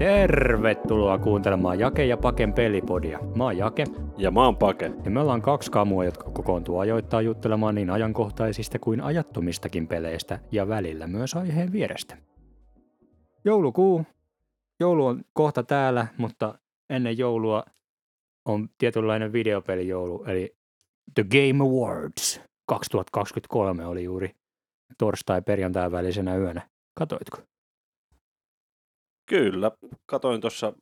Tervetuloa kuuntelemaan Jake ja Paken pelipodia. Mä oon Jake. Ja mä oon Pake. Ja me ollaan kaksi kamua, jotka kokoontuu ajoittaa juttelemaan niin ajankohtaisista kuin ajattomistakin peleistä ja välillä myös aiheen vierestä. Joulukuu. Joulu on kohta täällä, mutta ennen joulua on tietynlainen videopelijoulu, eli The Game Awards 2023 oli juuri torstai-perjantai välisenä yönä. Katoitko? Kyllä, katoin tuossa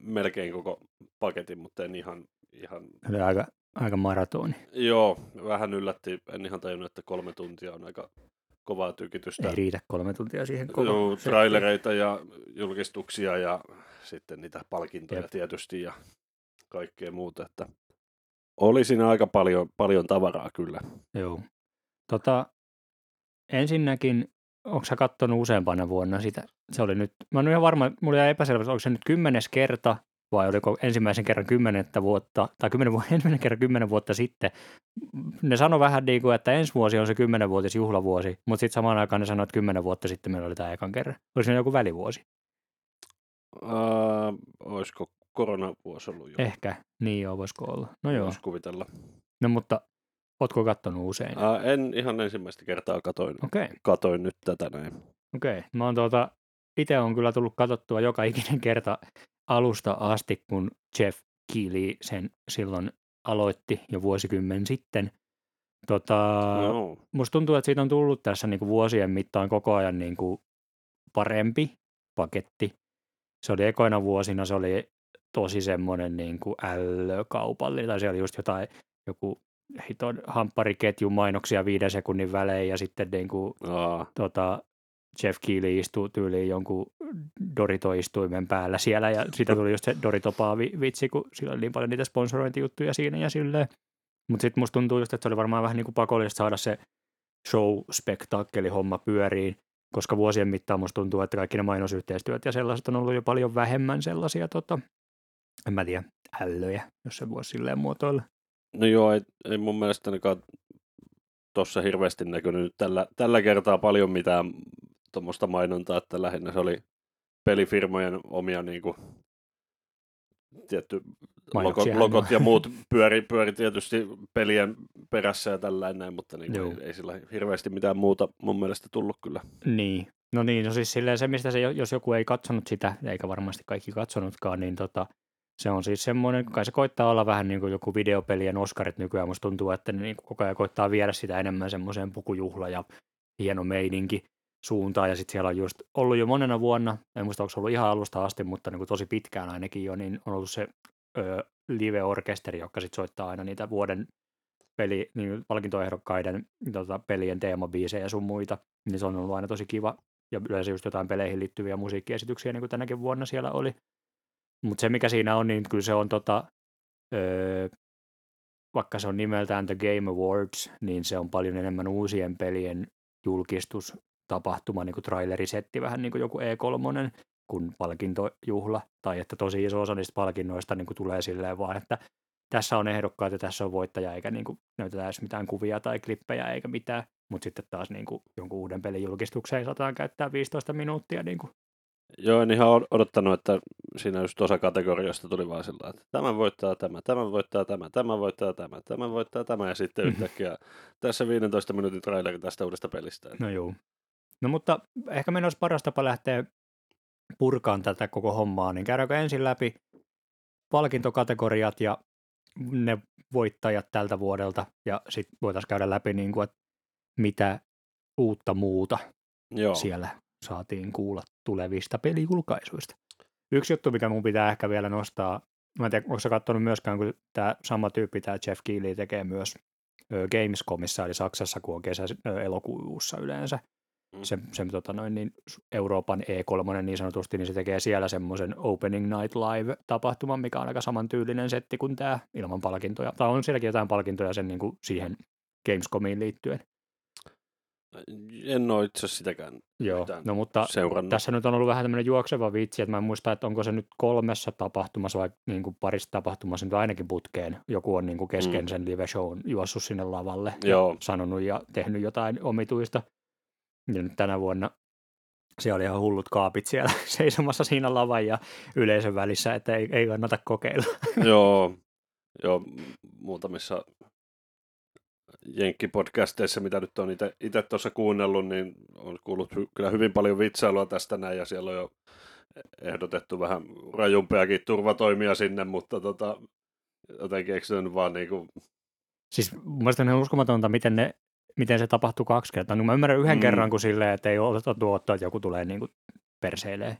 melkein koko paketin, mutta en ihan... ihan... Oli aika, aika maratoni. Joo, vähän yllätti. En ihan tajunnut, että kolme tuntia on aika kovaa tykitystä. Ei riitä kolme tuntia siihen kovaa. Joo, trailereita ja julkistuksia ja sitten niitä palkintoja Jep. tietysti ja kaikkea muuta. Että oli siinä aika paljon, paljon tavaraa kyllä. Joo. Tota, ensinnäkin Onko sä kattonut useampana vuonna sitä? Se oli nyt, mä oon ihan varma, mulla jäi epäselvä, onko se nyt kymmenes kerta vai oliko ensimmäisen kerran kymmenettä vuotta, tai kymmenen vuotta, ensimmäinen kerran kymmenen vuotta sitten. Ne sano vähän niin kuin, että ensi vuosi on se kymmenenvuotis juhlavuosi, mutta sitten samaan aikaan ne sanoi, että kymmenen vuotta sitten meillä oli tämä ekan kerran. Oliko se joku välivuosi? Uh, olisiko koronavuosi ollut jo? Ehkä, niin joo, voisiko olla. No joo. Voisi kuvitella. No mutta Ootko kattonut usein? Uh, en ihan ensimmäistä kertaa katoin, okay. katoin nyt tätä näin. Okei, okay. mä oon tuota, itse on kyllä tullut katsottua joka ikinen kerta alusta asti, kun Jeff Keighley sen silloin aloitti jo vuosikymmen sitten. Tota, no. Musta tuntuu, että siitä on tullut tässä niinku vuosien mittaan koko ajan niinku parempi paketti. Se oli ekoina vuosina, se oli tosi semmoinen niinku ällökaupallinen, tai se oli just jotain, joku hiton hamppariketjun mainoksia viiden sekunnin välein ja sitten niin kuin, tota, Jeff Keighley istuu tyyliin jonkun Dorito-istuimen päällä siellä ja siitä tuli just se Doritopaa vitsi, kun sillä oli niin paljon niitä sponsorointijuttuja siinä ja silleen. Mutta sitten musta tuntuu just, että se oli varmaan vähän niin kuin pakollista saada se show-spektaakkeli homma pyöriin, koska vuosien mittaan musta tuntuu, että kaikki ne mainosyhteistyöt ja sellaiset on ollut jo paljon vähemmän sellaisia, tota, en mä tiedä, ällöjä, jos se voisi silleen muotoilla. No joo, ei, ei mun mielestä tuossa hirveästi näkynyt tällä, tällä kertaa paljon mitään tuommoista mainontaa, että lähinnä se oli pelifirmojen omia niin kuin, tietty logo, logot ja muut pyöri, pyöri tietysti pelien perässä ja tällainen, mutta niin kuin, ei, ei sillä hirveästi mitään muuta mun mielestä tullut kyllä. Niin, no niin, no siis silleen se, mistä se, jos joku ei katsonut sitä, eikä varmasti kaikki katsonutkaan, niin tota, se on siis semmoinen, kai se koittaa olla vähän niin kuin joku videopelien Oscarit nykyään. Musta tuntuu, että ne niin koko ajan koittaa viedä sitä enemmän semmoiseen pukujuhla ja hieno meininki suuntaan. Ja sitten siellä on just ollut jo monena vuonna, en muista onko se ollut ihan alusta asti, mutta niin kuin tosi pitkään ainakin jo, niin on ollut se ö, live-orkesteri, joka sitten soittaa aina niitä vuoden peli, niin palkintoehdokkaiden tota, pelien teemabiisejä ja sun muita. Niin se on ollut aina tosi kiva. Ja yleensä just jotain peleihin liittyviä musiikkiesityksiä, niin kuin tänäkin vuonna siellä oli. Mutta se, mikä siinä on, niin kyllä se on tota, öö, vaikka se on nimeltään The Game Awards, niin se on paljon enemmän uusien pelien julkistustapahtuma, niin kuin trailerisetti, vähän niin kuin joku E3 kuin palkintojuhla, tai että tosi iso osa niistä palkinnoista niin kuin tulee silleen vaan, että tässä on ehdokkaat ja tässä on voittaja, eikä niin kuin näytetä edes mitään kuvia tai klippejä eikä mitään, mutta sitten taas niin kuin jonkun uuden pelin julkistukseen saataan käyttää 15 minuuttia niin kuin Joo, en ihan odottanut, että siinä just osa kategoriasta tuli vaan sillä että tämä voittaa tämä, tämä voittaa tämä, tämä voittaa tämä, tämä voittaa tämä, ja sitten mhm. yhtäkkiä tässä 15 minuutin traileri tästä uudesta pelistä. No joo. No mutta ehkä meidän olisi paras tapa lähteä purkaan tätä koko hommaa, niin käydäänkö ensin läpi palkintokategoriat ja ne voittajat tältä vuodelta, ja sitten voitaisiin käydä läpi, niin kuin, että mitä uutta muuta Joo. siellä saatiin kuulla tulevista pelijulkaisuista. Yksi juttu, mikä mun pitää ehkä vielä nostaa, mä en tiedä, onko sä katsonut myöskään, kun tämä sama tyyppi, tämä Jeff Keighley tekee myös Gamescomissa, eli Saksassa, kun on kesä elokuussa yleensä, mm. se, se tota noin, niin Euroopan E3 niin sanotusti, niin se tekee siellä semmoisen Opening Night Live-tapahtuman, mikä on aika samantyylinen setti kuin tämä ilman palkintoja. Tai on sielläkin jotain palkintoja sen niin kuin siihen Gamescomiin liittyen. En ole itse asiassa sitäkään Joo, no mutta seurannut. tässä nyt on ollut vähän tämmöinen juokseva vitsi, että mä en muista, että onko se nyt kolmessa tapahtumassa vai niin kuin parissa tapahtumassa nyt ainakin putkeen. Joku on niin kuin kesken mm. sen live shown juossut sinne lavalle Joo. ja sanonut ja tehnyt jotain omituista. Ja nyt tänä vuonna siellä oli ihan hullut kaapit siellä seisomassa siinä lavan ja yleisön välissä, että ei, ei kannata kokeilla. joo, joo, muutamissa jenkkipodcasteissa, mitä nyt on itse tuossa kuunnellut, niin on kuullut hy- kyllä hyvin paljon vitsailua tästä näin, ja siellä on jo ehdotettu vähän rajumpiakin turvatoimia sinne, mutta tota, jotenkin eikö se nyt vaan niin kuin... Siis mun mielestä on uskomatonta, miten, ne, miten se tapahtuu kaksi kertaa. No mä ymmärrän yhden mm. kerran, kun silleen, että ei ole tuottaa, että joku tulee niin kuin perseilee.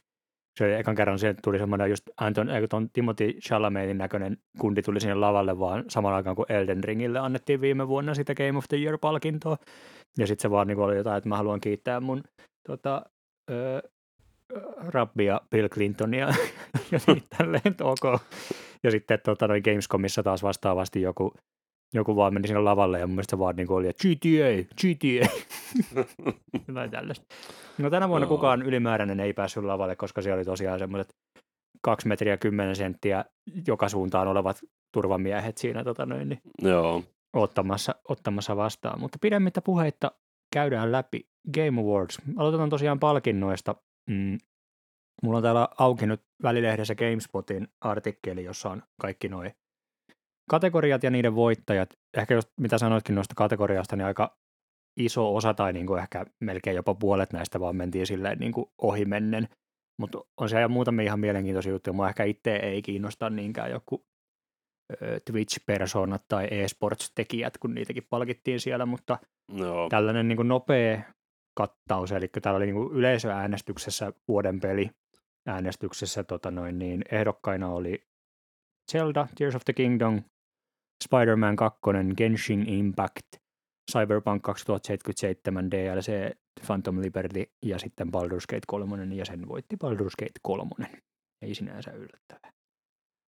Se oli ekan kerran, sieltä tuli semmoinen just Anton, ton Timothy Chalametin näköinen kundi tuli sinne lavalle vaan samalla aikaan kuin Elden Ringille annettiin viime vuonna sitä Game of the Year-palkintoa. Ja sitten se vaan niin oli jotain, että mä haluan kiittää mun tota, öö, rabbia Bill Clintonia ja niin tälleen, ok. Ja sitten tota, noin Gamescomissa taas vastaavasti joku, joku vaan meni sinne lavalle ja mun mielestä vaan niin oli, että GTA, GTA. Tällaista. No tänä vuonna no. kukaan ylimääräinen ei päässyt lavalle, koska siellä oli tosiaan semmoiset kaksi metriä kymmenen senttiä joka suuntaan olevat turvamiehet siinä tota noin, niin Joo. Ottamassa, ottamassa vastaan. Mutta pidemmittä puheitta käydään läpi Game Awards. Aloitetaan tosiaan palkinnoista. Mm. Mulla on täällä auki nyt välilehdessä GameSpotin artikkeli, jossa on kaikki noin kategoriat ja niiden voittajat. Ehkä jos mitä sanoitkin noista kategoriasta, niin aika iso osa tai niin kuin ehkä melkein jopa puolet näistä vaan mentiin silleen niin kuin ohimennen. Mutta on siellä muutamia ihan mielenkiintoisia juttuja. Mua ehkä itse ei kiinnosta niinkään joku Twitch-persoonat tai eSports-tekijät, kun niitäkin palkittiin siellä, mutta no. tällainen niin kuin nopea kattaus, eli täällä oli niin kuin yleisöäänestyksessä vuoden peli äänestyksessä tota noin, niin ehdokkaina oli Zelda, Tears of the Kingdom, Spider-Man 2, Genshin Impact, Cyberpunk 2077 DLC, Phantom Liberty ja sitten Baldur's Gate 3 ja sen voitti Baldur's Gate 3. Ei sinänsä yllättävää.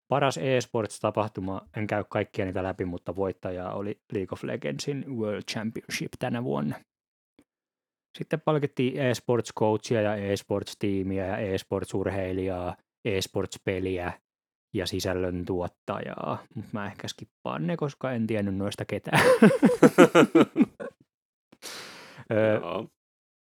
Paras eSports-tapahtuma, en käy kaikkia niitä läpi, mutta voittaja oli League of Legendsin World Championship tänä vuonna. Sitten palkittiin eSports coachia ja eSports tiimiä ja eSports urheilijaa, eSports peliä ja sisällön tuottajaa, mutta mä ehkä skippaan ne, koska en tiennyt noista ketään.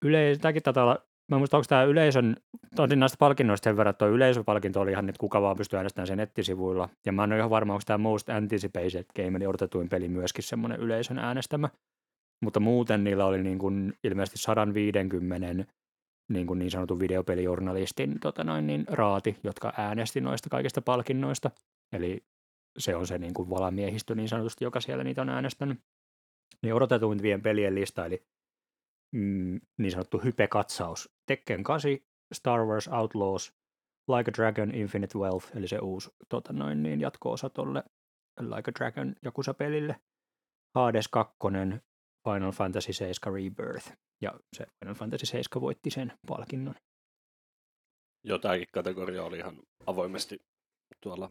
Yleis, tämäkin taitaa olla, mä muistan, onko tämä yleisön, otin näistä palkinnoista sen verran, että tuo yleisöpalkinto oli ihan, että kuka vaan pystyy äänestämään sen nettisivuilla. Ja mä en ole ihan varma, onko tämä Most Anticipated Game, eli odotetuin peli myöskin semmoinen yleisön äänestämä. Mutta muuten niillä oli niin kuin ilmeisesti 150 niin, kuin niin sanotun videopelijournalistin tota noin, niin raati, jotka äänesti noista kaikista palkinnoista. Eli se on se niin kuin valamiehistö niin sanotusti, joka siellä niitä on äänestänyt. Niin odotetuimpien pelien lista, eli mm, niin sanottu hype-katsaus. Tekken 8, Star Wars Outlaws, Like a Dragon Infinite Wealth, eli se uusi tota noin, niin jatko-osa tolle Like a Dragon Jakusa-pelille. Hades 2, Final Fantasy 7 Rebirth, ja se Final Fantasy 7 voitti sen palkinnon. Joo, tämäkin kategoria oli ihan avoimesti tuolla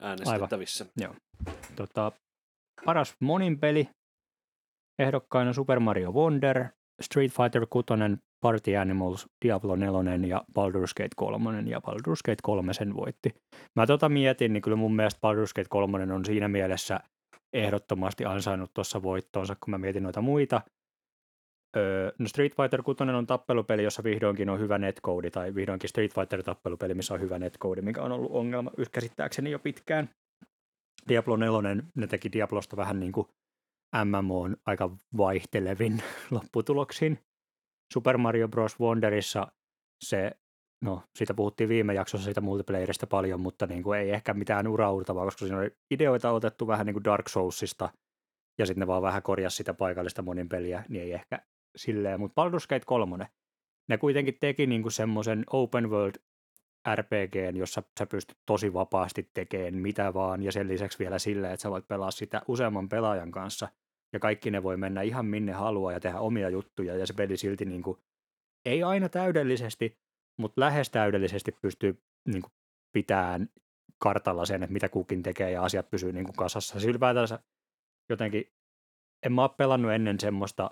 äänestettävissä. Aivan. Joo. Tota, paras monin peli ehdokkaina Super Mario Wonder, Street Fighter 6, Party Animals, Diablo 4 ja Baldur's Gate 3, ja Baldur's Gate 3 sen voitti. Mä tota mietin, niin kyllä mun mielestä Baldur's Gate 3 on siinä mielessä ehdottomasti ansainnut tuossa voittoonsa, kun mä mietin noita muita. Öö, no Street Fighter 6 on tappelupeli, jossa vihdoinkin on hyvä netcode, tai vihdoinkin Street Fighter tappelupeli, missä on hyvä netcode, mikä on ollut ongelma käsittääkseni jo pitkään. Diablo 4, ne teki Diablosta vähän niin kuin MMOn aika vaihtelevin lopputuloksiin. Super Mario Bros. Wonderissa se, no siitä puhuttiin viime jaksossa siitä multiplayerista paljon, mutta niin kuin ei ehkä mitään uraurtavaa, koska siinä oli ideoita otettu vähän niin kuin Dark Soulsista, ja sitten ne vaan vähän korjasi sitä paikallista monin peliä, niin ei ehkä silleen, mutta Baldur's Gate 3, ne kuitenkin teki niin kuin semmoisen open world RPGn, jossa sä pystyt tosi vapaasti tekemään mitä vaan, ja sen lisäksi vielä silleen, että sä voit pelaa sitä useamman pelaajan kanssa, ja kaikki ne voi mennä ihan minne haluaa ja tehdä omia juttuja, ja se peli silti niin kuin, ei aina täydellisesti, mutta lähes täydellisesti pystyy niin kuin, pitämään kartalla sen, että mitä kukin tekee, ja asiat pysyy niin kuin kasassa. Ylipäätänsä jotenkin, en mä ole pelannut ennen semmoista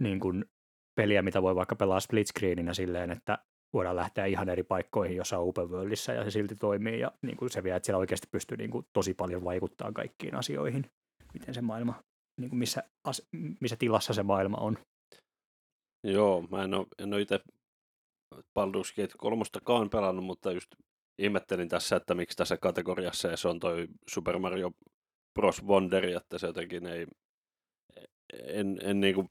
niin kuin, peliä, mitä voi vaikka pelaa split screeninä silleen, että voidaan lähteä ihan eri paikkoihin jossain open worldissa ja se silti toimii ja niin kuin se vie, että siellä oikeasti pystyy niin kuin, tosi paljon vaikuttaa kaikkiin asioihin, miten se maailma, niin kuin missä, missä tilassa se maailma on. Joo, mä en ole, en ole itse Baldur's Gate 3 pelannut, mutta just ihmettelin tässä, että miksi tässä kategoriassa se on toi Super Mario Bros. Wonderi, että se jotenkin ei, en, en niinku,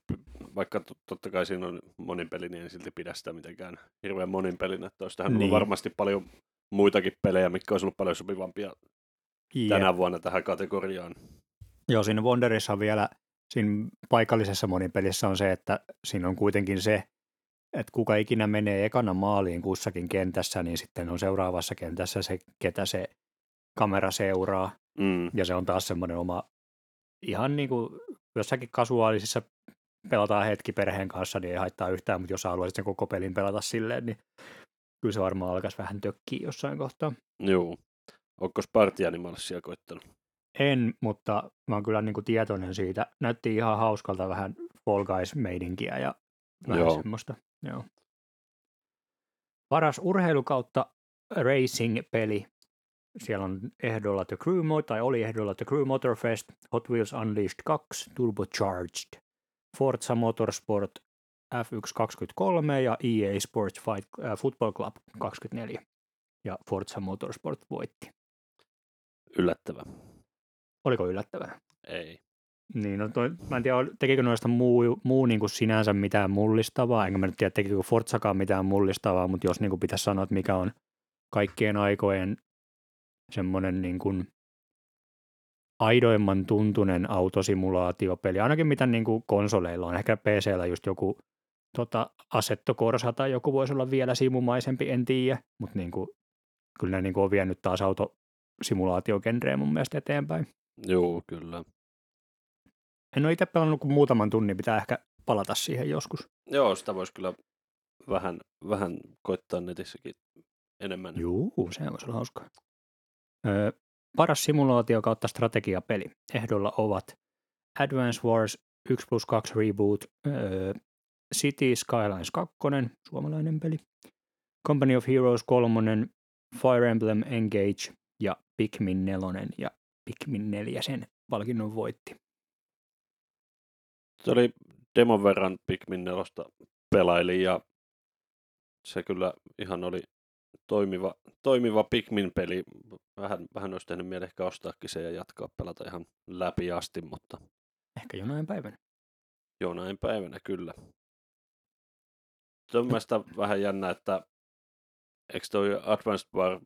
vaikka totta kai siinä on monin peli, niin en silti pidä sitä mitenkään hirveän monin pelinä, että olisi tähän niin. varmasti paljon muitakin pelejä, mitkä olisi ollut paljon sopivampia Jep. tänä vuonna tähän kategoriaan. Joo, siinä Wonderissa on vielä, siinä paikallisessa monipelissä on se, että siinä on kuitenkin se, että kuka ikinä menee ekana maaliin kussakin kentässä, niin sitten on seuraavassa kentässä se, ketä se kamera seuraa. Mm. Ja se on taas semmoinen oma, ihan niin kuin jossakin kasuaalisissa pelataan hetki perheen kanssa, niin ei haittaa yhtään, mutta jos haluaisit sen koko pelin pelata silleen, niin kyllä se varmaan alkaisi vähän tökkiä jossain kohtaa. Joo. Onko Party Animalsia koittanut? En, mutta mä oon kyllä niin kuin tietoinen siitä. Näytti ihan hauskalta vähän Fall Guys-meidinkiä ja vähän Joo. semmoista. Joo. Paras urheilu kautta racing-peli. Siellä on ehdolla The Crew Mode, tai oli ehdolla The Crew Motorfest, Hot Wheels Unleashed 2, Turbocharged, Forza Motorsport F1 23 ja EA Sports Fight, äh, Football Club 24. Ja Forza Motorsport voitti. Yllättävä. Oliko yllättävää? Ei. Niin, no toi, mä en tiedä, tekikö noista muu, muu niin kuin sinänsä mitään mullistavaa, enkä mä nyt tiedä, tekikö Forzakaan mitään mullistavaa, mutta jos niin kuin pitäisi sanoa, että mikä on kaikkien aikojen semmoinen niin kuin aidoimman tuntunen autosimulaatiopeli, ainakin mitä niin kuin konsoleilla on, ehkä PCllä just joku tota, Assetto Corsa tai joku voisi olla vielä simumaisempi, en tiedä, mutta niin kuin, kyllä ne niin kuin on vienyt taas autosimulaatiogenreä mun mielestä eteenpäin. Joo, kyllä. En ole itse pelannut kuin muutaman tunnin, pitää ehkä palata siihen joskus. Joo, sitä voisi kyllä vähän, vähän koittaa netissäkin enemmän. Joo, se voisi olla hauskaa. Öö, paras simulaatio kautta strategiapeli. Ehdolla ovat Advance Wars 1 plus 2 Reboot, öö, City Skylines 2, suomalainen peli, Company of Heroes 3, Fire Emblem Engage ja Pikmin 4 ja Pikmin 4 sen palkinnon voitti. Se oli demon verran Pikmin 4 pelailin ja se kyllä ihan oli toimiva, toimiva Pikmin-peli. Vähän, vähän olisi tehnyt mieli ehkä ostaakin se ja jatkaa pelata ihan läpi asti, mutta... Ehkä jonain päivänä. Jonain päivänä, kyllä. Se on mielestäni vähän jännä, että eikö toi Advanced War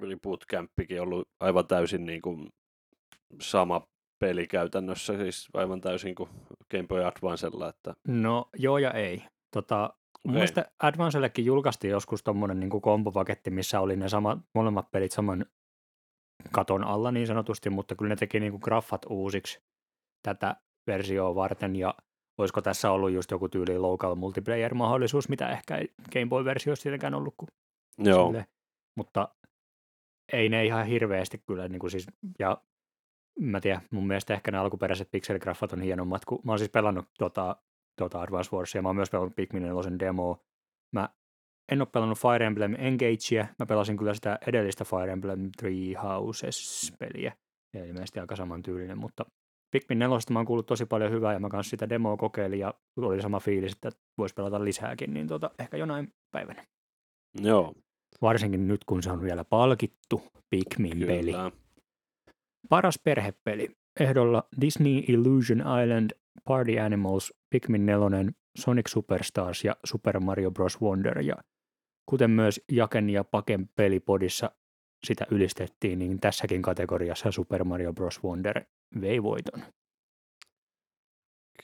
Reboot Campikin ollut aivan täysin niin kuin sama peli käytännössä, siis aivan täysin kuin Game Boy Advancella. Että... No joo ja ei. Tota, okay. Mielestäni Advancellekin julkaistiin joskus tuommoinen niin kombopaketti, missä oli ne sama, molemmat pelit saman katon alla niin sanotusti, mutta kyllä ne teki niin kuin graffat uusiksi tätä versioa varten ja olisiko tässä ollut just joku tyyli local multiplayer-mahdollisuus, mitä ehkä Game Boy-versiossa tietenkään ollut. Kuin Joo. Sille. Mutta ei ne ihan hirveästi kyllä, niin kuin siis, ja mä tiedän, mun mielestä ehkä ne alkuperäiset pikseligraffat on hienommat, kun mä oon siis pelannut tota, tota Advance Warsia, mä oon myös pelannut Pikmin 4 demo. Mä en ole pelannut Fire Emblem Engagea, mä pelasin kyllä sitä edellistä Fire Emblem Three Houses-peliä, ja ilmeisesti aika samantyylinen, mutta Pikmin 4 mä oon kuullut tosi paljon hyvää, ja mä kanssa sitä demoa kokeilin, ja oli sama fiilis, että voisi pelata lisääkin, niin tota, ehkä jonain päivänä. Joo. Varsinkin nyt, kun se on vielä palkittu Pikmin-peli. Kyllä. Paras perhepeli. Ehdolla Disney Illusion Island, Party Animals, Pikmin 4, Sonic Superstars ja Super Mario Bros. Wonder. Ja kuten myös Jaken ja Paken pelipodissa sitä ylistettiin, niin tässäkin kategoriassa Super Mario Bros. Wonder vei voiton.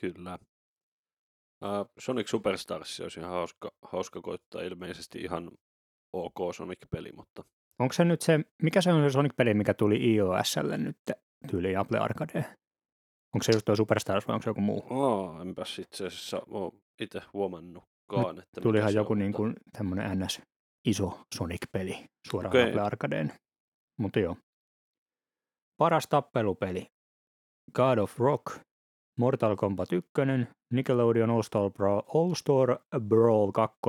Kyllä. Uh, Sonic Superstars olisi ihan hauska, hauska koittaa ilmeisesti ihan ok Sonic-peli, mutta... Onko se nyt se, mikä se on se Sonic-peli, mikä tuli iOSlle nyt tyyli Apple Arcade? Onko se just tuo Superstars vai onko se joku muu? Oh, enpäs itse asiassa ole itse huomannutkaan. Nyt että tulihan joku niin kuin tämmöinen NS iso Sonic-peli suoraan okay. Apple Arcadeen. Mutta joo. Paras tappelupeli. God of Rock, Mortal Kombat 1, Nickelodeon All-Star, Brawl, All-Star Brawl 2,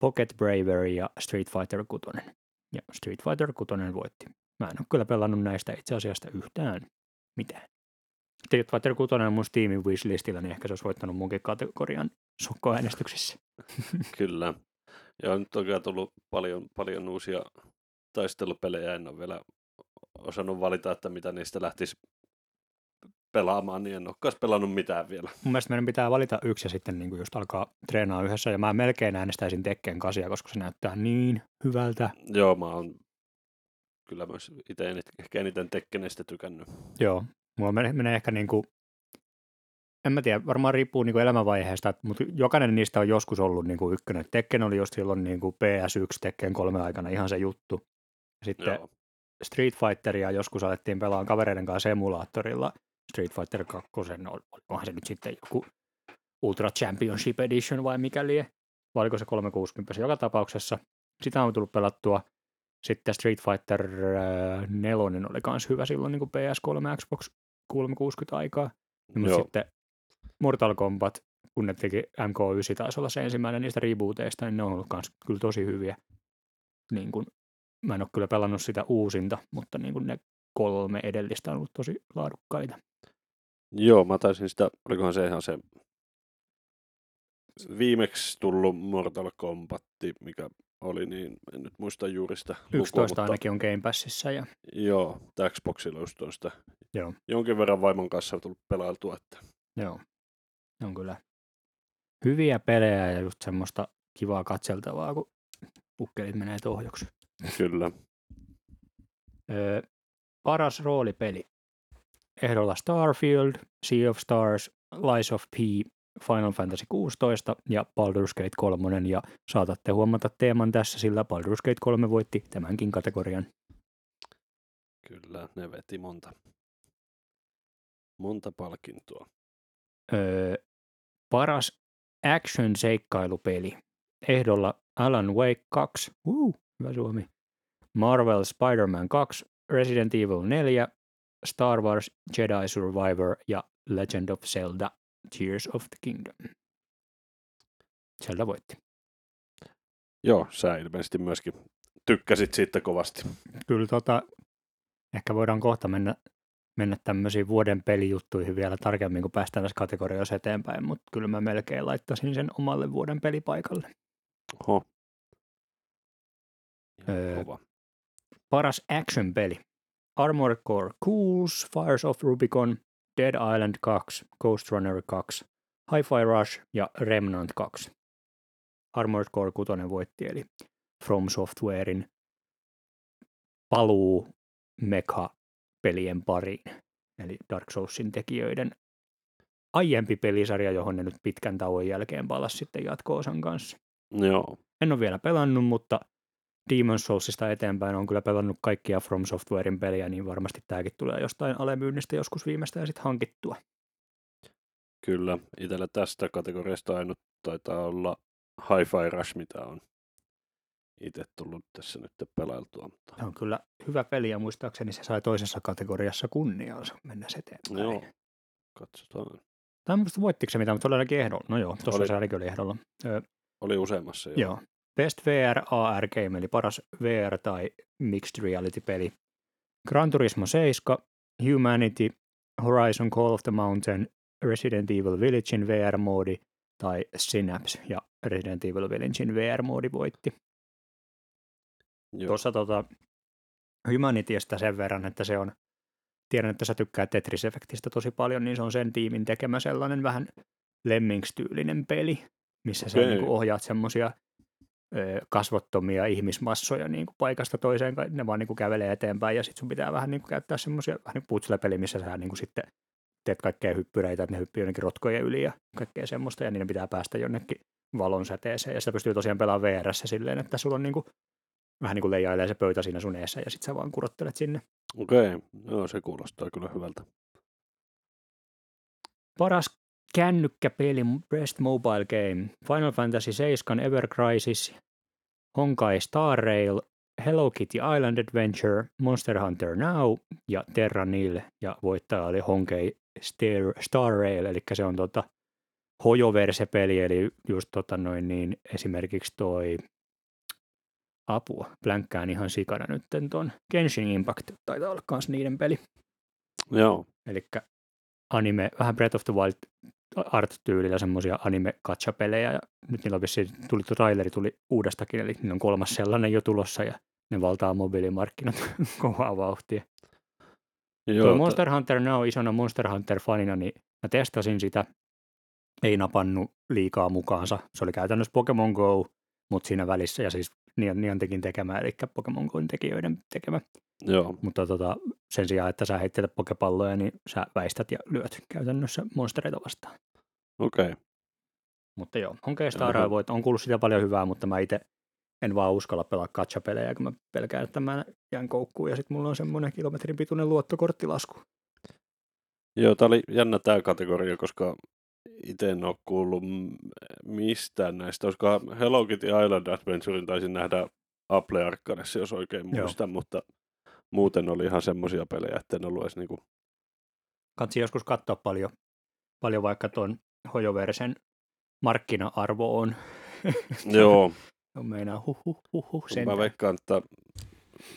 Pocket Bravery ja Street Fighter 6. Ja Street Fighter 6 voitti. Mä en ole kyllä pelannut näistä itse asiassa yhtään mitään. Street Fighter 6 on mun Steamin wishlistillä, niin ehkä se olisi voittanut munkin kategorian sukkoäänestyksissä. Kyllä. Ja on kyllä tullut paljon, paljon uusia taistelupelejä. En ole vielä osannut valita, että mitä niistä lähtisi pelaamaan, niin en ole pelannut mitään vielä. Mun mielestä meidän pitää valita yksi ja sitten niin just alkaa treenaa yhdessä. Ja mä melkein äänestäisin Tekken kasia, koska se näyttää niin hyvältä. Joo, mä oon kyllä myös itse ehkä eniten Tekkeneistä tykännyt. Joo, mulla menee ehkä niin kuin, en mä tiedä, varmaan riippuu niin kuin elämänvaiheesta, mutta jokainen niistä on joskus ollut niin kuin ykkönen. Tekken oli just silloin niin kuin PS1, Tekken 3 aikana ihan se juttu. Sitten Joo. Street Fighteria joskus alettiin pelaamaan kavereiden kanssa emulaattorilla Street Fighter 2, onhan se nyt sitten joku Ultra Championship Edition vai mikä lie, vai oliko se 360 joka tapauksessa. Sitä on tullut pelattua. Sitten Street Fighter 4 äh, oli myös hyvä silloin niin kuin PS3 Xbox 360 aikaa. Mutta sitten Mortal Kombat, kun ne teki MK9, taisi olla se ensimmäinen niistä rebooteista, niin ne on ollut myös kyllä tosi hyviä. Niin kuin, mä en ole kyllä pelannut sitä uusinta, mutta niin kuin ne kolme edellistä on ollut tosi laadukkaita. Joo, mä taisin sitä, olikohan se ihan se viimeksi tullut Mortal Kombat, mikä oli, niin en nyt muista juuri sitä 11 lukua, mutta... ainakin on Game Passissa. Ja... Joo, Xboxilla just on sitä Joo. jonkin verran vaimon kanssa tullut pelailtua. Että... Joo, on kyllä hyviä pelejä ja just semmoista kivaa katseltavaa, kun pukkelit menee tohjoksi. Kyllä. Öö, paras roolipeli. Ehdolla Starfield, Sea of Stars, Lies of P, Final Fantasy 16 ja Baldur's Gate 3 ja saatatte huomata teeman tässä, sillä Baldur's Gate 3 voitti tämänkin kategorian. Kyllä, ne veti monta, monta palkintoa. Öö, paras action-seikkailupeli. Ehdolla Alan Wake 2, uh, hyvä suomi. Marvel Spider-Man 2, Resident Evil 4, Star Wars Jedi Survivor ja Legend of Zelda Tears of the Kingdom. Zelda voitti. Joo, sä ilmeisesti myöskin tykkäsit siitä kovasti. Kyllä tota, ehkä voidaan kohta mennä, mennä tämmöisiin vuoden pelijuttuihin vielä tarkemmin, kun päästään tässä kategorioissa eteenpäin, mutta kyllä mä melkein laittaisin sen omalle vuoden pelipaikalle. Oho. Öö, paras action-peli. Armored Core Cools, Fires of Rubicon, Dead Island 2, Ghost Runner 2, Hi-Fi Rush ja Remnant 2. Armored Core 6 voitti, eli From Softwarein paluu Mecha-pelien pariin, eli Dark Soulsin tekijöiden aiempi pelisarja, johon ne nyt pitkän tauon jälkeen palasi sitten jatko-osan kanssa. Joo. En ole vielä pelannut, mutta Demon's Soulsista eteenpäin on kyllä pelannut kaikkia From Softwarein pelejä, niin varmasti tämäkin tulee jostain alemyynnistä joskus viimeistään sitten hankittua. Kyllä, itsellä tästä kategoriasta ainut taitaa olla Hi-Fi Rush, mitä on itse tullut tässä nyt pelailtua. Mutta... Se on kyllä hyvä peli ja muistaakseni se sai toisessa kategoriassa kunniansa mennä eteenpäin. Joo, katsotaan. Tai muista voittiko se mitään, mutta oli ainakin ehdolla. No joo, tuossa oli, se ainakin oli ehdolla. Öö, oli useammassa, joo. joo. Best VR AR Game, eli paras VR tai Mixed Reality-peli. Gran Turismo 7, Humanity, Horizon Call of the Mountain, Resident Evil Villagein VR-moodi tai Synapse ja Resident Evil Villagein VR-moodi voitti. Joo. Tuossa tota, Humanitystä sen verran, että se on, tiedän, että sä tykkää Tetris-efektistä tosi paljon, niin se on sen tiimin tekemä sellainen vähän Lemmings-tyylinen peli, missä okay. sä niin ohjaat semmoisia kasvottomia ihmismassoja niin kuin paikasta toiseen, ne vaan niin kuin kävelee eteenpäin ja sitten sun pitää vähän niin kuin käyttää semmoisia vähän niin putslepeli, missä sä niin kuin sitten teet kaikkea hyppyreitä, että ne hyppii jonnekin rotkojen yli ja kaikkea semmoista ja niiden pitää päästä jonnekin valon säteeseen ja sitä pystyy tosiaan pelaamaan vr silleen, että sulla on niin kuin, vähän niin kuin leijailee se pöytä siinä sun eessä ja sitten sä vaan kurottelet sinne. Okei, okay. no se kuulostaa kyllä hyvältä. Paras kännykkäpeli Best Mobile Game, Final Fantasy 7 Ever Crisis, Honkai Star Rail, Hello Kitty Island Adventure, Monster Hunter Now ja Terra Nil ja voittaja oli Honkai Star, Star Rail, eli se on tota hojoverse-peli, eli just tota noin niin esimerkiksi toi apua, plänkkään ihan sikana nyt ton Genshin Impact, taitaa olla kans niiden peli. Joo. Eli anime, vähän Breath of the Wild art-tyylillä semmoisia anime pelejä ja nyt niillä on vissiin, tuli traileri tuli uudestakin, eli ne on kolmas sellainen jo tulossa ja ne valtaa mobiilimarkkinat kovaa vauhtia. Joo, Tuo Monster Hunter Now isona Monster Hunter-fanina, niin mä testasin sitä, ei napannut liikaa mukaansa. Se oli käytännössä Pokemon Go, mutta siinä välissä, ja siis Niantekin tekemä, eli Pokemon Goin tekijöiden tekemä. Joo. Mutta tota, sen sijaan, että sä heittelet pokepalloja, niin sä väistät ja lyöt käytännössä monstereita vastaan. Okei. Okay. Mutta joo, on keistä voit, on kuullut sitä paljon hyvää, mutta mä itse en vaan uskalla pelaa katsapelejä, kun mä pelkään, että mä jään koukkuun ja sitten mulla on semmoinen kilometrin pituinen luottokorttilasku. Joo, tää oli jännä tämä kategoria, koska itse en ole kuullut mistään näistä. Olisiko Hello Kitty Island Adventurein taisin nähdä Apple Arcadessa, jos oikein muistan, Joo. mutta muuten oli ihan semmoisia pelejä, että en ollut edes niinku... Kansi joskus katsoa paljon, paljon vaikka tuon Hojoversen markkina-arvo on. Joo. on meinaa huh, huh, huh, huh Mä veikkaan, että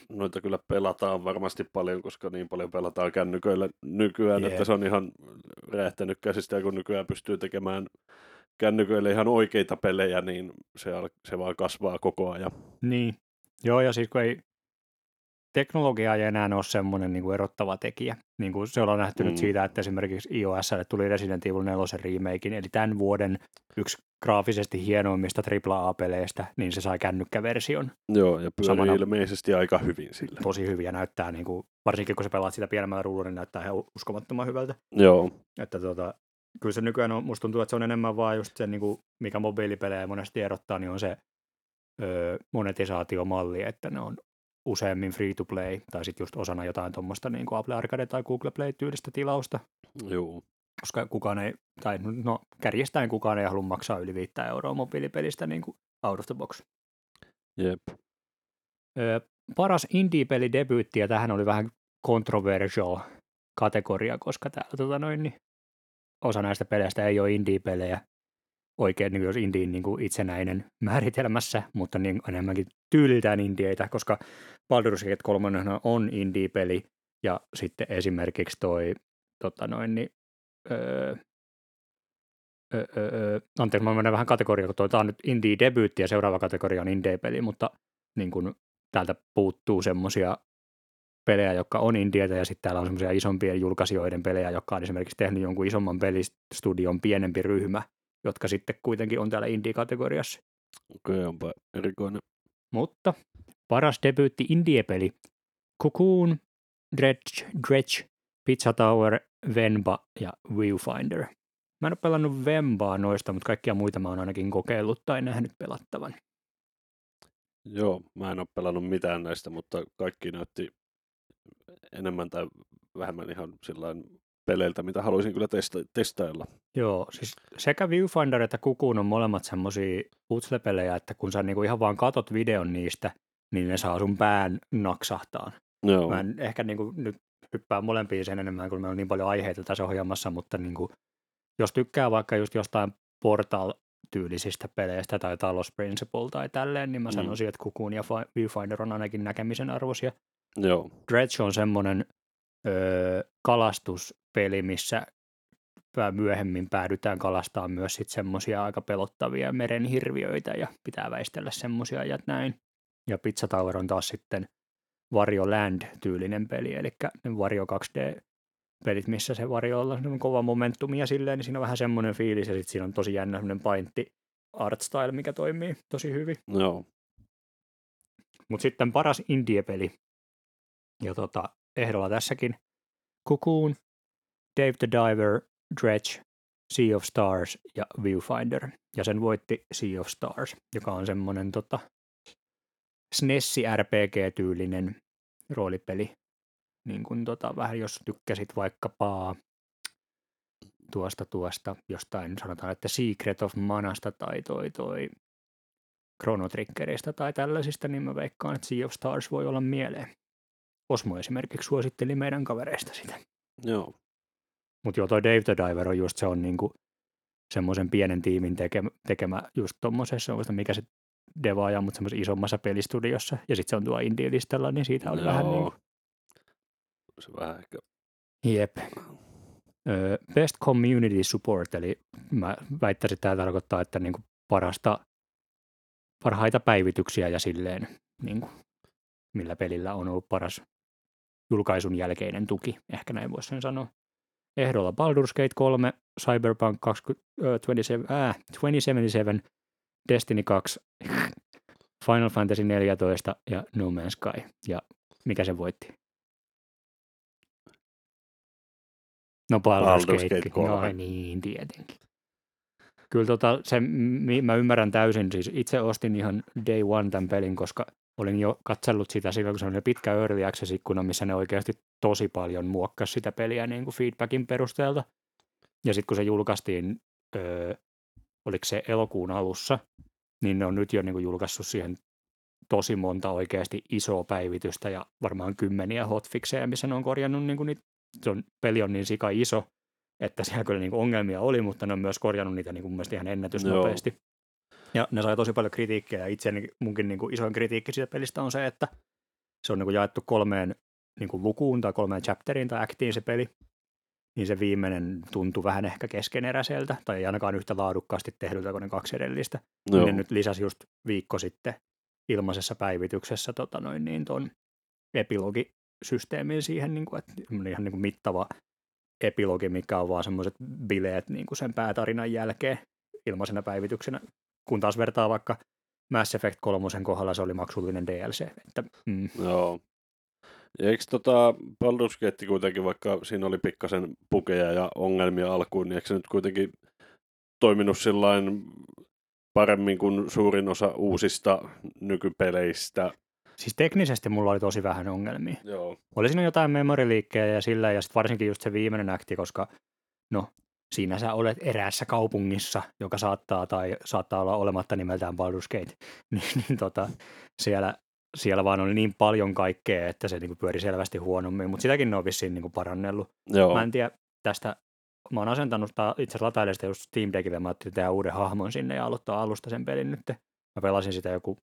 noita kyllä pelataan varmasti paljon, koska niin paljon pelataan kännyköillä nykyään, yeah. että se on ihan räjähtänyt käsistä, kun nykyään pystyy tekemään kännyköille ihan oikeita pelejä, niin se, se vaan kasvaa koko ajan. Niin, joo, ja siis kun ei teknologia ei enää ole semmoinen niin kuin erottava tekijä. Niin kuin se ollaan nähty mm. nyt siitä, että esimerkiksi iOSlle tuli Resident Evil 4 remake, eli tämän vuoden yksi graafisesti hienoimmista AAA-peleistä, niin se sai kännykkäversion. Joo, ja pyörii Samana, ilmeisesti aika hyvin sillä. Tosi hyviä näyttää, niin kuin, varsinkin kun sä pelaat sitä pienemmällä ruudulla, niin näyttää ihan uskomattoman hyvältä. Joo. Että tota, kyllä se nykyään on, musta tuntuu, että se on enemmän vaan just se, niin kuin, mikä mobiilipelejä monesti erottaa, niin on se öö, monetisaatiomalli, että ne on useammin free to play, tai sitten just osana jotain tuommoista niin kuin Apple Arcade tai Google Play tyylistä tilausta. Joo. Koska kukaan ei, tai no kärjestäen kukaan ei halua maksaa yli 5 euroa mobiilipelistä niin kuin out of the box. Jep. Ö, paras indie-peli debyytti, ja tähän oli vähän controversial kategoria, koska täällä tota noin, niin osa näistä peleistä ei ole indie-pelejä, oikein niin jos indiin niin itsenäinen määritelmässä, mutta niin enemmänkin tyyliltään indieitä, koska Baldur's Gate 3 on indie-peli, ja sitten esimerkiksi toi, tota noin, niin, öö, öö, öö, anteeksi, mä menen vähän kategoriaa, kun toi, tämä on nyt indie-debyytti ja seuraava kategoria on indie-peli, mutta niin kuin, täältä puuttuu semmoisia pelejä, jotka on indieitä, ja sitten täällä on semmoisia isompien julkaisijoiden pelejä, jotka on esimerkiksi tehnyt jonkun isomman pelistudion pienempi ryhmä, jotka sitten kuitenkin on täällä indie-kategoriassa. Okei, okay, onpa erikoinen. Mutta paras debyytti indie-peli. Cocoon, Dredge, Dredge, Pizza Tower, Venba ja Viewfinder. Mä en ole pelannut Vembaa noista, mutta kaikkia muita mä oon ainakin kokeillut tai nähnyt pelattavan. Joo, mä en ole pelannut mitään näistä, mutta kaikki näytti enemmän tai vähemmän ihan sillain peleiltä, mitä haluaisin kyllä testa- testailla. Joo, siis sekä Viewfinder että Kukuun on molemmat semmosia putslepelejä, että kun sä niinku ihan vaan katot videon niistä, niin ne saa sun pään naksahtaan. Joo. Mä en ehkä niinku nyt hyppää molempiin sen enemmän, kun meillä on niin paljon aiheita tässä ohjelmassa, mutta niinku, jos tykkää vaikka just jostain Portal-tyylisistä peleistä tai Talos Principle tai tälleen, niin mä mm. sanoisin, että Kukuun ja Viewfinder on ainakin näkemisen arvoisia. Joo. Dredge on semmoinen öö, kalastuspeli, missä myöhemmin päädytään kalastamaan myös sit semmoisia aika pelottavia merenhirviöitä ja pitää väistellä semmoisia ja näin. Ja Pizza Tower on taas sitten Vario Land-tyylinen peli, eli Vario 2D-pelit, missä se Vario on kova momentumia silleen, niin siinä on vähän semmoinen fiilis, ja sitten siinä on tosi jännä semmoinen paintti art style, mikä toimii tosi hyvin. No. Mutta sitten paras indie-peli, ja tota, ehdolla tässäkin Cocoon, Dave the Diver, Dredge, Sea of Stars ja Viewfinder. Ja sen voitti Sea of Stars, joka on semmoinen tota, SNESi RPG-tyylinen roolipeli. Niin kuin tota, vähän jos tykkäsit vaikkapa tuosta tuosta jostain, sanotaan, että Secret of Manasta tai toi toi Chrono Triggerista tai tällaisista, niin mä veikkaan, että Sea of Stars voi olla mieleen. Osmo esimerkiksi suositteli meidän kavereista sitä. Joo. Mutta joo, toi Dave the Diver on just se on niinku semmoisen pienen tiimin tekemä, tekemä just tuommoisessa, mikä se devaaja, mutta semmoisessa isommassa pelistudiossa. Ja sitten se on tuo indie-listalla, niin siitä oli joo. vähän niin Se vähän ehkä... Jep. Best Community Support, eli mä väittäisin, että tämä tarkoittaa, että niin kuin parasta, parhaita päivityksiä ja silleen, niin kuin, millä pelillä on ollut paras julkaisun jälkeinen tuki, ehkä näin voisi sen sanoa. Ehdolla Baldur's Gate 3, Cyberpunk 20, ö, 27, äh, 2077, Destiny 2, Final Fantasy 14 ja No Man's Sky. Ja mikä se voitti? No Baldur's, Baldur's Gate. Gate 3. No niin, tietenkin. Kyllä tota, se, mä ymmärrän täysin, siis itse ostin ihan day one tämän pelin, koska olin jo katsellut sitä silloin, kun se oli pitkä early access-ikkuna, missä ne oikeasti tosi paljon muokkasi sitä peliä niin kuin feedbackin perusteelta. Ja sitten kun se julkaistiin, öö, oliko se elokuun alussa, niin ne on nyt jo niin kuin julkaissut siihen tosi monta oikeasti isoa päivitystä ja varmaan kymmeniä hotfixeja, missä ne on korjannut niin kuin niitä, se on, peli on niin sika iso, että siellä kyllä niin kuin ongelmia oli, mutta ne on myös korjannut niitä niin kuin mun mielestä ihan ennätysnopeasti. Ja ne sai tosi paljon kritiikkiä, ja itse munkin niin kuin isoin kritiikki siitä pelistä on se, että se on niin kuin jaettu kolmeen niin kuin lukuun tai kolmeen chapteriin tai actiin se peli, niin se viimeinen tuntui vähän ehkä keskeneräiseltä, tai ei ainakaan yhtä laadukkaasti tehdyltä kuin ne kaksi edellistä. Joo. Ne nyt lisäsi just viikko sitten ilmaisessa päivityksessä tota noin, niin ton epilogisysteemin siihen, niin kuin, että ihan niin kuin mittava epilogi, mikä on vaan semmoiset bileet niin kuin sen päätarinan jälkeen ilmaisena päivityksenä, kun taas vertaa vaikka Mass Effect 3 kohdalla se oli maksullinen DLC. Että, mm, Joo. Ja eikö tota Baldur's Gate kuitenkin, vaikka siinä oli pikkasen pukeja ja ongelmia alkuun, niin eikö se nyt kuitenkin toiminut sillain paremmin kuin suurin osa uusista nykypeleistä? siis teknisesti mulla oli tosi vähän ongelmia. Joo. Oli siinä jotain memoriliikkejä ja sillä, ja sitten varsinkin just se viimeinen akti, koska no, siinä sä olet eräässä kaupungissa, joka saattaa tai saattaa olla olematta nimeltään Baldur's Gate, niin, niin tota, siellä, siellä vaan oli niin paljon kaikkea, että se niinku pyöri selvästi huonommin, mutta sitäkin ne on vissiin niinku parannellut. Joo. Mä en tiedä tästä, mä oon asentanut tää, itse asiassa latailen sitä just Steam Deckille, mä ajattelin tehdä uuden hahmon sinne ja aloittaa alusta sen pelin nyt. Mä pelasin sitä joku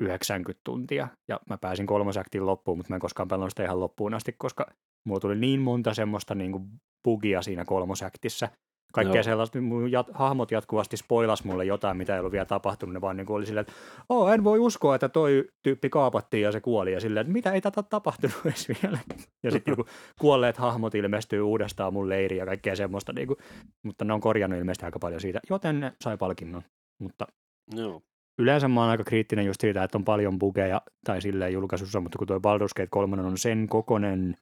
90 tuntia ja mä pääsin kolmosaktiin loppuun, mutta mä en koskaan pelannut sitä ihan loppuun asti, koska mulla tuli niin monta semmoista niin kuin bugia siinä kolmosäktissä. Kaikkea Joo. sellaista, mun jat, hahmot jatkuvasti spoilas mulle jotain, mitä ei ollut vielä tapahtunut, ne vaan niin kuin oli silleen, että oh, en voi uskoa, että toi tyyppi kaapattiin ja se kuoli, ja silleen, että mitä ei tätä tapahtunut edes vielä. Ja sitten niin kuolleet hahmot ilmestyy uudestaan mun leiriin ja kaikkea semmoista, niin kuin, mutta ne on korjannut ilmeisesti aika paljon siitä, joten ne sai palkinnon. Mutta Joo. yleensä mä oon aika kriittinen just siitä, että on paljon bugeja tai silleen julkaisussa, mutta kun toi Baldur's Gate 3 on sen kokonen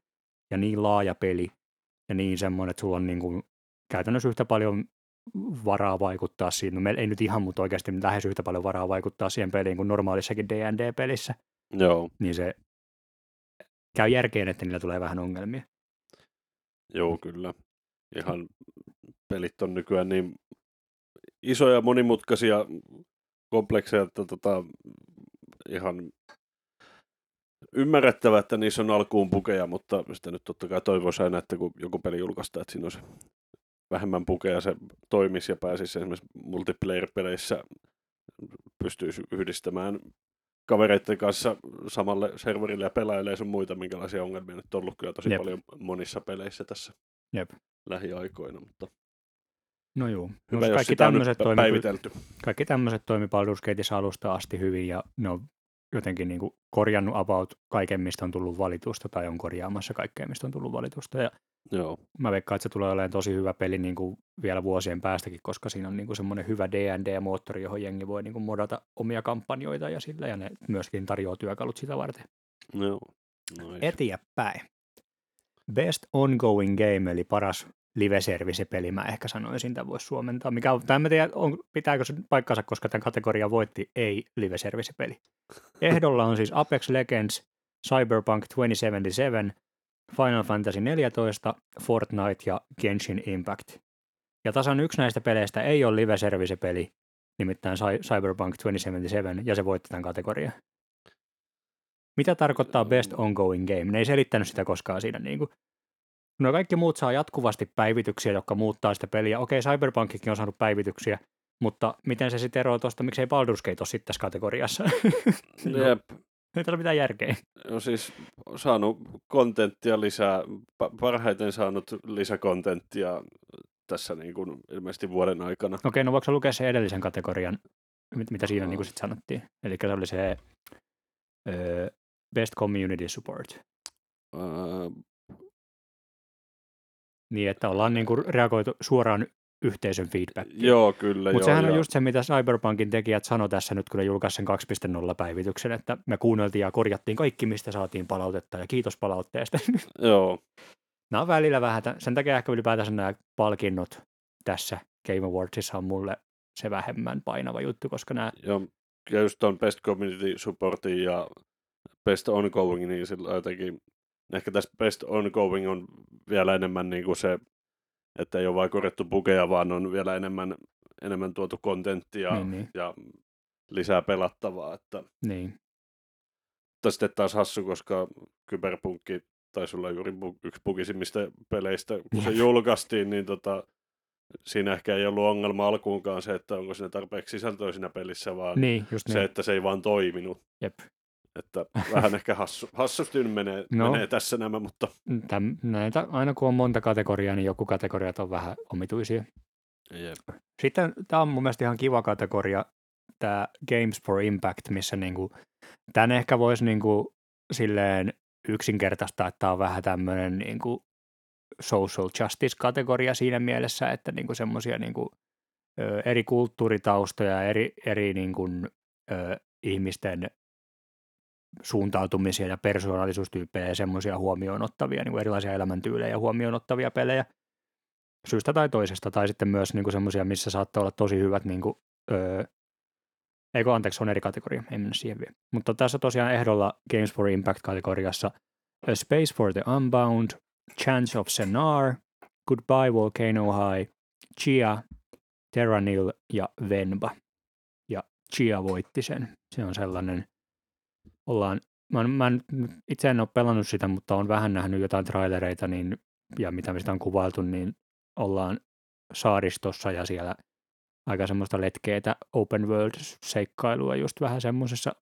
ja niin laaja peli ja niin semmoinen, että sulla on niin kuin käytännössä yhtä paljon varaa vaikuttaa siihen, no meillä ei nyt ihan, mutta oikeasti lähes yhtä paljon varaa vaikuttaa siihen peliin kuin normaalissakin D&D-pelissä, Joo. niin se käy järkeen, että niillä tulee vähän ongelmia. Joo, kyllä. Ihan pelit on nykyään niin isoja, monimutkaisia, komplekseja, että tota, ihan ymmärrettävä, että niissä on alkuun pukeja, mutta sitä nyt totta kai toivoisi aina, että kun joku peli julkaistaan, että siinä olisi vähemmän pukeja, se toimisi ja pääsisi esimerkiksi multiplayer-peleissä pystyisi yhdistämään kavereiden kanssa samalle serverille ja pelaajille ja sun muita, minkälaisia ongelmia nyt on ollut kyllä tosi Jep. paljon monissa peleissä tässä Jep. lähiaikoina, mutta No juu, hyvä, no, jos kaikki on tämmöiset päivitelty. kaikki tämmöiset toimi Baldur's alusta asti hyvin ja ne on jotenkin niin kuin korjannut about kaiken, mistä on tullut valitusta tai on korjaamassa kaikkea, mistä on tullut valitusta. Ja Joo, mä veikkaan, että se tulee olemaan tosi hyvä peli niin kuin vielä vuosien päästäkin, koska siinä on niin kuin semmoinen hyvä D&D-moottori, johon jengi voi niin kuin modata omia kampanjoita ja sillä, ja ne myöskin tarjoaa työkalut sitä varten. joo. Noin. Eteenpäin. Best Ongoing Game, eli paras live-service-peli, mä ehkä sanoisin, tämä voisi suomentaa. Mikä tämä en tiedä, on, pitääkö se paikkansa, koska tämän kategoria voitti ei live-service-peli. Ehdolla on siis Apex Legends, Cyberpunk 2077, Final Fantasy 14, Fortnite ja Genshin Impact. Ja tasan yksi näistä peleistä ei ole live-service-peli, nimittäin Cy- Cyberpunk 2077, ja se voitti tämän kategorian. Mitä tarkoittaa best ongoing game? Ne ei selittänyt sitä koskaan siinä. Niin kuin. No kaikki muut saa jatkuvasti päivityksiä, jotka muuttaa sitä peliä. Okei, Cyberpunkikin on saanut päivityksiä, mutta miten se sitten eroaa tuosta, miksei Baldur's Gate ole sitten tässä kategoriassa? Kuin- Jep. Ei tällä mitään järkeä. No siis saanut kontenttia lisää, parhaiten saanut lisäkontenttia tässä niin kuin ilmeisesti vuoden aikana. Okei, no voiko lukea se edellisen kategorian, mitä siinä niin kuin sit sanottiin? Eli se oli se uh, Best Community Support. Uh, niin, että ollaan niin kuin reagoitu suoraan yhteisön feedbackiin. Joo, kyllä. Mutta sehän on just se, mitä Cyberpunkin tekijät sanoi tässä nyt, kun ne julkaisi sen 2.0 päivityksen, että me kuunneltiin ja korjattiin kaikki, mistä saatiin palautetta, ja kiitos palautteesta. Joo. Nämä on välillä vähän, sen takia ehkä ylipäätänsä nämä palkinnot tässä Game Awardsissa on mulle se vähemmän painava juttu, koska nämä... Joo, ja just on Best Community Supportin ja Best Ongoing, niin sillä jotenkin, ehkä tässä Best Ongoing on vielä enemmän niin kuin se että ei ole vain korjattu bugeja, vaan on vielä enemmän, enemmän tuotu kontenttia niin, niin. ja lisää pelattavaa. Että... Niin. Mutta sitten taas hassu, koska Kyberpunkki taisi olla juuri yksi bugisimmista peleistä, kun se julkaistiin, niin tota, siinä ehkä ei ollut ongelma alkuunkaan se, että onko siinä tarpeeksi sisältöä siinä pelissä, vaan niin, just se, niin. että se ei vaan toiminut. Jep. Että vähän ehkä hassu, hassusti menee, no, menee tässä nämä, mutta... Täm, näitä, aina kun on monta kategoriaa, niin joku kategoriat on vähän omituisia. Jep. Sitten tämä on mun mielestä ihan kiva kategoria, tämä Games for Impact, missä niinku, tämän ehkä voisi niinku silleen yksinkertaista, että tämä on vähän tämmöinen niinku social justice-kategoria siinä mielessä, että niinku semmoisia niinku, eri kulttuuritaustoja, eri, eri niinku, ö, ihmisten suuntautumisia ja persoonallisuustyyppejä ja semmoisia huomioon ottavia, niin kuin erilaisia elämäntyylejä huomioon ottavia pelejä syystä tai toisesta, tai sitten myös niin semmoisia, missä saattaa olla tosi hyvät, niin kuin, öö, eikö anteeksi, on eri kategoria, ei mennä siihen vielä. Mutta tässä tosiaan ehdolla Games for Impact-kategoriassa A Space for the Unbound, Chance of Senar, Goodbye Volcano High, Chia, Terranil ja Venba. Ja Chia voitti sen. Se on sellainen ollaan, mä, mä itse en ole pelannut sitä, mutta on vähän nähnyt jotain trailereita niin, ja mitä me sitä on kuvailtu, niin ollaan saaristossa ja siellä aika semmoista letkeitä open world-seikkailua just vähän semmoisessa,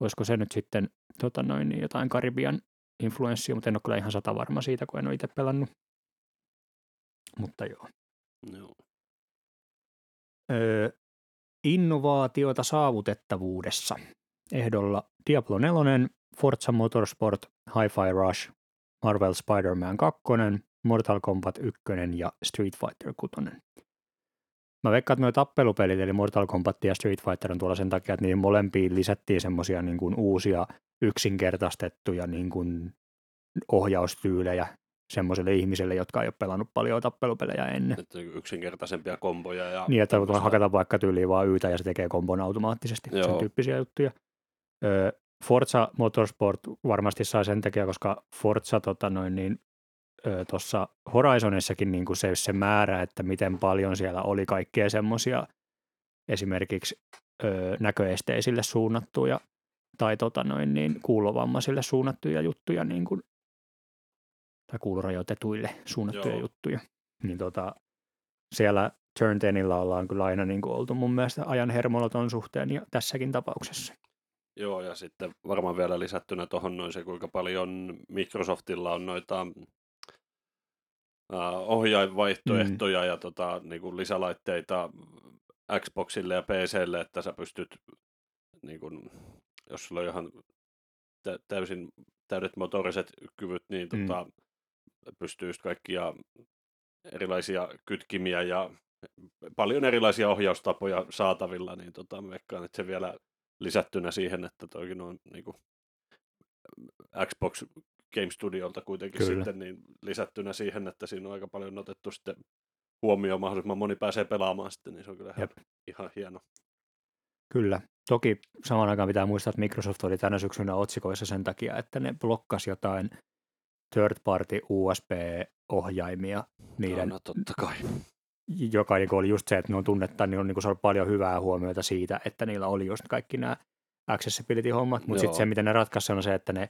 olisiko se nyt sitten tota noin, niin jotain Karibian influenssia, mutta en ole kyllä ihan sata varma siitä, kun en ole itse pelannut. Mutta joo. No. Öö, innovaatiota saavutettavuudessa ehdolla Diablo 4, Forza Motorsport, Hi-Fi Rush, Marvel Spider-Man 2, Mortal Kombat 1 ja Street Fighter 6. Mä veikkaan, että nuo tappelupelit, eli Mortal Kombat ja Street Fighter on tuolla sen takia, että niihin molempiin lisättiin semmoisia niin kuin uusia yksinkertaistettuja niin kuin ohjaustyylejä semmoiselle ihmiselle, jotka ei ole pelannut paljon tappelupelejä ennen. Että yksinkertaisempia komboja. Ja niin, että voi hakata vaikka tyyliin vaan yytä ja se tekee kombon automaattisesti, Joo. sen tyyppisiä juttuja. Forza Motorsport varmasti sai sen takia, koska Forza tota noin, niin, tuossa Horizonissakin niin kuin se, se määrä, että miten paljon siellä oli kaikkea semmoisia esimerkiksi ö, näköesteisille suunnattuja tai tota noin, niin kuulovammaisille suunnattuja juttuja niin kuin, tai kuulorajoitetuille suunnattuja Joo. juttuja. Niin tota, siellä Turn 10 ollaan kyllä aina niin kuin oltu mun mielestä ajan hermolla ton suhteen ja tässäkin tapauksessa. Joo, ja sitten varmaan vielä lisättynä tuohon noin se, kuinka paljon Microsoftilla on noita uh, ohjainvaihtoehtoja mm. ja tota, niin kuin lisälaitteita Xboxille ja PClle, että sä pystyt, niin kuin, jos sulla on ihan täysin täydet motoriset kyvyt, niin mm. tota, pystyy just kaikkia erilaisia kytkimiä ja paljon erilaisia ohjaustapoja saatavilla, niin tota, veikkaan, että se vielä lisättynä siihen, että toikin on niin kuin Xbox Game Studiolta kuitenkin Kyllä. sitten niin lisättynä siihen, että siinä on aika paljon otettu sitten huomioon mahdollisimman moni pääsee pelaamaan sitten, niin se on kyllä ihan, ihan hieno. Kyllä. Toki samaan aikaan pitää muistaa, että Microsoft oli tänä syksynä otsikoissa sen takia, että ne blokkasi jotain third party USB-ohjaimia niiden, no, no totta kai joka niin oli just se, että ne on tunnetta, niin on niin saanut paljon hyvää huomiota siitä, että niillä oli just kaikki nämä accessibility-hommat, mutta sitten se, miten ne ratkaisi, on se, että ne,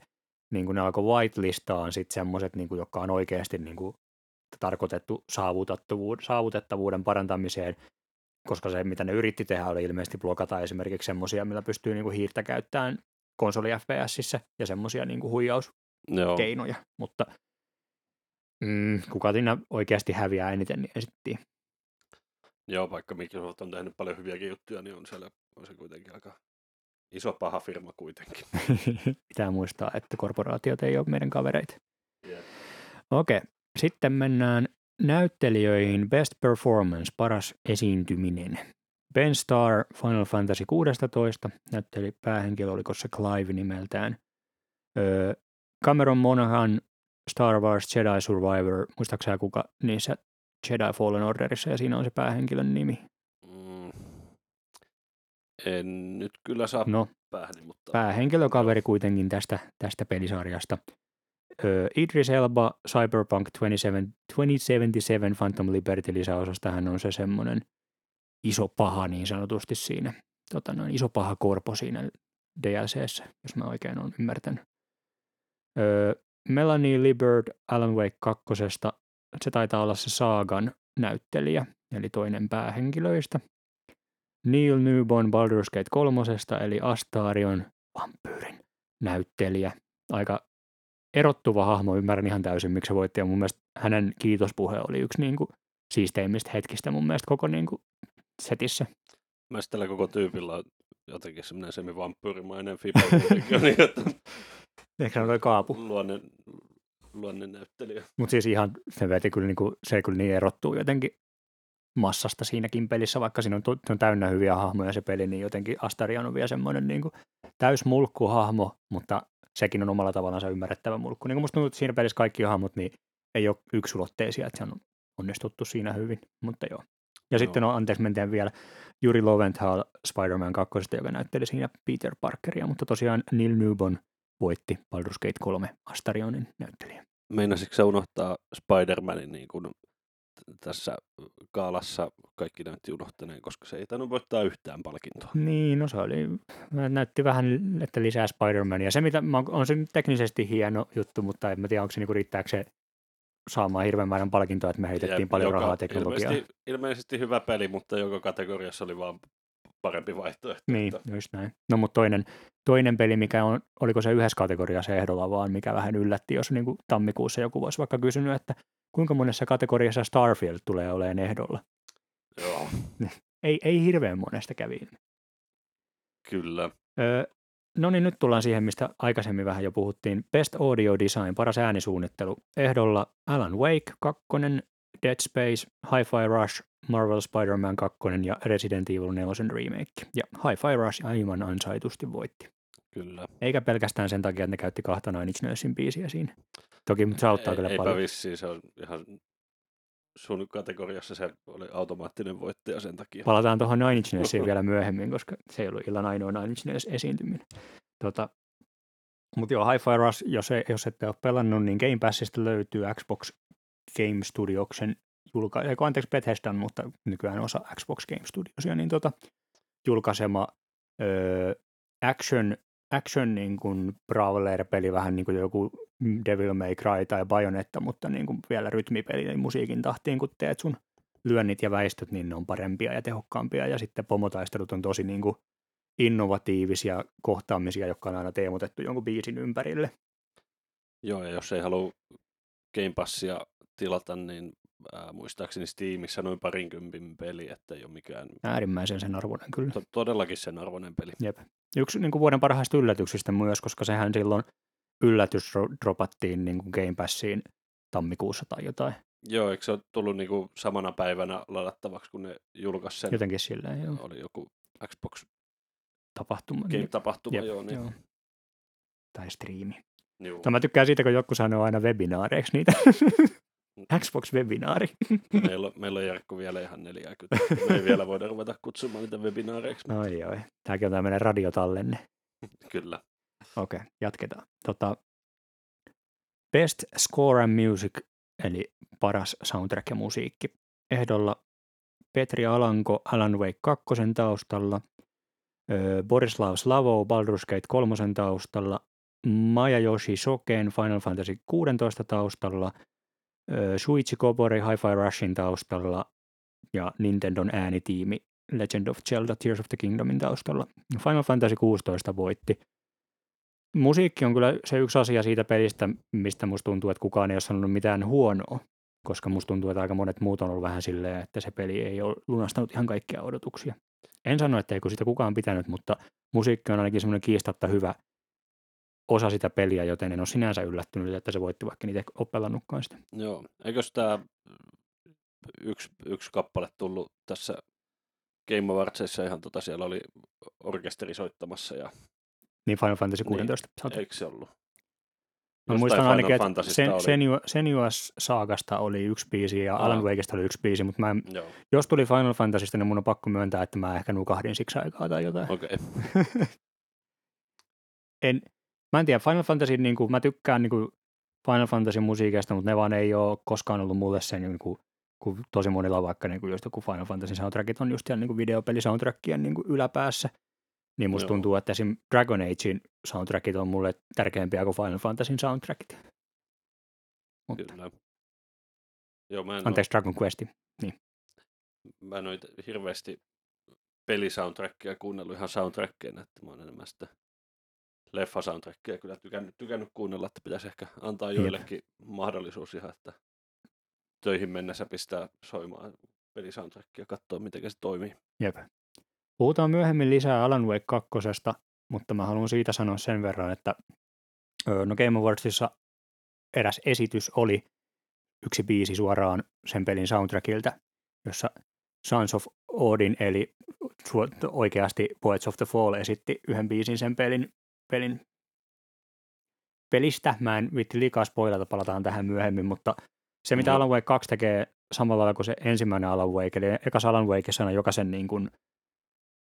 niin kuin ne alkoi whitelistaan sitten semmoiset, niin jotka on oikeasti niin kuin tarkoitettu saavutettavuuden, saavutettavuuden parantamiseen, koska se, mitä ne yritti tehdä, oli ilmeisesti blokata esimerkiksi semmoisia, millä pystyy niin kuin hiirtä käyttämään konsoli FPSissä ja semmoisia niin huijauskeinoja, Joo. mutta mm, kuka siinä oikeasti häviää eniten, niin esittiin. Joo, vaikka Microsoft on tehnyt paljon hyviäkin juttuja, niin on siellä on se kuitenkin aika iso paha firma kuitenkin. Pitää muistaa, että korporaatiot ei ole meidän kavereita. Jep. Okei, sitten mennään näyttelijöihin Best Performance, paras esiintyminen. Ben Starr Final Fantasy 16 näytteli päähenkilö, oliko se Clive nimeltään. Öö, Cameron Monaghan Star Wars Jedi Survivor, muistaakseni kuka niissä Jedi Fallen Orderissa ja siinä on se päähenkilön nimi. Mm. En nyt kyllä saa No, päähäni, mutta päähenkilökaveri kuitenkin tästä, tästä pelisarjasta. Öö, Idris Elba Cyberpunk 27, 2077 Phantom Liberty lisäosasta hän on se semmoinen iso paha niin sanotusti siinä, tota noin, iso paha korpo siinä DLCssä, jos mä oikein olen ymmärtänyt. Öö, Melanie Liburd Alan Wake 2. Se taitaa olla se Saagan näyttelijä, eli toinen päähenkilöistä. Neil Newborn Baldur's Gate 3. eli Astarion vampyyrin näyttelijä. Aika erottuva hahmo, ymmärrän ihan täysin, miksi se voitti. Ja mun mielestä hänen kiitospuhe oli yksi niin kuin, siisteimmistä hetkistä mun mielestä koko niin kuin, setissä. mä tällä koko tyypillä on jotenkin semmoinen semivampyyrimainen fiba kuitenkin, niin että Ehkä on kaapu. luonne, luonne näyttelijä. Mutta siis ihan se veti kyllä, niin kuin, se kyllä niin erottuu jotenkin massasta siinäkin pelissä, vaikka siinä on, se on täynnä hyviä hahmoja se peli, niin jotenkin Astarion on vielä semmoinen niin kuin täysmulkkuhahmo, mutta sekin on omalla tavallaan ymmärrettävä mulkku. Niin kuin musta tuntuu, että siinä pelissä kaikki hahmot niin ei ole yksulotteisia, että se on onnistuttu siinä hyvin, mutta joo. Ja Joo. sitten on, anteeksi, menten vielä Juri Loventhal Spider-Man 2, joka näytteli siinä Peter Parkeria, mutta tosiaan Neil Newbon voitti Baldur's Gate 3 Astarionin näyttelijä. Meinasitko sä unohtaa Spider-Manin niin kuin tässä kaalassa kaikki näytti unohtaneen, koska se ei tainnut voittaa yhtään palkintoa. Niin, no se oli, näytti vähän, että lisää Spider-Mania. Se mitä, on se teknisesti hieno juttu, mutta en mä tiedä, onko se niinku, riittääkö se saamaan hirveän määrän palkintoa, että me heitettiin Jep, paljon joka- rahaa teknologiaan. Ilmeisesti, ilmeisesti hyvä peli, mutta joka kategoriassa oli vaan parempi vaihtoehto. Niin, että- just näin. No mutta toinen, toinen peli, mikä on, oliko se yhdessä kategoriassa ehdolla vaan, mikä vähän yllätti, jos niin kuin tammikuussa joku voisi vaikka kysynyt, että kuinka monessa kategoriassa Starfield tulee olemaan ehdolla. Joo, Ei, ei hirveän monesta kävi ilmi. kyllä. Öö, no niin, nyt tullaan siihen, mistä aikaisemmin vähän jo puhuttiin. Best Audio Design, paras äänisuunnittelu. Ehdolla Alan Wake 2, Dead Space, Hi-Fi Rush, Marvel Spider-Man 2 ja Resident Evil 4 remake. Ja Hi-Fi Rush aivan ansaitusti voitti. Kyllä. Eikä pelkästään sen takia, että ne käytti kahta Nine Inch Nailsin biisiä siinä. Toki mutta se auttaa Ei, kyllä eipä paljon. vissiin, se on ihan sun kategoriassa se oli automaattinen voittaja sen takia. Palataan tuohon Nine Inch Nailsiin vielä myöhemmin, koska se ei ollut illan ainoa Nine Inch Nails esiintyminen. Tota, mutta joo, Hi-Fi Rush, jos, ei, jos ette ole pelannut, niin Game Passista löytyy Xbox Game Studioksen julka, anteeksi Bethesdan, mutta nykyään osa Xbox Game Studiosia, niin tota, julkaisema öö, action, action niin kuin brawler-peli, vähän niin kuin joku Devil May Cry tai Bayonetta, mutta niin kuin vielä rytmipeli, eli musiikin tahtiin, kun teet sun lyönnit ja väistöt, niin ne on parempia ja tehokkaampia, ja sitten pomotaistelut on tosi niin kuin innovatiivisia kohtaamisia, jotka on aina teemotettu jonkun biisin ympärille. Joo, ja jos ei halua Game Passia tilata, niin ää, muistaakseni Steamissa noin parinkympin peli, että ei ole mikään Äärimmäisen sen arvoinen kyllä. to- todellakin sen arvoinen peli. Jep. Yksi niin kuin vuoden parhaista yllätyksistä myös, koska sehän silloin yllätys dro- dropattiin niin kuin Game Passiin tammikuussa tai jotain. Joo, eikö se ole tullut niinku samana päivänä ladattavaksi, kun ne julkaisi sen? Jotenkin silleen, joo. Oli joku Xbox Tapahtuma. Game-tapahtuma, Jep, joo. Niin, joo. Tai striimi. Juu. No mä tykkään siitä, kun joku sanoo aina webinaareiksi niitä. Xbox-webinaari. meillä, on, meillä on Jarkko vielä ihan 40. Me ei vielä voida ruveta kutsumaan niitä webinaareiksi. mutta Oi, oi. Tämäkin on tämmöinen radiotallenne. Kyllä. Okei, okay, jatketaan. Tota, Best Score and Music, eli paras soundtrack ja musiikki. Ehdolla Petri Alanko Alan Wake 2 taustalla, Borislav Slavo Baldur's Gate 3 taustalla, Mayayoshi Soken Final Fantasy 16 taustalla, Shuichi Kobori Hi-Fi Rushin taustalla ja Nintendon äänitiimi Legend of Zelda Tears of the Kingdomin taustalla. Final Fantasy 16 voitti musiikki on kyllä se yksi asia siitä pelistä, mistä musta tuntuu, että kukaan ei ole sanonut mitään huonoa, koska musta tuntuu, että aika monet muut on ollut vähän silleen, että se peli ei ole lunastanut ihan kaikkia odotuksia. En sano, että ei sitä kukaan pitänyt, mutta musiikki on ainakin semmoinen kiistatta hyvä osa sitä peliä, joten en ole sinänsä yllättynyt, että se voitti, vaikka niitä ole pelannutkaan sitä. Joo, eikös tämä yksi, yksi kappale tullut tässä Game Awardsissa ihan tota, siellä oli orkesteri soittamassa ja Niin Final Fantasy 16. Niin. eikö se ollut? Mä Jostain muistan ainakin, että sen, Senua's Saagasta oli yksi biisi ja Aa. Alan Wakeista oli yksi biisi, mutta mä en, Joo, jos tuli Final Fantasysta, niin mun on pakko myöntää, että mä ehkä nukahdin siksi aikaa tai jotain. okei. en, mä en tiedä, Final Fantasy, niin kuin, mä tykkään niin kuin Final Fantasy musiikista, mutta ne vaan ei ole koskaan ollut mulle se, niin kuin, kun tosi monilla vaikka niin kuin just joku Final Fantasy soundtrackit on just siellä niin kuin videopelisoundtrackien niin kuin yläpäässä, niin musta Joo. tuntuu, että esim. Dragon Agein soundtrackit on mulle tärkeämpiä kuin Final Fantasyn soundtrackit. Mutta, Kyllä. Joo, mä en, anteeksi, Dragon Quest. oo, mä en ite hirveästi pelisoundtrackia kuunnellut ihan soundtrackeina, että mä oon enemmän sitä leffa-soundtrackia kyllä tykännyt, tykännyt kuunnella, että pitäisi ehkä antaa joillekin mahdollisuus ihan, että töihin mennessä pistää soimaan pelisoundtrackia, katsoa miten se toimii. Jep. Puhutaan myöhemmin lisää Alan Wake 2, mutta mä haluan siitä sanoa sen verran, että no Game Awardsissa eräs esitys oli yksi biisi suoraan sen pelin soundtrackilta, jossa Sons of Odin, eli oikeasti Poets of the Fall esitti yhden biisin sen pelin, pelin pelistä. Mä en vitti liikaa spoilata, palataan tähän myöhemmin, mutta se mitä Joo. Alan Wake 2 tekee samalla lailla kuin se ensimmäinen Alan Wake, eli ekas Alan Wakeissa jokaisen niin kuin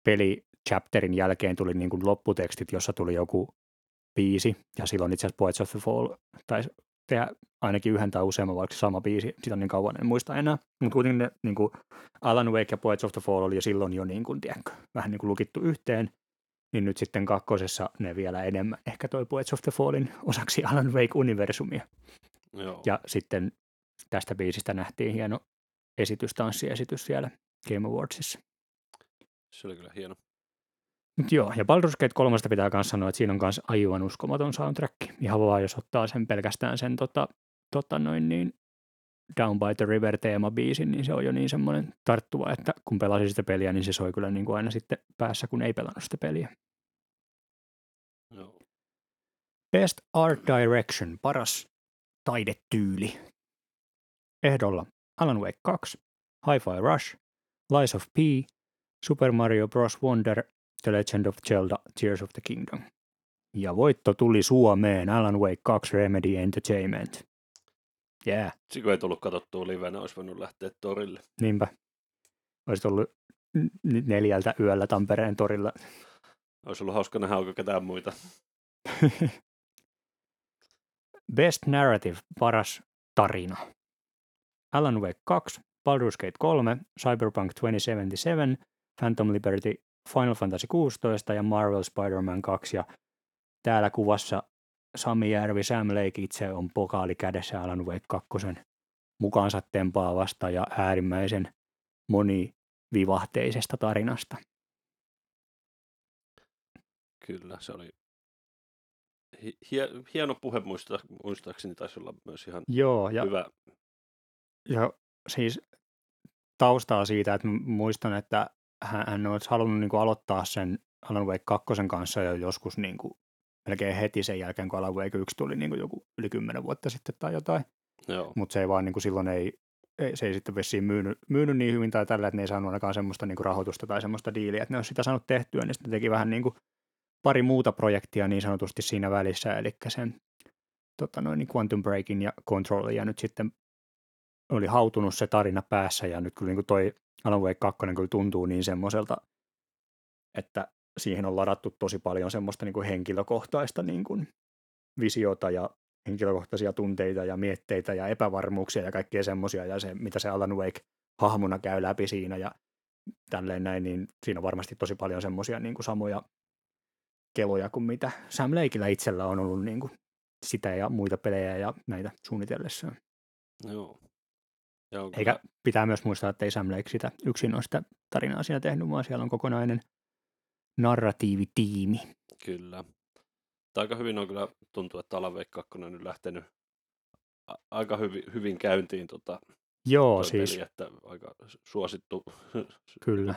pelichapterin jälkeen tuli niin kuin lopputekstit, jossa tuli joku biisi, ja silloin itse asiassa Poets of the Fall taisi tehdä ainakin yhden tai useamman, vaikka sama biisi, sitä on niin kauan, en muista enää. Mutta kuitenkin ne, niin kuin Alan Wake ja Poets of the Fall oli jo silloin jo niin kuin, tiedätkö, vähän niin kuin lukittu yhteen, niin nyt sitten kakkosessa ne vielä enemmän ehkä toi Poets of the Fallin osaksi Alan Wake-universumia. Joo, Ja sitten tästä biisistä nähtiin hieno esitys, tanssiesitys siellä Game Awardsissa. se oli kyllä hieno. Mut joo, ja Baldur's Gate 3 pitää myös sanoa, että siinä on myös aivan uskomaton soundtrack. Ihan vaan, jos ottaa sen pelkästään sen tota, tota noin niin Down by the River teemabiisin, niin se on jo niin semmoinen tarttuva, että kun pelasin sitä peliä, niin se soi kyllä niin kuin aina sitten päässä, kun ei pelannut sitä peliä. Joo. Best Art Direction, paras taidetyyli. Ehdolla Alan Wake 2, Hi-Fi Rush, Lies of P, Super Mario Bros. Wonder, The Legend of Zelda, Tears of the Kingdom. Ja voitto tuli Suomeen Alan Wake 2 Remedy Entertainment. Yeah, Sitten kun ei tullut katsottua livenä, olisi voinut lähteä torille. niinpä. Olisi ollut n- neljältä yöllä Tampereen torilla. Olisi ollut hauska nähdä, onko ketään muita. Best Narrative, paras tarina. Alan Wake 2, Baldur's Gate 3, Cyberpunk 2077, Phantom Liberty, Final Fantasy 16 ja Marvel Spider-Man 2. Ja täällä kuvassa Sami Järvi, Sam Lake itse on pokaali kädessä Alan Wake 2 mukaansa tempaavasta ja äärimmäisen monivivahteisesta tarinasta. Kyllä, se oli hi- hie- hieno puhe, muista, muistaakseni taisi olla myös ihan Joo, ja hyvä. Ja siis taustaa siitä, että muistan, että hän, hän olisi halunnut niin kuin aloittaa sen Alan Wake 2 kanssa jo joskus niin kuin melkein heti sen jälkeen, kun Alan Wake 1 tuli niin kuin joku yli 10 vuotta sitten tai jotain. Mutta se ei vaan niin kuin silloin ei, ei, se ei sitten vissiin myynyt, myynyt niin hyvin tai tällä, että ne ei saanut ainakaan semmoista niin kuin rahoitusta tai semmoista diiliä, että ne olisi sitä saanut tehtyä, niin sitten teki vähän niin kuin pari muuta projektia niin sanotusti siinä välissä, eli sen tota noin, niin Quantum Breakin ja Controlin, ja nyt sitten oli hautunut se tarina päässä, ja nyt kyllä niin kuin toi Alan Wake 2 kyllä tuntuu niin semmoiselta, että siihen on ladattu tosi paljon semmoista niin kuin henkilökohtaista niin kuin visiota ja henkilökohtaisia tunteita ja mietteitä ja epävarmuuksia ja kaikkea semmoisia, ja se, mitä se Alan Wake hahmona käy läpi siinä, ja tälleen näin, niin siinä on varmasti tosi paljon semmoisia niin kuin samoja keloja kuin mitä Sam Lakeillä itsellä on ollut niin kuin sitä ja muita pelejä ja näitä suunnitellessaan. joo. Ja on Eikä pitää myös muistaa, että ei Sam Lake sitä yksin ole sitä tarinaa siinä tehnyt, vaan siellä on kokonainen narratiivitiimi. Kyllä. Mutta aika hyvin on kyllä, tuntuu, että Alan Wake 2 on nyt lähtenyt aika hyvin, hyvin käyntiin tota, Joo, siis peli, että aika suosittu, kyllä.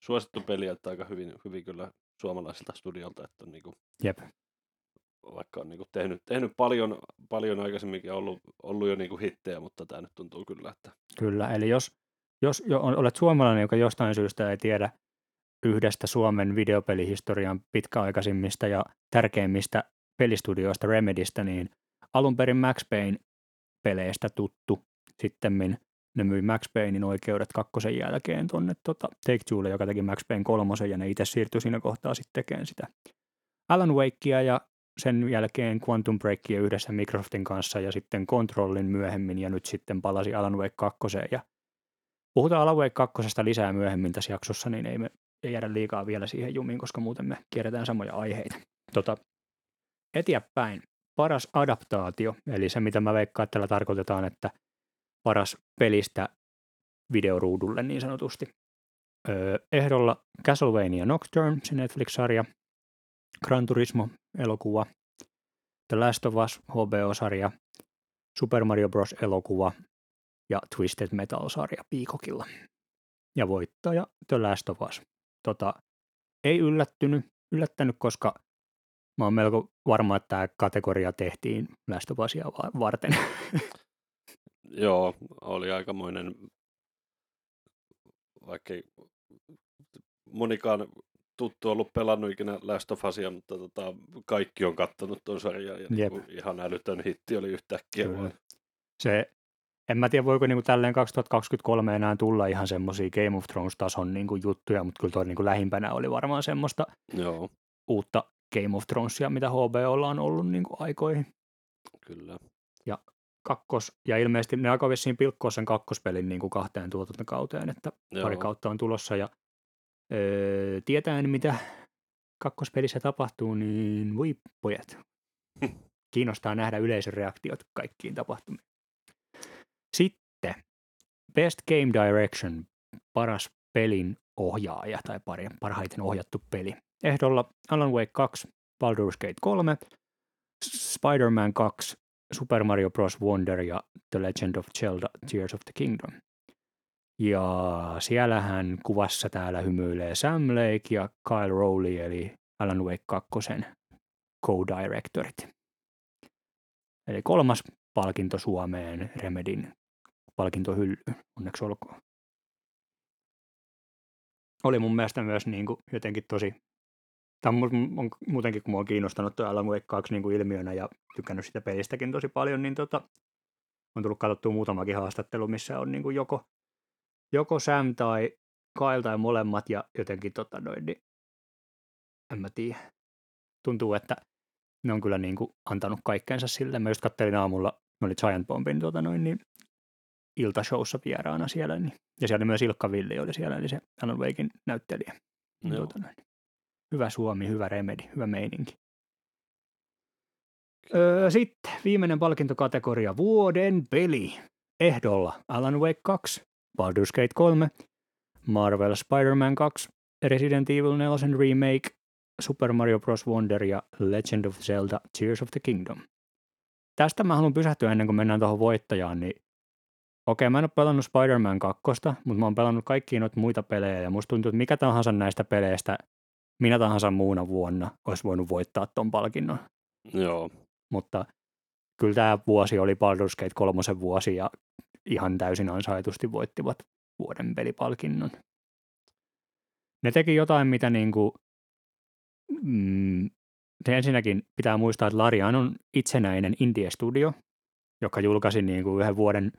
suosittu peli, että aika hyvin, hyvin kyllä suomalaisilta studiolta, että on niinku, Jep. vaikka on niinku tehnyt, tehnyt paljon, paljon aikaisemminkin ja ollut, ollut jo niinku hittejä, mutta tämä nyt tuntuu kyllä, että Kyllä, eli jos, jos jo olet suomalainen, joka jostain syystä ei tiedä yhdestä Suomen videopelihistorian pitkäaikaisimmista ja tärkeimmistä pelistudioista Remedistä, niin alun perin Max Payne peleistä tuttu. Sitten ne myi Max Paynein oikeudet kakkosen jälkeen tuonne tota Take-Twolle, joka teki Max Payne kolmosen, ja ne itse siirtyi siinä kohtaa sitten tekemään sitä Alan Wakea ja sen jälkeen Quantum Breakia yhdessä Microsoftin kanssa ja sitten Controlin myöhemmin ja nyt sitten palasi Alan Wake 2. Ja puhutaan Alan Wake 2 lisää myöhemmin tässä jaksossa, niin ei me ei jäädä liikaa vielä siihen jumiin, koska muuten me kierretään samoja aiheita. Tota, eteenpäin. Paras adaptaatio, eli se mitä mä veikkaan, että tällä tarkoitetaan, että paras pelistä videoruudulle niin sanotusti. Öö, ehdolla Castlevania Nocturne, se Netflix-sarja, Gran Turismo-elokuva, The Last of Us HBO-sarja, Super Mario Bros. elokuva ja Twisted Metal-sarja Piikokilla. Ja voittaja The Last of Us. Tota, ei yllättynyt, yllättänyt, koska mä oon melko varma, että tämä kategoria tehtiin va- varten. joo, oli aikamoinen, vaikka ei monikaan tuttu ollut pelannut ikinä Last of Usia, mutta tota, kaikki on kattonut tuon sarjan ja Jep. niinku ihan älytön hitti oli yhtäkkiä Kyllä. vaan. Se, en mä tiedä, voiko niinku tälleen 2023 enää tulla ihan semmoisia Game of Thrones-tason niinku juttuja, mutta kyllä tuo niinku lähimpänä oli varmaan semmoista Joo, uutta Game of Thronesia, mitä HBOlla on ollut niinku aikoihin. kyllä. Kakkos, ja ilmeisesti ne alkoi vissiin pilkkoa sen kakkospelin niinku kahteen tuotantokauteen, että Joo. pari kautta on tulossa, ja öö, tietäen mitä kakkospelissä tapahtuu, niin voi pojat. Kiinnostaa nähdä yleisön reaktiot kaikkiin tapahtumiin. Sitten Best Game Direction, paras pelin ohjaaja tai pari, parhaiten ohjattu peli. Ehdolla Alan Wake 2, Baldur's Gate 3, Spider-Man 2, Super Mario Bros. Wonder ja The Legend of Zelda Tears of the Kingdom. Ja siellähän kuvassa täällä hymyilee Sam Lake ja Kyle Rowley, eli Alan Wake 2 co-directorit. Eli kolmas palkinto Suomeen Remedin palkintohylly, onneksi olkoon. Oli mun mielestä myös niin kuin jotenkin tosi, tämä on on muutenkin kun mua on kiinnostanut tuo Alan Wake 2 niin kuin ilmiönä ja tykännyt sitä pelistäkin tosi paljon, niin tota, on tullut katsottua muutamakin haastattelu, missä on niin kuin joko, joko Sam tai Kyle tai molemmat ja jotenkin tota noin, niin en mä tiedä. Tuntuu, että ne on kyllä niin kuin antanut kaikkeensa sille. Mä just kattelin aamulla, ne oli Giant Bombin tota noin, niin iltashowssa vieraana siellä. Niin, ja siellä oli myös Ilkka Villi oli siellä, eli se Alan Wakein näyttelijä. Niin, Joo. tota noin, hyvä Suomi, hyvä remedi, hyvä meininki. Öö, sitten viimeinen palkintokategoria, vuoden peli. Ehdolla Alan Wake 2, Baldur's Gate 3, Marvel Spider-Man 2, Resident Evil 4 Remake, Super Mario Bros. Wonder ja Legend of Zelda Tears of the Kingdom. Tästä mä haluan pysähtyä ennen kuin mennään tuohon voittajaan, niin okei, mä en ole pelannut Spider-Man 2, mutta mä oon pelannut kaikkia noita muita pelejä ja musta tuntuu, että mikä tahansa näistä peleistä minä tahansa muuna vuonna olisi voinut voittaa ton palkinnon. Joo, Mutta kyllä tämä vuosi oli Baldur's Gate 3 vuosi ja ihan täysin ansaitusti voittivat vuoden pelipalkinnon. Ne teki jotain, mitä niinku, mm, se ensinnäkin pitää muistaa, että Larian on itsenäinen indie-studio, joka julkaisi niinku yhden vuoden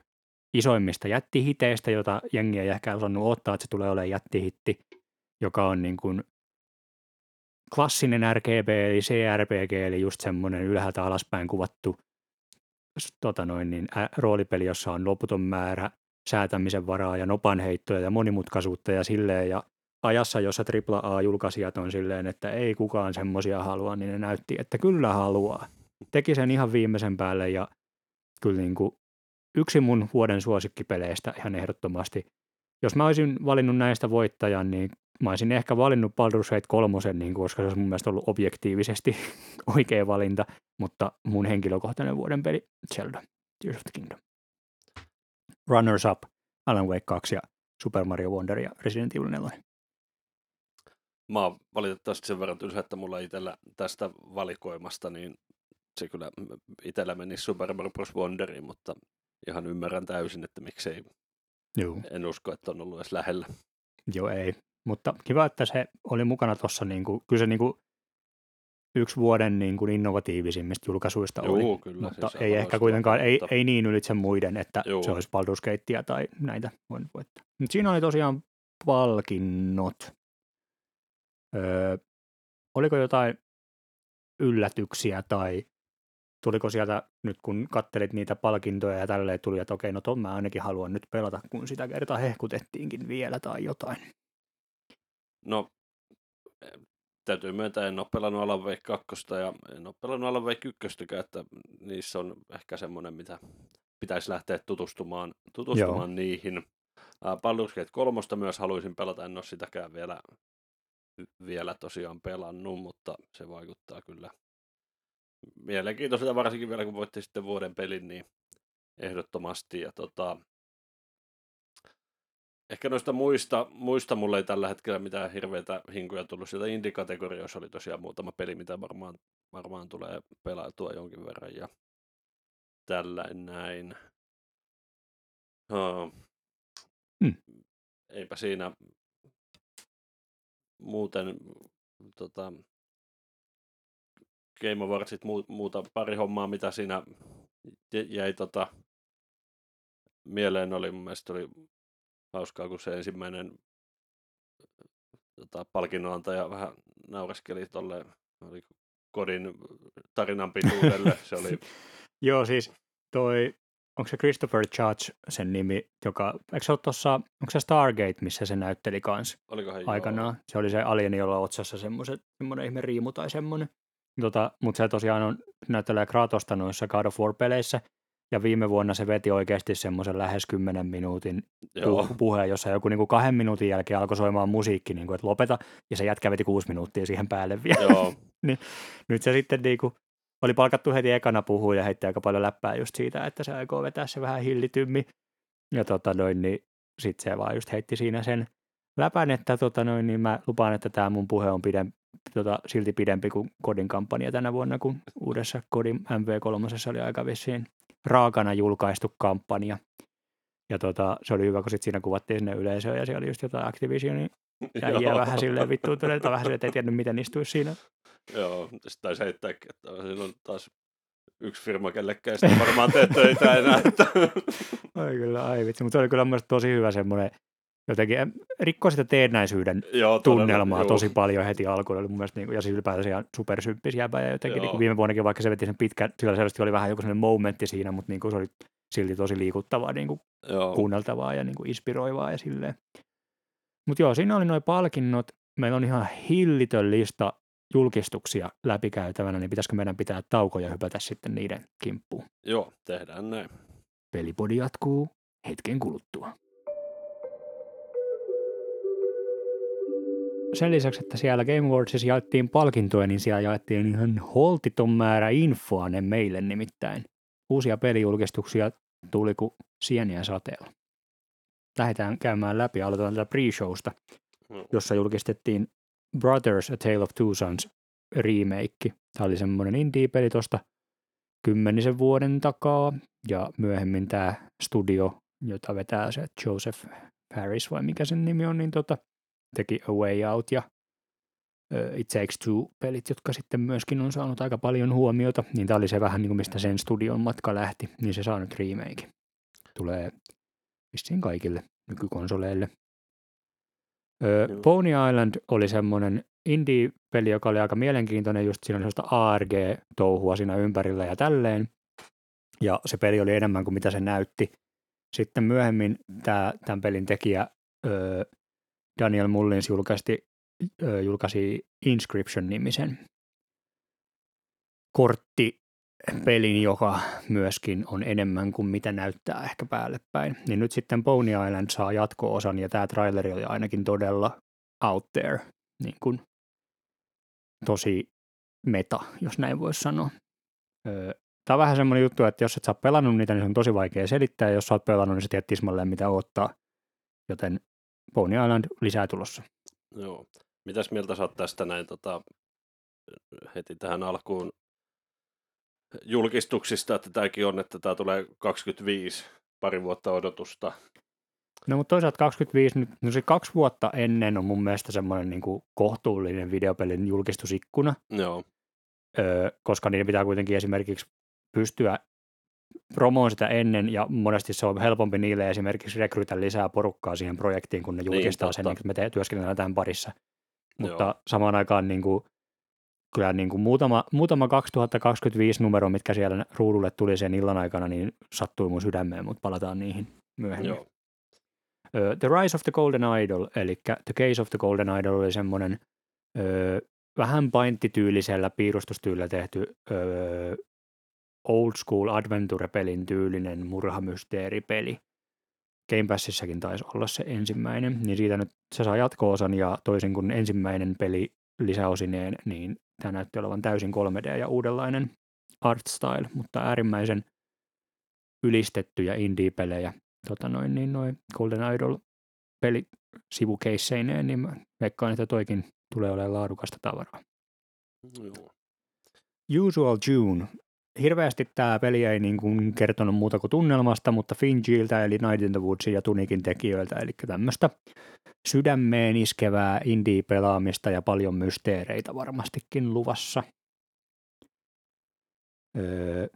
isoimmista jättihiteistä, jota jengi ei ehkä osannut odottaa, että se tulee olemaan jättihitti, joka on niin kuin klassinen RGB eli CRPG, eli just semmoinen ylhäältä alaspäin kuvattu tota noin, niin, ä, roolipeli, jossa on loputon määrä säätämisen varaa ja nopanheittoja ja monimutkaisuutta ja silleen, ja ajassa, jossa AAA-julkaisijat on silleen, että ei kukaan semmoisia halua, niin ne näytti, että kyllä haluaa. Teki sen ihan viimeisen päälle ja kyllä niin kuin yksi mun vuoden suosikkipeleistä ihan ehdottomasti. Jos mä olisin valinnut näistä voittajan, niin mä olisin ehkä valinnut Baldur's Gate 3, niin koska se olisi mun mielestä ollut objektiivisesti oikea valinta, mutta mun henkilökohtainen vuoden peli Zelda, Tears of the Kingdom. Runners Up, Alan Wake 2 ja Super Mario Wonder ja Resident Evil 4. Mä oon valitettavasti sen verran tylsä, että mulla itsellä tästä valikoimasta, niin se kyllä itsellä meni Super Mario Bros. Wonderiin, mutta ihan ymmärrän täysin, että miksei. Joo. En usko, että on ollut edes lähellä. Joo, ei. Mutta kiva, että se oli mukana tuossa, niin kuin, kyllä se niin kuin, yksi vuoden niin kuin innovatiivisimmista julkaisuista Joo, oli. kyllä, mutta siis ei ehkä kuitenkaan, ei, ei niin ylitse muiden, että Joo. se olisi Baldur's Gatea tai näitä voinut voittaa. Mutta siinä oli tosiaan palkinnot. Öö, oliko jotain yllätyksiä tai tuliko sieltä nyt kun kattelit niitä palkintoja ja tälleen tuli, että okei, no ton mä ainakin haluan nyt pelata, kun sitä kertaa hehkutettiinkin vielä tai jotain. No, eh, täytyy myöntää, en ole pelannut Alan Wake 2 ja en ole pelannut Alan Wake 1, että niissä on ehkä semmoinen, mitä pitäisi lähteä tutustumaan, tutustumaan Joo. niihin. Baldur's Gate 3 myös haluaisin pelata, en ole sitäkään vielä, vielä tosiaan pelannut, mutta se vaikuttaa kyllä mielenkiintoiselta, varsinkin vielä kun voitti sitten vuoden pelin, niin ehdottomasti. Ja tota, ehkä noista muista, muista mulle ei tällä hetkellä mitään hirveitä hinkuja tullut. Sieltä indie-kategorioissa oli tosiaan muutama peli, mitä varmaan, varmaan tulee pelautua jonkin verran ja tällainen näin. Oh. Hmm. Eipä siinä muuten tota, Game Awardsit muu, muuta pari hommaa, mitä siinä jä- jäi tota, mieleen oli, mun mielestä oli hauskaa, kun se ensimmäinen tota, palkinnonantaja vähän naureskeli tolle oli kodin tarinan pituudelle. Se oli, Joo, siis toi, onko se Christopher Judge sen nimi, joka, eikö se ole tuossa, onko se Stargate, missä se näytteli kans olikohan joo. aikanaan? Se oli se alieni, jolla on otsassa semmoinen ihme riimu tai semmoinen. Tota, mutta se tosiaan on näyttelee Kratosta noissa God of War-peleissä, ja viime vuonna se veti oikeasti semmoisen lähes 10 minuutin Joo, pu- puheen, jossa joku niinku kahden minuutin jälkeen alkoi soimaan musiikki, niinku, että lopeta, ja se jätkä veti kuusi minuuttia siihen päälle vielä. joo, Nyt se sitten niinku, oli palkattu heti ekana puhua ja heitti aika paljon läppää just siitä, että se aikoo vetää se vähän hillitymmi. Ja tota noin, niin sitten se vaan just heitti siinä sen läpän, että tota noin, niin mä lupaan, että tämä mun puhe on pidem, tota, silti pidempi kuin Kodin kampanja tänä vuonna, kun uudessa Kodin MV3 oli aika vissiin raakana julkaistu kampanja. Ja tota, se oli hyvä, kun sit siinä kuvattiin sinne yleisöön ja siellä oli just jotain Activisionin joo. vähän silleen vittuuntuneita, tai vähän silleen, että ei tiennyt, miten istuisi siinä. Joo, sitten taisi heittääkin, että siinä on taas yksi firma kellekään, sitten varmaan teet töitä enää. Että... Ai kyllä, ai vitsi, mutta se oli kyllä mielestä tosi hyvä semmoinen, jotenkin rikkoi sitä teennäisyyden Joo, tunnelmaa todella, tosi juu. paljon heti alkuun. Oli mun mielestä, niin kuin, ja siis ylipäätään ihan supersymppis jäbä, ja jotenkin niin kuin viime vuonnakin, vaikka se veti sen pitkän, sillä selvästi oli vähän joku sellainen momentti siinä, mutta niin kuin se oli silti tosi liikuttavaa, niin kuin Joo. kuunneltavaa ja niin kuin inspiroivaa ja silleen. Mutta joo, siinä oli noin palkinnot. Meillä on ihan hillitön lista julkistuksia läpikäytävänä, niin pitäisikö meidän pitää tauko ja hypätä sitten niiden kimppuun. Joo, tehdään näin. Pelipodi jatkuu hetken kuluttua. Sen lisäksi, että siellä Game Awardsissa jaettiin palkintoja, niin siellä jaettiin ihan holtiton määrä infoa ne meille nimittäin. Uusia pelijulkistuksia tuli kuin sieniä sateella. Lähdetään käymään läpi, aloitetaan tätä pre-showsta, Joo. jossa julkistettiin Brothers A Tale of Two Sons remake. Tämä oli semmoinen indie-peli tuosta kymmenisen vuoden takaa, ja myöhemmin tämä studio, jota vetää se Joseph Harris, vai mikä sen nimi on, niin tota, teki A Way Out ja It Takes Two-pelit, jotka sitten myöskin on saanut aika paljon huomiota, niin tämä oli se vähän niin kuin mistä sen studion matka lähti, niin se saa nyt remake. Tulee vissiin kaikille nykykonsoleille. Pony Island oli semmoinen indie-peli, joka oli aika mielenkiintoinen, just siinä oli sellaista ARG-touhua siinä ympärillä ja tälleen. Ja se peli oli enemmän kuin mitä se näytti. Sitten myöhemmin tää, tämän pelin tekijä ö, Daniel Mullins julkaisti, julkaisi Inscription-nimisen korttipelin, joka myöskin on enemmän kuin mitä näyttää ehkä päälle päin. Niin nyt sitten Pony Island saa jatko-osan ja tämä traileri oli ainakin todella out there, niin kuin tosi meta, jos näin voisi sanoa. Tämä on vähän semmoinen juttu, että jos et sä pelannut niitä, niin se on tosi vaikea selittää, ja jos sä oot pelannut, niin sä tiedät tismalleen, mitä odottaa. Joten Pony Island lisää tulossa. Joo. Mitäs mieltä sä tästä näin tota, heti tähän alkuun julkistuksista, että tämäkin on, että tämä tulee 25 pari vuotta odotusta. No mutta toisaalta 25, nyt, no se kaksi vuotta ennen on mun mielestä semmoinen niin kuin kohtuullinen videopelin julkistusikkuna, Joo, öö, koska niiden pitää kuitenkin esimerkiksi pystyä promoon sitä ennen, ja monesti se on helpompi niille esimerkiksi rekrytä lisää porukkaa siihen projektiin, kun ne Niin, julkistaa sen, totta. niin me te- työskennellään tämän parissa. Mutta Joo. samaan aikaan niin kuin, kyllä niin kuin muutama, muutama 2025 numero, mitkä siellä ruudulle tuli sen illan aikana, niin sattui mun sydämeen, mutta palataan niihin myöhemmin. joo, Ö, The Rise of the Golden Idol, eli The Case of the Golden Idol oli semmoinen ö, vähän painttityylisellä piirustustyylillä tehty ö, old school adventure-pelin tyylinen murhamysteeripeli. Game Passissakin taisi olla se ensimmäinen, niin siitä nyt se saa jatko-osan ja toisin kuin ensimmäinen peli lisäosineen, niin tämä näytti olevan täysin 3D ja uudenlainen art style, mutta äärimmäisen ylistettyjä indie-pelejä. Tota noin, niin noin Golden Idol peli sivukeisseineen, niin mä veikkaan, että toikin tulee olemaan laadukasta tavaraa. joo. Usual June. Hirveästi tämä peli ei niin kuin kertonut muuta kuin tunnelmasta, mutta Fingiltä eli Night in the Woodsin ja Tunikin tekijöiltä, eli tämmöistä sydämeen iskevää indie-pelaamista ja paljon mysteereitä varmastikin luvassa. Öö,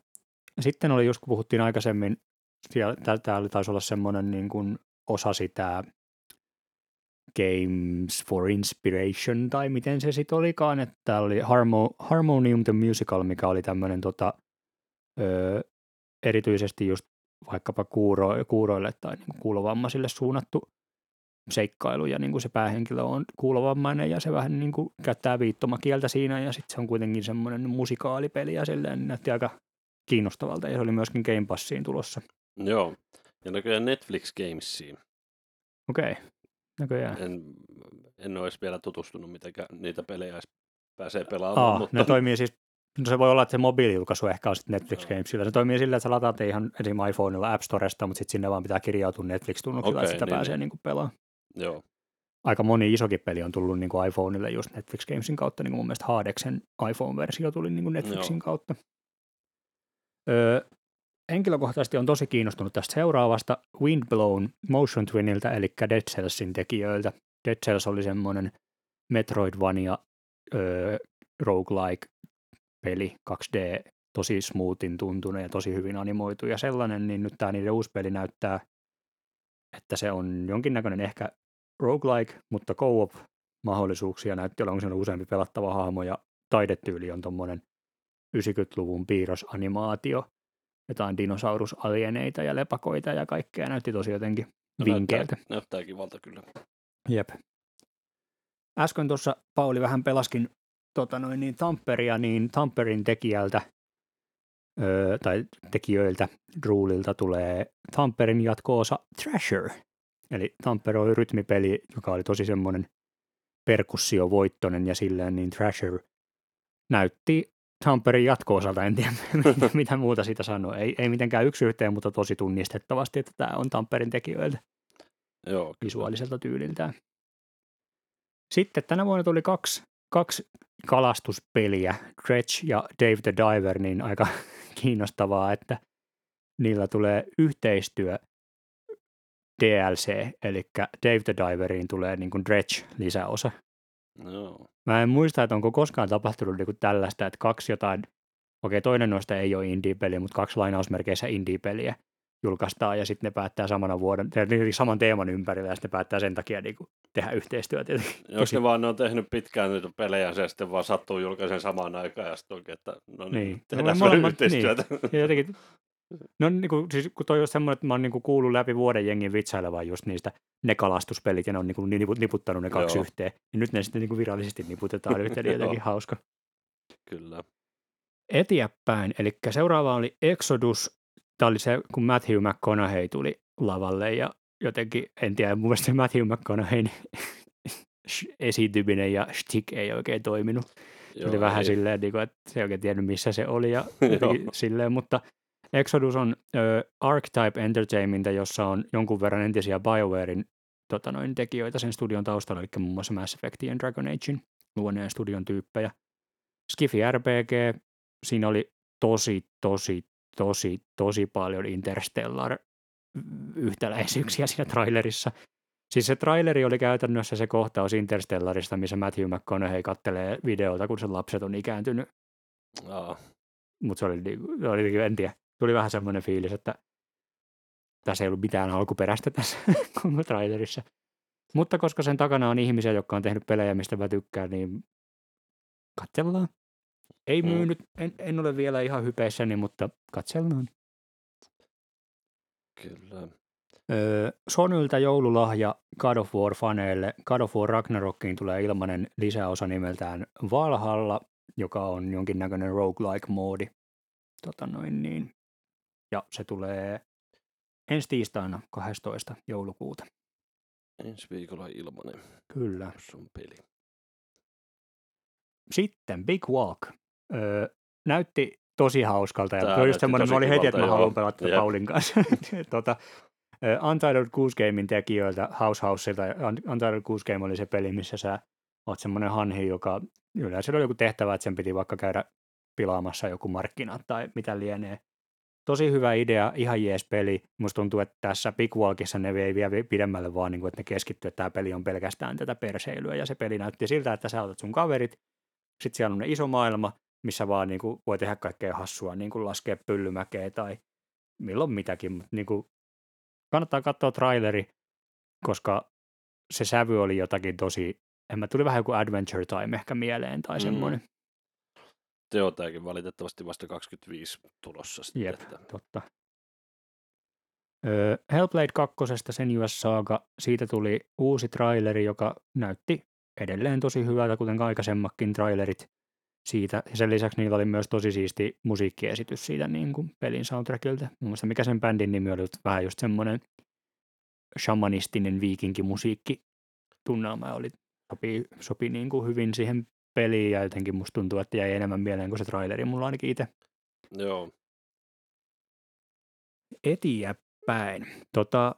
sitten oli just kun puhuttiin aikaisemmin, täällä taisi olla semmoinen niin kuin osa sitä Games for Inspiration, tai miten se sitten olikaan, että täällä oli Harmo, Harmonium the Musical, mikä oli tämmöinen tota, öö, erityisesti just vaikkapa kuuro, kuuroille tai niin kuin kuulovammaisille suunnattu seikkailu, ja niin kuin se päähenkilö on kuulovammainen, ja se vähän niin kuin käyttää viittomakieltä siinä, ja sitten se on kuitenkin semmoinen musikaalipeli, ja silleen näytti aika kiinnostavalta, ja se oli myöskin Game Passiin tulossa. Joo. Ja näköjään Netflix Gamesiin. Okei, näköjään. En, en ole edes vielä tutustunut, miten niitä pelejä edes pääsee pelaamaan. Aa, mutta... ne toimii siis, no se voi olla, että se mobiilijulkaisu ehkä on sitten Netflix. Gamesilla. Se toimii sillä, että sä lataat ihan esim. iPhoneilla App Storesta, mutta sitten sinne vaan pitää kirjautua Netflix-tunnuksilla, Okei, että sitä niin, pääsee niin. niin pelaamaan. Joo, Aika moni isokin peli on tullut niin kuin iPhoneille just Netflix Gamesin kautta, niin kuin mun mielestä Hadexen iPhone-versio tuli niin kuin Netflixin Joo. kautta. Öö, henkilökohtaisesti on tosi kiinnostunut tästä seuraavasta Windblown Motion Twiniltä, eli Dead Cellsin tekijöiltä. Dead Cells oli semmoinen Metroidvania öö, roguelike peli, 2D, tosi smoothin tuntunut ja tosi hyvin animoitu ja sellainen, niin nyt tämä niiden uusi peli näyttää, että se on jonkinnäköinen ehkä roguelike, mutta co-op mahdollisuuksia näytti olevan siellä useampi pelattava hahmo ja taidetyyli on tuommoinen 90-luvun piirrosanimaatio, jotain dinosaurusalieneita ja lepakoita ja kaikkea näytti tosi jotenkin no, vinkeältä. näyttää, näyttää kivalta kyllä. Jep. Äsken tuossa Pauli vähän pelaskin tota noin, niin Tamperia, niin Tamperin tekijältä öö, tai tekijöiltä Droolilta tulee Tamperin jatko-osa Thrasher. Eli Tampere oli rytmipeli, joka oli tosi semmoinen perkussiovoittonen ja silleen niin Thrasher näytti Tamperin jatko-osalta, en tiedä mitä- muuta siitä sanoa. Ei, ei mitenkään yksi yhteen, mutta tosi tunnistettavasti, että tämä on Tamperin tekijöiltä Joo, kyllä. visuaaliselta tyyliltään. Sitten tänä vuonna tuli kaksi, kaksi kalastuspeliä, Dredge ja Dave the Diver, niin aika kiinnostavaa, että niillä tulee yhteistyö DLC, eli Dave the Diveriin tulee niin kuin Dredge-lisäosa. Joo. Mä en muista, että onko koskaan tapahtunut niin kuin tällaista, että kaksi jotain, okei toinen noista ei ole indie-peli, mutta kaksi lainausmerkeissä indie-peliä julkaistaan ja sitten ne päättää samana vuoden, niin saman teeman ympärillä ja sitten ne päättää sen takia niin kuin tehdä yhteistyötä. Onko ne vaan ne on tehnyt pitkään niitä pelejä ja sitten vaan sattuu julkaisen samaan aikaan ja sitten onkin, että no niin, Niin. niin. No, tehdään molemmat- yhteistyötä. Ja jotenkin, no niin kuin, siis kun toi on semmoinen, että mä oon niin kuin kuullut läpi vuoden jengin vitsailevan just niistä ne kalastuspelit ja ne on niin kuin niput- niputtanut ne kaksi Joo. yhteen. Ja nyt ne sitten niin kuin virallisesti niputetaan yhteen, eli jotenkin hauska. Kyllä. eteenpäin. Eli seuraava oli Exodus. Tämä oli se, kun Matthew McConaughey tuli lavalle ja jotenkin, en tiedä, mun mielestä Matthew McConaughey sh- esiintyminen ja stick ei oikein toiminut. Se Joo, oli vähän ei. silleen, niin kuin, että se ei oikein tiennyt, missä se oli ja silleen, mutta Exodus on ö, Archetype Entertainment, jossa on jonkun verran entisiä BioWarein tota noin, tekijöitä sen studion taustalla, eli muun muassa Mass Effectin ja Dragon Agein luoneen studion tyyppejä. Skifi RPG, siinä oli tosi, tosi, tosi, tosi paljon Interstellar yhtäläisyyksiä siinä trailerissa. Siis se traileri oli käytännössä se kohtaus Interstellarista, missä Matthew McConaughey kattelee videota, kun sen lapset on ikääntynyt. Aa, Mutta se oli, niinku- oli, niinku- en tiedä, tuli vähän semmoinen fiilis, että tässä ei ollut mitään alkuperäistä tässä trailerissa. Mutta koska sen takana on ihmisiä, jotka on tehnyt pelejä, mistä mä tykkään, niin katsellaan. Ei Mm. myynyt, en, en ole vielä ihan hypeissäni, mutta katsellaan. kyllä. Öö, Sonyltä joululahja God of War-faneille. God of War Ragnarokkiin tulee ilmainen lisäosa nimeltään Valhalla, joka on jonkinnäköinen roguelike-moodi. Tota noin niin. Ja se tulee ensi tiistaina 12. joulukuuta. Ensi viikolla ilmanen, Kyllä. on peli. Sitten Big Walk. Öö, näytti tosi hauskalta ja oli just semmoinen, mä olin heti, että mä haluan pelata Jep. Paulin kanssa. tota, ö, Untitled Goose Gamein tekijöiltä House Houseilta. Untitled Goose Game oli se peli, missä sä oot semmoinen hanhi, joka yleensä oli joku tehtävä, että sen piti vaikka käydä pilaamassa joku markkinat tai mitä lienee. Tosi hyvä idea, ihan jees peli. Musta tuntuu, että tässä Big Walkissa ne vei vielä pidemmälle vaan, niin kuin, että ne keskittyy, että tämä peli on pelkästään tätä perseilyä. Ja se peli näytti siltä, että sä otat sun kaverit, sitten siellä on ne iso maailma, missä vaan niin kuin, voi tehdä kaikkea hassua, niin kuin laskea pyllymäkeä tai milloin mitäkin. Mutta niin kuin, kannattaa katsoa traileri, koska se sävy oli jotakin tosi, en mä tuli vähän joku Adventure Time ehkä mieleen tai Mm. semmoinen. Joo, tämäkin valitettavasti vasta 25 tulossa sitten. Jep, Että, totta. Öö, Hellblade 2. Senua's Saga, siitä tuli uusi traileri, joka näytti edelleen tosi hyvältä, kuten aikaisemmatkin trailerit siitä. Ja sen lisäksi niillä oli myös tosi siisti musiikkiesitys siitä niin kuin pelin soundtrackilta. Mun mielestä mikä sen bändin nimi oli, vähän just semmoinen shamanistinen viikinkimusiikki tunnelma oli, sopii, sopii niin kuin hyvin siihen peliin ja jotenkin musta tuntuu, että jäi enemmän mieleen kuin se traileri mulla ainakin itse joo, eteenpäin. Tota,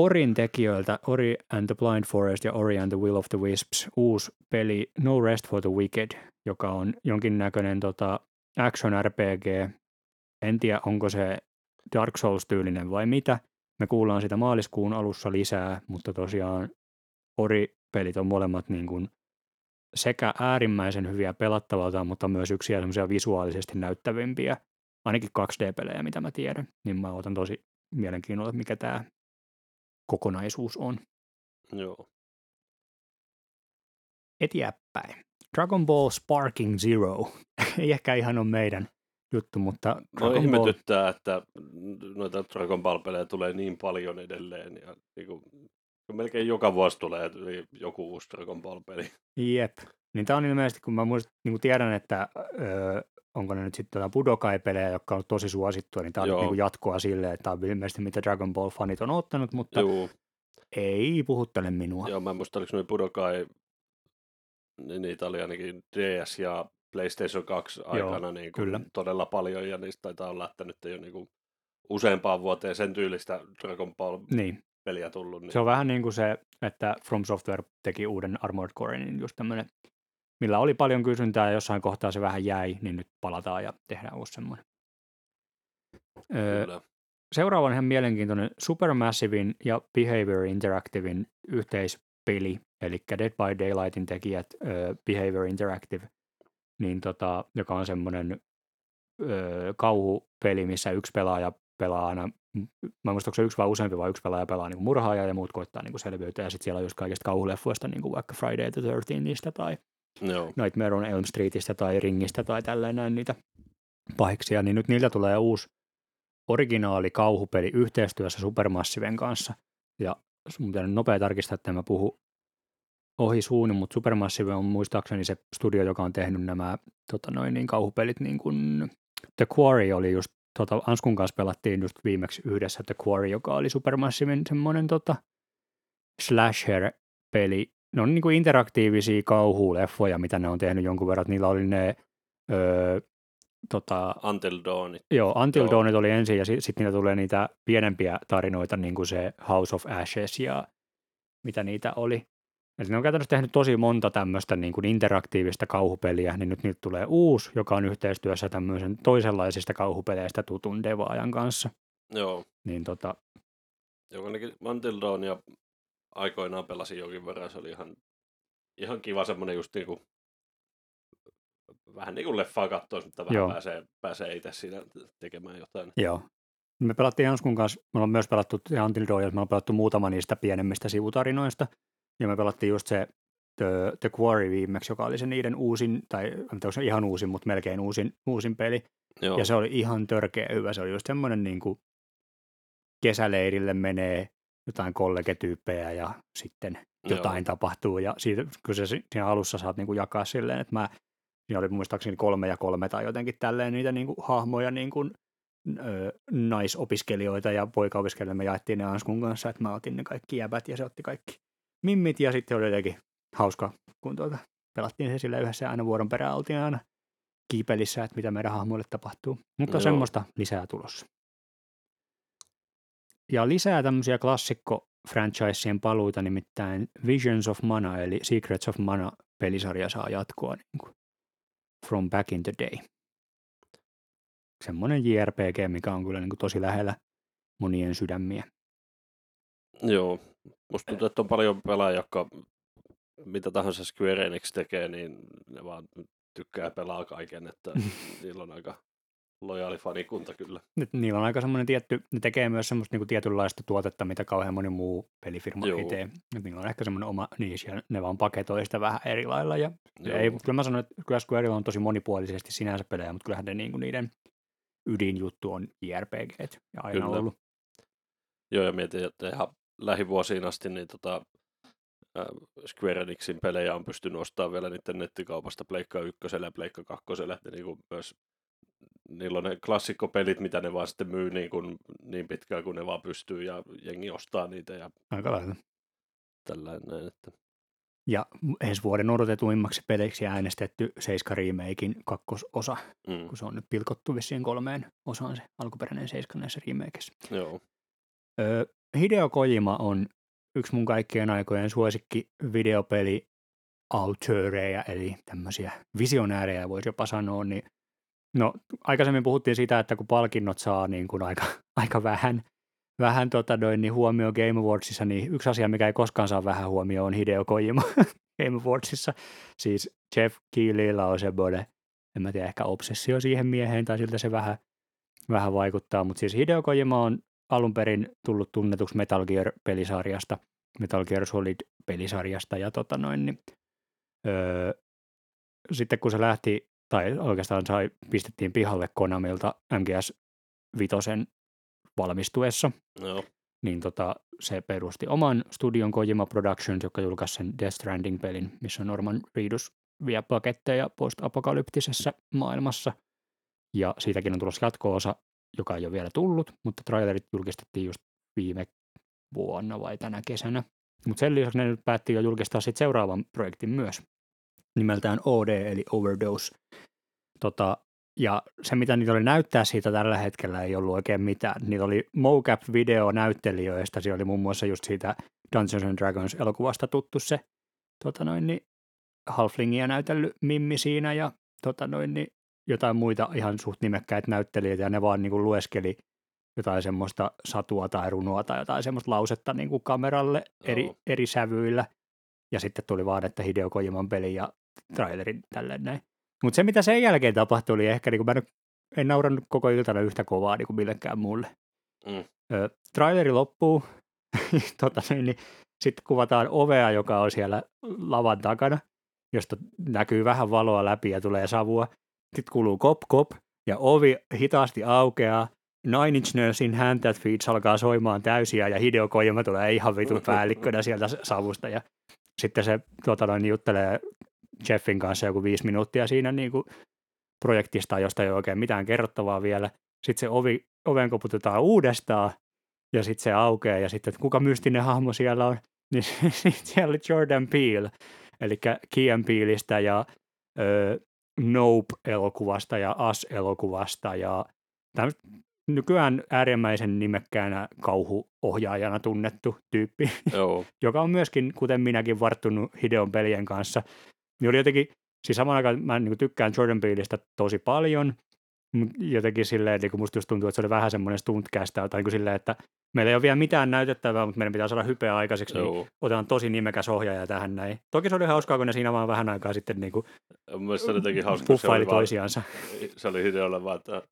Orin tekijöiltä, Ori and the Blind Forest ja Ori and the Will of the Wisps, uusi peli No Rest for the Wicked, joka on jonkinnäköinen tota, action RPG. En tiedä, onko se Dark Souls-tyylinen vai mitä. Me kuullaan sitä maaliskuun alussa lisää, mutta tosiaan Ori-pelit on molemmat niin kuin sekä äärimmäisen hyviä pelattavalta, mutta myös yksiä semmoisia visuaalisesti näyttävimpiä ainakin 2D-pelejä, mitä mä tiedän, niin mä otan tosi mielenkiinnolla, mikä tämä kokonaisuus on. joo. Eteenpäin. Dragon Ball Sparking Zero. Ei ehkä ihan ole meidän juttu, mutta No Dragon Ball, ihmetyttää, että noita Dragon Ball-pelejä tulee niin paljon edelleen. Ja niin kuin, melkein joka vuosi tulee joku uusi Dragon Ball-peli. jep. Niin tämä on ilmeisesti, kun mä muist, niin kuin tiedän, että öö, onko ne nyt sitten tota Budokai-pelejä, jotka on tosi suosittuja, niin tämä on Joo. niin jatkoa sille, että tämä on ilmeisesti mitä Dragon Ball-fanit on ottanut, mutta Joo, ei puhuttele minua. joo, mä en muista, oliko noin Budokai, niin niitä oli ainakin DS ja PlayStation 2 aikana niin kuin kyllä. todella paljon, ja niistä taitaa olla, että nyt ei ole niin kuin useampaan vuoteen sen tyylistä Dragon Ball-peliä Niin, tullut. Niin, Se on vähän niin kuin se, että From Software teki uuden Armored Core, niin just tämmöinen, millä oli paljon kysyntää ja jossain kohtaa se vähän jäi, niin nyt palataan ja tehdään uusi semmoinen. Öö, seuraava on ihan mielenkiintoinen Supermassivein ja Behavior Interactivein yhteispeli, eli Dead by Daylightin tekijät ö, Behavior Interactive, niin tota, joka on semmoinen ö, kauhupeli, missä yksi pelaaja pelaa aina, mä en muista, onko se yksi vai useampi vai yksi pelaaja pelaa niin murhaaja ja muut koittaa niin selviytyä, ja sitten siellä on just kaikista kauhuleffoista, niin kuin vaikka Friday the 13 tai Joo, Nightmare on Elm Streetistä tai Ringistä tai tälleen näin niitä pahiksia, niin nyt niiltä tulee uusi originaali kauhupeli yhteistyössä Supermassiven kanssa. Ja nyt nopea tarkistaa, että mä puhu ohi suunnin, mutta Supermassive on muistaakseni se studio, joka on tehnyt nämä tota noin, niin kauhupelit, niin kuin The Quarry oli just, tota, Anskun kanssa pelattiin just viimeksi yhdessä The Quarry, joka oli Supermassiven semmoinen tota, slasher-peli, ne on niin kuin interaktiivisia kauhuleffoja, mitä ne on tehnyt jonkun verran. Niillä oli ne, öö, tota, Until Dawn. joo, Until Joo. Dawnit oli ensin ja sitten sit niillä tulee niitä pienempiä tarinoita, niin kuin se House of Ashes ja mitä niitä oli. Eli ne on käytännössä tehnyt tosi monta tämmöistä niin kuin interaktiivista kauhupeliä, niin nyt niitä tulee uusi, joka on yhteistyössä tämmöisen toisenlaisista kauhupeleistä tutun devaajan kanssa. Joo, Niin tota, joka ainakin Until Dawn ja aikoinaan pelasin jonkin verran. Se oli ihan, ihan kiva semmoinen just niinku, vähän niin kuin leffaa katsoa, mutta vähän Joo. pääsee, pääsee itse siinä tekemään jotain. Joo. Me pelattiin Janskun kanssa, me ollaan myös pelattu ja Until Dawn, me ollaan pelattu muutama niistä pienemmistä sivutarinoista. Ja me pelattiin just se The, The Quarry viimeksi, joka oli se niiden uusin, tai se ihan uusin, mutta melkein uusin, uusin peli. Joo, Ja se oli ihan törkeä hyvä. Se oli just semmoinen niin kuin kesäleirille menee jotain kollegetyyppejä ja sitten jotain tapahtuu. Ja siitä, kun se si- siinä alussa saat niin kuin jakaa silleen, että mä, siinä oli muistaakseni kolme ja kolme tai jotenkin tälleen niitä niin kuin hahmoja niin kuin, ö, naisopiskelijoita ja poikaopiskelijoita. Me jaettiin ne Anskun kanssa, että mä otin ne kaikki jäbät ja se otti kaikki mimmit ja sitten oli jotenkin hauska, kun tuota, pelattiin se sille yhdessä aina vuoron perään oltiin aina kiipelissä, että mitä meidän hahmoille tapahtuu. Mutta Joo. semmoista lisää tulossa. Ja lisää tämmöisiä klassikko franchiseen paluita, nimittäin Visions of Mana, eli Secrets of Mana pelisarja saa jatkoa niin kuin From Back in the Day. Semmoinen JRPG, mikä on kyllä niin kuin tosi lähellä monien sydämiä. Joo. Musta tuntuu, että on paljon pelaajia, jotka mitä tahansa Square Enix tekee, niin ne vaan tykkää pelaa kaiken, että niillä on aika lojaali fanikunta kyllä. Nyt niillä on aika semmoinen tietty, ne tekee myös semmoista niin tietynlaista tuotetta, mitä kauhean moni muu pelifirma Joo. ei tee. Et niillä on ehkä semmoinen oma niche ja ne vaan paketoi sitä vähän eri lailla. Ja Joo. ei, kyllä mä sanon, että kyllä Squarella on tosi monipuolisesti sinänsä pelejä, mutta kyllähän ne niin kuin niiden ydinjuttu on JRPG ja aina Kyllä. ollut. Joo, ja mietin, että ihan lähivuosiin asti niin tota, äh, Square Enixin pelejä on pystynyt ostamaan vielä niiden nettikaupasta Pleikka 1 ja Pleikka 2. Ja niin kuin myös, niillä on ne klassikkopelit, mitä ne vaan sitten myy niin, kuin, niin pitkään kuin ne vaan pystyy ja jengi ostaa niitä ja Aika lailla. tällainen. Että, Ja ensi vuoden odotetuimmaksi peliksi äänestetty Seiska Remakein kakkososa, mm, kun se on nyt pilkottu vissiin kolmeen osaan se alkuperäinen Seiska näissä remakeissa. joo, Öö, Hideo Kojima on yksi mun kaikkien aikojen suosikki videopeli auteureja, eli tämmöisiä visionäärejä voisi jopa sanoa, niin no aikaisemmin puhuttiin siitä, että kun palkinnot saa niin kuin aika, aika vähän, vähän tota noin, niin huomioon Game Awardsissa, niin yksi asia, mikä ei koskaan saa vähän huomioon, on Hideo Kojima Game Awardsissa. Siis Jeff Keelyllä on semmoinen, en mä tiedä, ehkä obsessio siihen mieheen, tai siltä se vähän, vähän vaikuttaa, mutta siis Hideo Kojima on alun perin tullut tunnetuksi Metal Gear-pelisarjasta, Metal Gear Solid-pelisarjasta, ja tota noin, niin, öö, sitten kun se lähti, tai oikeastaan sai, pistettiin pihalle Konamilta MGS Vitosen valmistuessa, joo, niin tota, se perusti oman studion Kojima Productions, joka julkaisi sen Death Stranding-pelin, missä Norman Reedus vie paketteja post-apokalyptisessa maailmassa. Ja siitäkin on tulossa jatko-osa, joka ei ole vielä tullut, mutta trailerit julkistettiin just viime vuonna vai tänä kesänä. Mutta sen lisäksi ne nyt päätti jo julkistaa sit seuraavan projektin myös, nimeltään OD eli Overdose. Tota, ja se, mitä niitä oli näyttää siitä tällä hetkellä, ei ollut oikein mitään. Niillä oli mocap-video näyttelijöistä. Siellä oli muun muassa just siitä Dungeons and Dragons-elokuvasta tuttu se tota noin, niin Halflingia näytellyt Mimmi siinä ja tota noin, niin jotain muita ihan suht nimekkäitä näyttelijöitä. Ja ne vaan niin kuin lueskeli jotain semmoista satua tai runoa tai jotain semmoista lausetta niin kuin kameralle eri, eri sävyillä. Ja sitten tuli vaan, että Hideo Kojiman peli ja trailerin tälleen näin. Mutta se, mitä sen jälkeen tapahtui, oli ehkä, niin kuin mä en, en naurannut koko iltana yhtä kovaa niin kuin millekään mulle. Mm. Ö, traileri loppuu, tota, niin, niin, sitten kuvataan ovea, joka on siellä lavan takana, josta näkyy vähän valoa läpi ja tulee savua. Sitten kuuluu kop kop ja ovi hitaasti aukeaa. Nine Inch Nailsin Hand That Feeds alkaa soimaan täysiä ja Hideo Kojima tulee ihan vitun päällikkönä sieltä savusta ja sitten se tota noin, juttelee Jeffin kanssa joku viisi minuuttia siinä niin kuin projektista, josta ei ole oikein mitään kerrottavaa vielä. Sitten se ovi, oven koputetaan uudestaan ja sitten se aukeaa ja sitten, että kuka mystinen hahmo siellä on. niin sit siellä oli Jordan Peele, eli Key Peeleistä ja Nope-elokuvasta ja As-elokuvasta ja tämmöistä nykyään äärimmäisen nimekkäänä kauhuohjaajana tunnettu tyyppi, Joo. joka on myöskin, kuten minäkin, varttunut Hideon pelien kanssa. Niin oli jotenkin, siis samaan aikaan mä niin tykkään Jordan Peeleistä tosi paljon, jotenkin silleen, niin kuin musta just tuntuu, että se oli vähän semmoinen stuntcast, tai niin kuin silleen, että meillä ei ole vielä mitään näytettävää, mutta meidän pitää saada hypeä aikaiseksi, niin Joo. niin otetaan tosi nimekäs ohjaaja tähän näin. Toki se oli hauskaa, kun ne siinä vaan vähän aikaa sitten niin kuin Mielestäni se teki hauskaa. Puffaili toisiansa. Vaan, se oli Hideolle vaan, että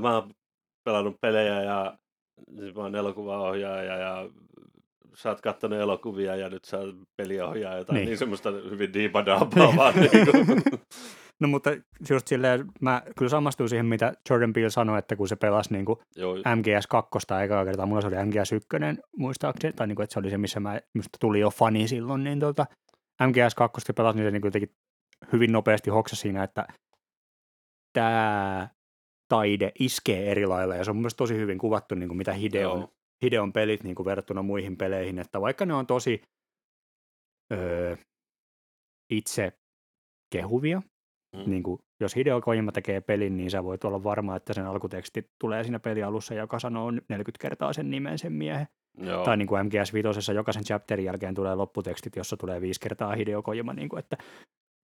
mä oon pelannut pelejä ja siis mä oon elokuvaohjaaja ja sä oot kattonut elokuvia ja nyt sä oot peliohjaaja jotain niin, niin semmoista hyvin diipadaapaa vaan. niin kuin. No mutta just silleen, mä kyllä samastuin siihen, mitä Jordan Peele sanoi, että kun se pelasi niin kuin MGS 2 eikä kertaa, mulla se oli MGS 1 muistaakseni, tai niin kuin, että se oli se, missä mä, mistä tuli jo fani silloin, niin tuota, MGS 2 se pelasi, niin se niin kuin hyvin nopeasti hoksa siinä, että tämä taide iskee eri lailla, ja se on myös tosi hyvin kuvattu, niin kuin mitä Hideon, Hideon pelit niin kuin verrattuna muihin peleihin, että vaikka ne on tosi öö, itse kehuvia, mm. niin kuin, jos Hideo Kojima tekee pelin, niin sä voit olla varma, että sen alkuteksti tulee siinä pelialussa, joka sanoo 40 kertaa sen nimen sen miehen. Joo. Tai niin kuin MGS 5, jokaisen chapterin jälkeen tulee lopputekstit, jossa tulee viisi kertaa Hideo Kojima, niin kuin, että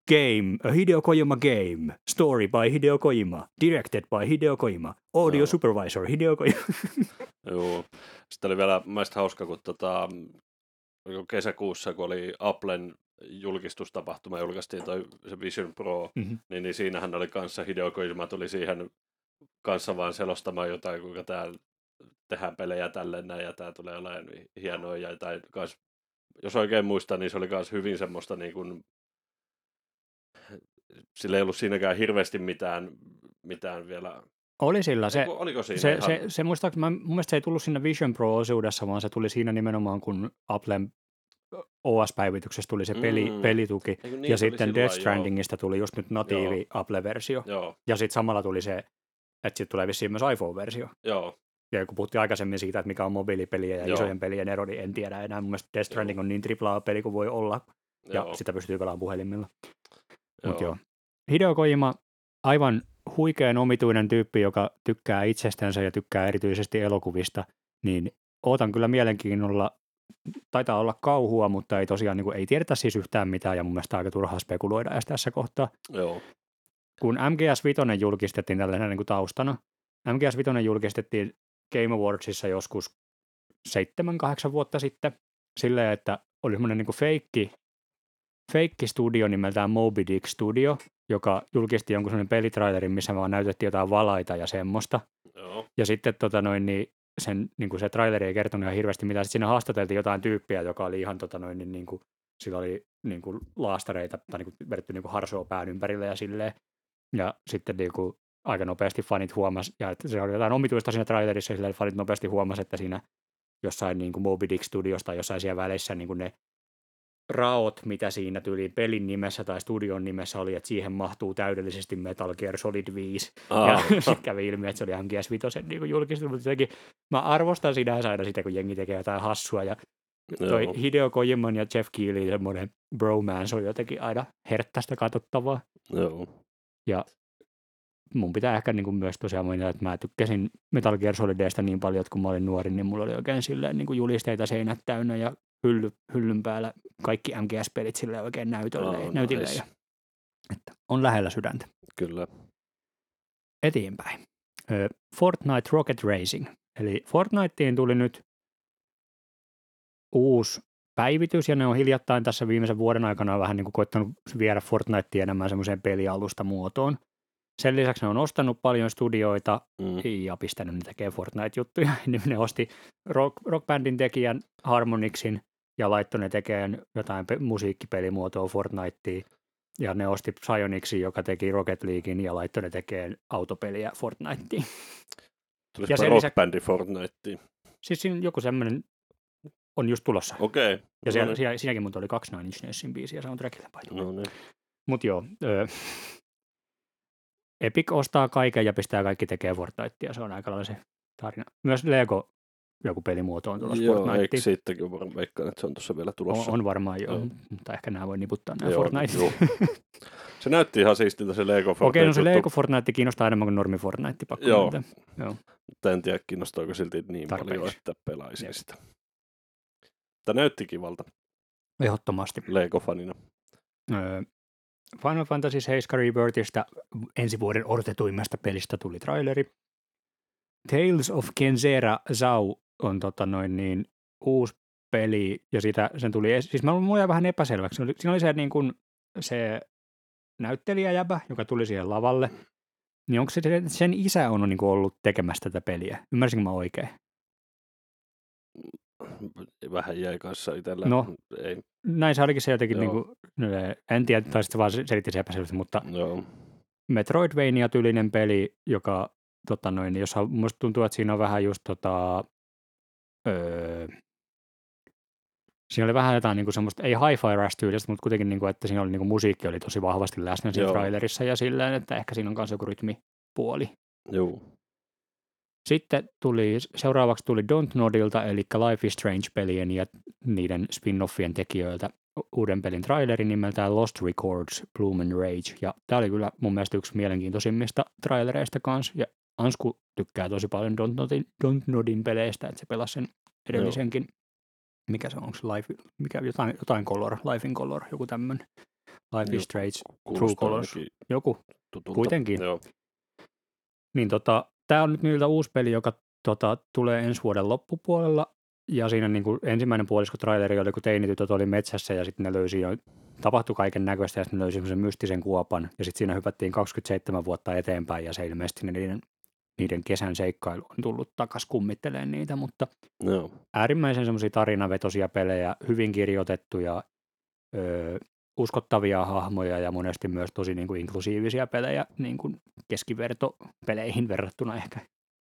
Game, a Hideo Kojima game. Story by Hideo Kojima. Directed by Hideo Kojima. Audio no. supervisor Hideo Kojima. Joo. Sitten oli vielä mielestäni hauska, kun tota, kesäkuussa, kun oli Applen julkistustapahtuma, julkaistiin toi se Vision Pro, mm-hmm. niin, niin siinähän oli kanssa Hideo Kojima tuli siihen kanssa vaan selostamaan jotain, kuinka täällä tehdään pelejä tälleen näin, ja tämä tulee olemaan hienoa, ja tai kans, jos oikein muistan, niin se oli myös hyvin semmoista niin kuin sillä ei ollut siinäkään hirveästi mitään, mitään vielä oli sillä. Se, Oliko siinä se, ihan... se, se muistaakseni, mä, mun mielestä se ei tullut siinä Vision Pro-osuudessa, vaan se tuli siinä nimenomaan, kun Applen OS-päivityksessä tuli se peli, mm. pelituki, niin, ja sitten Death Strandingista joo. tuli just nyt natiivi joo. Apple-versio, joo. ja sitten samalla tuli se, että sitten tulee vissiin myös iPhone-versio. Joo. Ja kun puhuttiin aikaisemmin siitä, että mikä on mobiilipeliä ja joo. isojen pelien ero, niin en tiedä enää. Mun mielestä Death Stranding joo. on niin AAA-peli kuin voi olla, ja joo. sitä pystyy pelaamaan puhelimilla. Mutta joo. Hideo Kojima, aivan huikean omituinen tyyppi, joka tykkää itsestänsä ja tykkää erityisesti elokuvista, niin ootan kyllä mielenkiinnolla. Taitaa olla kauhua, mutta ei tosiaan niin kuin, ei tiedetä siis yhtään mitään ja mun mielestä aika turhaa spekuloida edes tässä kohtaa. Joo. Kun MGS 5 julkistettiin tällainen niin kuin taustana, MGS 5 julkistettiin Game Awardsissa joskus 7-8 vuotta sitten silleen, että oli semmoinen niin feikki feikki-studio nimeltään Moby Dick Studio, joka julkisti jonkun sellainen pelitrailerin, missä vaan näytettiin jotain valaita ja semmoista. Joo. Ja sitten tota noin, niin sen, niin kuin se traileri ei kertonut ihan hirveästi mitään. Sitten siinä haastateltiin jotain tyyppiä, joka oli ihan tota noin, niin, niin kuin, sillä oli niin kuin laastareita tai niin kuin, vedetty niin kuin harsoa pään ympärille ja silleen. Ja sitten niin kuin, aika nopeasti fanit huomas, ja että se oli jotain omituista siinä trailerissa, ja fanit nopeasti huomas, että siinä jossain niin kuin Moby Dick Studiosta jossain siellä välissä niin kuin ne raot, mitä siinä tyyliin pelin nimessä tai studion nimessä oli, että siihen mahtuu täydellisesti Metal Gear Solid 5. Ah. Ja sitten kävi ilmi, että se oli ihan GS5 niin julkistunut, mutta jotenkin mä arvostan sinänsä aina sitä, kun jengi tekee jotain hassua ja toi Joo. Hideo Kojiman ja Jeff Keighley semmoinen bromance on jotenkin aina herttästä katsottavaa. Joo. Ja mun pitää ehkä niin kuin myös tosiaan mainita, että mä tykkäsin Metal Gear Solidista niin paljon, että kun mä olin nuori, niin mulla oli oikein silleen niin kuin julisteita seinät täynnä ja hylly, hyllyn päällä kaikki MGS-pelit sille oikein näytölle, oh, näytille. Nice. Ja, että on lähellä sydäntä. Kyllä. Eteenpäin. Fortnite Rocket Racing. Eli Fortniteen tuli nyt uusi päivitys, ja ne on hiljattain tässä viimeisen vuoden aikana vähän niin kuin koittanut viedä Fortnitea enemmän semmoiseen pelialusta muotoon. Sen lisäksi ne on ostanut paljon studioita mm. ja pistänyt ne tekemään Fortnite-juttuja. Niin ne osti rock, rockbandin tekijän Harmonixin ja laittoi ne tekemään jotain pe- musiikkipelimuotoa Fortniteen. Ja ne osti Psyonixin, joka teki Rocket Leaguein ja laittoi ne tekemään autopeliä Fortniteen. Tulisiko ja sen rockbändi lisä... Fortniteen? Siis siinä joku semmoinen on just tulossa. Okei. Okay. Ja siellä, no niin. siinäkin mun oli kaksi Nine Inch Nailsin biisiä soundtrackille. No niin. Mut joo, öö, Epic ostaa kaiken ja pistää kaikki tekemään Fortnitea. Se on aika lailla se tarina. Myös Lego joku pelimuoto on tulossa Joo, eikö Fortnite. siitäkin varmaan veikkaan, että se on tuossa vielä tulossa. On, on varmaan joo, Joo. mutta ehkä nämä voi niputtaa nämä Joo, Fortnite. joo. Se näytti ihan siistiltä se Lego Fortnite. Okei, no se Lego Fortnite kiinnostaa enemmän kuin normi Fortnite, pakko Joo. Joo. Mutta en tiedä, kiinnostaako silti niin paljon, Tarpeeksi. että pelaisi Jep. sitä. Tämä näytti kivalta Ehdottomasti. Lego-fanina. Öö, Final Fantasy 7 Rebirthistä ensi vuoden odotetuimmasta pelistä tuli traileri. Tales of Kenzera Zau on tota noin niin, uusi peli, ja sitä, sen tuli, siis mä mulla jäi vähän epäselväksi. Siinä oli, se, niin kuin, se näyttelijäjäbä, joka tuli siihen lavalle, niin onko se, sen isä on niin kuin ollut tekemässä tätä peliä? Ymmärsinkö mä oikein? Vähän jäi kanssa itsellä. No. Ei, Näin se olikin se jotenkin, niin kuin, en tiedä, tai sitten vaan selitti se epäselvästi, mutta joo. Metroidvania-tyylinen peli, joka tota noin, jossa musta tuntuu, että siinä on vähän just tota, öö, siinä oli vähän jotain niinku semmoista, ei hi-fi rush tyylistä, mutta kuitenkin niinku, että siinä oli niinku musiikki oli tosi vahvasti läsnä siinä Joo. trailerissa ja silleen, että ehkä siinä on myös joku rytmipuoli. Joo. Sitten tuli, seuraavaksi tuli Don't Nodilta, eli Life is Strange-pelien ja niiden spin-offien tekijöiltä uuden pelin traileri nimeltään Lost Records, Bloom and Rage. Ja tämä oli kyllä mun mielestä yksi mielenkiintoisimmista trailereista kanssa. Ja Ansku tykkää tosi paljon Don't Nodin, Don't Nodin peleistä, että se pelasi sen edellisenkin. Mikä se on, onko Life, mikä, jotain, jotain Color, Life in Color, joku tämmöinen. Life Joo. is Strange, Kuulostaa Colors. joku. tutulta. Kuitenkin. Joo. Niin tota, tämä on nyt niiltä uusi peli, joka tota, tulee ensi vuoden loppupuolella. Ja siinä niin kuin ensimmäinen puolisko traileri oli, kun teinitytöt oli metsässä ja sitten ne löysi jo, tapahtui kaiken näköistä ja sitten ne löysi semmoisen mystisen kuopan. Ja sitten siinä hypättiin 27 vuotta eteenpäin ja se ilmeisesti ne niiden, niiden kesän seikkailu on tullut takas kummitteleen niitä, mutta Joo. äärimmäisen semmoisia tarinavetosia pelejä, hyvin kirjoitettuja, ö, uskottavia hahmoja ja monesti myös tosi niin kuin inklusiivisia pelejä niin kuin keskivertopeleihin verrattuna ehkä.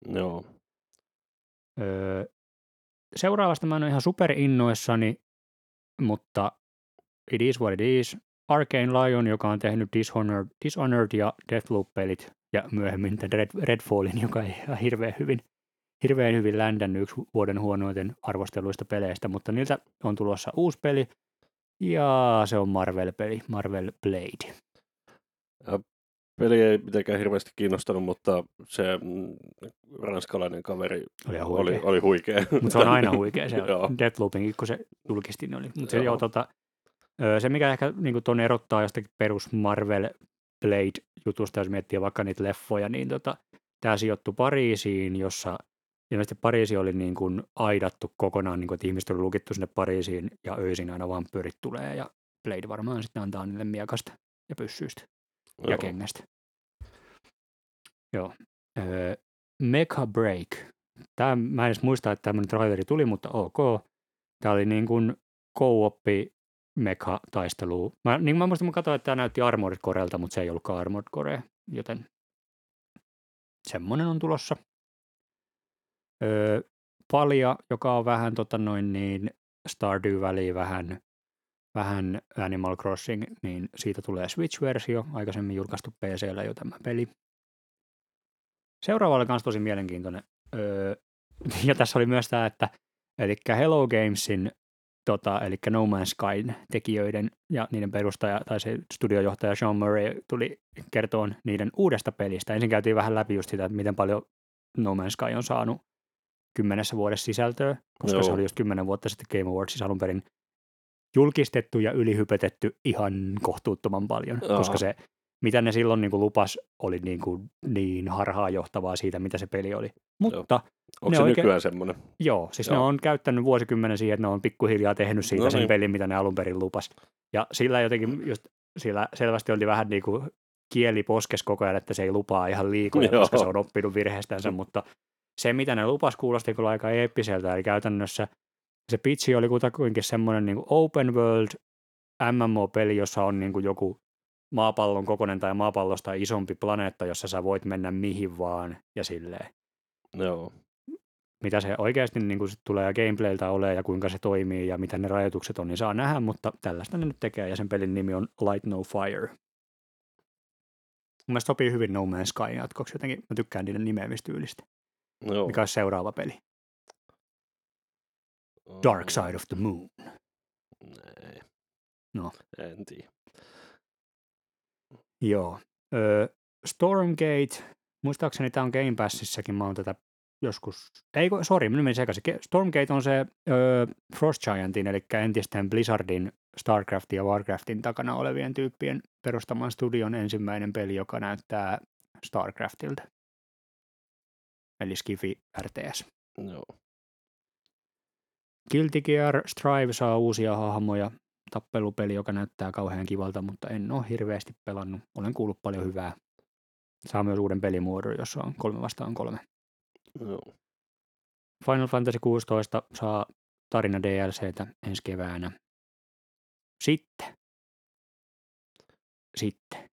Joo. Öö, seuraavasta mä en ole ihan super innoissani, mutta it is what it is. Arcane Lion, joka on tehnyt Dishonored, Dishonored ja Deathloop-pelit ja myöhemmin tämän Red, Redfallin, joka ei ihan hirveän hyvin, hirveän hyvin ländännyt yksi vuoden huonoiten arvosteluista peleistä, mutta niiltä on tulossa uusi peli ja se on Marvel-peli, Marvel Blade. Peli ei mitenkään hirveästi kiinnostanut, mutta se mm, ranskalainen kaveri Oli ihan oli, huikea. oli huikea. Mutta se on aina huikea. Se on Deathloopinkin, kun se julkisti, niin oli. Mutta se, Joo. joo, tota, se, mikä ehkä niin tuon erottaa jostakin perus Marvel Blade-jutusta, jos miettii vaikka niitä leffoja, niin tota, tämä sijoittui Pariisiin, jossa ilmeisesti Pariisi oli niin kuin aidattu kokonaan, niin kuin, että ihmiset oli lukittu sinne Pariisiin ja öisin aina vampyyrit tulee ja Blade varmaan sitten antaa niille miekasta ja pyssyistä ja Joo. kengästä. Joo. Öö, Mecha Break. Tämä, mä en edes muista, että tämmöinen traileri tuli, mutta ok. Tämä oli niin kuin co-oppi mecha-taistelu. Mä, niin mä muistan, mä katsoin, että tämä näytti Armored Corelta, mutta se ei ollutkaan Armored Core, joten semmoinen on tulossa. Öö, Palja, joka on vähän tota noin niin Stardew-väliin vähän, vähän Animal Crossing, niin siitä tulee Switch-versio, aikaisemmin julkaistu PCllä jo tämä peli. Seuraava oli myös tosi mielenkiintoinen. Öö, ja tässä oli myös tämä, että eli Hello Gamesin, tota, eli No Man's Skyn tekijöiden ja niiden perustaja tai se studiojohtaja Sean Murray tuli kertoon niiden uudesta pelistä. Ensin käytiin vähän läpi just sitä, että miten paljon No Man's Sky on saanut kymmenessä vuodessa sisältöä, koska Joo. se oli just kymmenen vuotta sitten Game Awardsissa alun perin julkistettu ja ylihypetetty ihan kohtuuttoman paljon, Aa. koska se, mitä ne silloin niin kuin lupas, oli niin, kuin niin harhaanjohtavaa siitä, mitä se peli oli. Mutta Onko Ne se oikein- nykyään semmoinen? Joo, siis Joo. ne on käyttänyt vuosikymmenen siihen, että ne on pikkuhiljaa tehnyt siitä No sen niin. pelin, mitä ne alun perin lupas. Ja sillä jotenkin just, sillä selvästi oli vähän niin kuin kieli poskes koko ajan, että se ei lupaa ihan liikoja, Joo. koska se on oppinut virheestänsä, mutta se, mitä ne lupas, kuulosti kyllä aika eeppiseltä, eli käytännössä se pitchi oli kutakuinkin semmoinen niin kuin open world MMO-peli, jossa on niin kuin joku maapallon kokoinen tai maapallosta isompi planeetta, jossa sä voit mennä mihin vaan ja silleen Joo. mitä se oikeasti niin kuin sit tulee gameplayltä ole ja kuinka se toimii ja mitä ne rajoitukset on, niin saa nähdä, mutta tällaista ne nyt tekee ja sen pelin nimi on Light No Fire. Mun mielestä sopii hyvin No Man's Sky jatkoksi jotenkin. Mä tykkään niiden nimeämistyylistä. Joo. Mikä olisi seuraava peli? Dark Side of the Moon. Nee. No. En tiedä. Joo. Öö, Stormgate, muistaakseni tämä on Game Passissakin, mä oon tätä joskus, ei sori, minä menin sekaisin. Stormgate on se öö, Frost Giantin, eli entisten Blizzardin Starcraftin ja Warcraftin takana olevien tyyppien perustaman studion ensimmäinen peli, joka näyttää Starcraftilta. Eli Skifi RTS. Joo. Guilty Gear Strive saa uusia hahmoja, tappelupeli, joka näyttää kauhean kivalta, mutta en ole hirveästi pelannut. Olen kuullut paljon hyvää. Saa myös uuden pelimuodon, jossa on kolme vastaan kolme. Joo. Final Fantasy 16 saa tarina DLCtä ensi keväänä. Sitten. Sitten.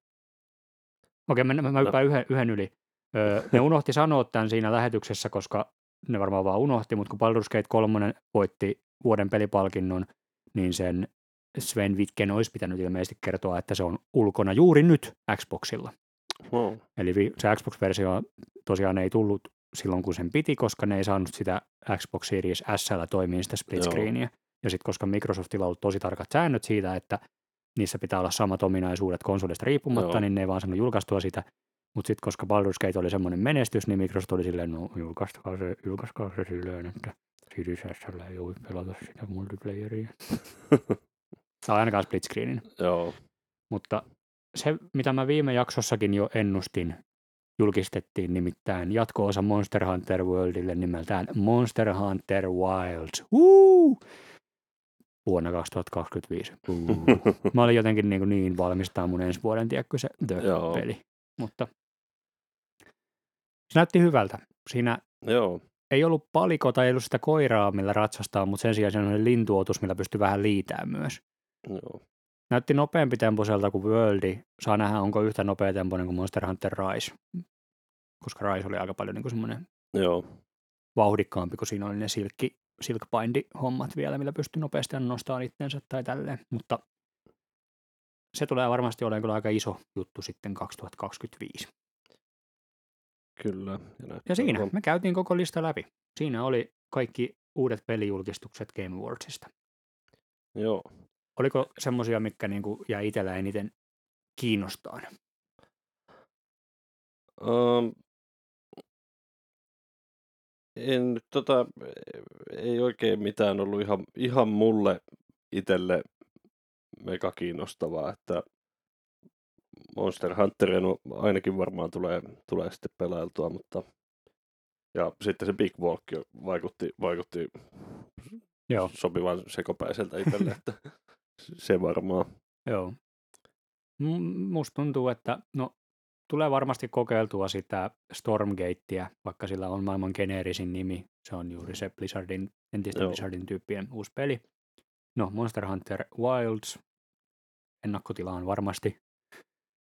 Okei, mä, mä, mä No. yhden, yhden yli. Öö, ne unohti sanoa tämän siinä lähetyksessä, koska ne varmaan vaan unohti, mutta kun Baldur's Gate 3 voitti vuoden pelipalkinnon, niin sen Sven Witken olisi pitänyt ilmeisesti kertoa, että se on ulkona juuri nyt Xboxilla. Oh. Eli se Xbox-versio tosiaan ei tullut silloin, kun sen piti, koska ne ei saanut sitä Xbox Series S toimii sitä split Joo. Ja sitten koska Microsoftilla on ollut tosi tarkat säännöt siitä, että niissä pitää olla samat ominaisuudet konsolista riippumatta, Joo. niin ne ei vaan saanut julkaistua sitä. Mutta sitten koska Baldur's Gate oli semmoinen menestys, niin Microsoft oli silleen, no julkaiskaa se, julkaiskaa se silleen, että Series S ei voi pelata sitä multiplayeria. Tai ainakaan split screenin. Joo. Mutta se, mitä mä viime jaksossakin jo ennustin, julkistettiin nimittäin jatko-osa Monster Hunter Worldille nimeltään Monster Hunter Wilds. Woo! Vuonna 2025. Woo. Mä olin jotenkin niin, niin valmistaa mun ensi vuoden, tiedätkö se Joo. The-peli. Mutta se näytti hyvältä. Siinä Joo. ei ollut paliko tai ei ollut sitä koiraa, millä ratsastaa, mutta sen sijaan siinä oli lintuotus, millä pystyy vähän liitämään myös. Joo. Näytti nopeampi temposelta kuin Worldi. Saa nähdä, onko yhtä nopea tempoinen kuin Monster Hunter Rise. Koska Rise oli aika paljon niin semmoinen Joo. vauhdikkaampi, kun siinä oli ne silkki, silkbindi-hommat vielä, millä pystyy nopeasti nostamaan itsensä tai tälleen. Mutta se tulee varmasti olemaan kyllä aika iso juttu sitten 2025. Kyllä. Ja, Ja siinä olevan- me käytiin koko lista läpi. Siinä oli kaikki uudet pelijulkistukset Game Awardsista. Joo. Oliko semmoisia, mitkä niinku jäi itsellä eniten kiinnostaa? Um, en, tota, ei oikein mitään ollut ihan, ihan mulle itselle mega kiinnostavaa, että Monster Hunterin ainakin varmaan tulee, tulee sitten pelailtua, mutta ja sitten se Big Walk vaikutti, vaikutti Joo. sopivan sekopäiseltä itselle, että se varmaan. Joo. Musta tuntuu, että no, tulee varmasti kokeiltua sitä Stormgatea, vaikka sillä on maailman geneerisin nimi. Se on juuri se Blizzardin, entisten Joo. Blizzardin tyyppien uusi peli. No, Monster Hunter Wilds ennakkotilaan varmasti,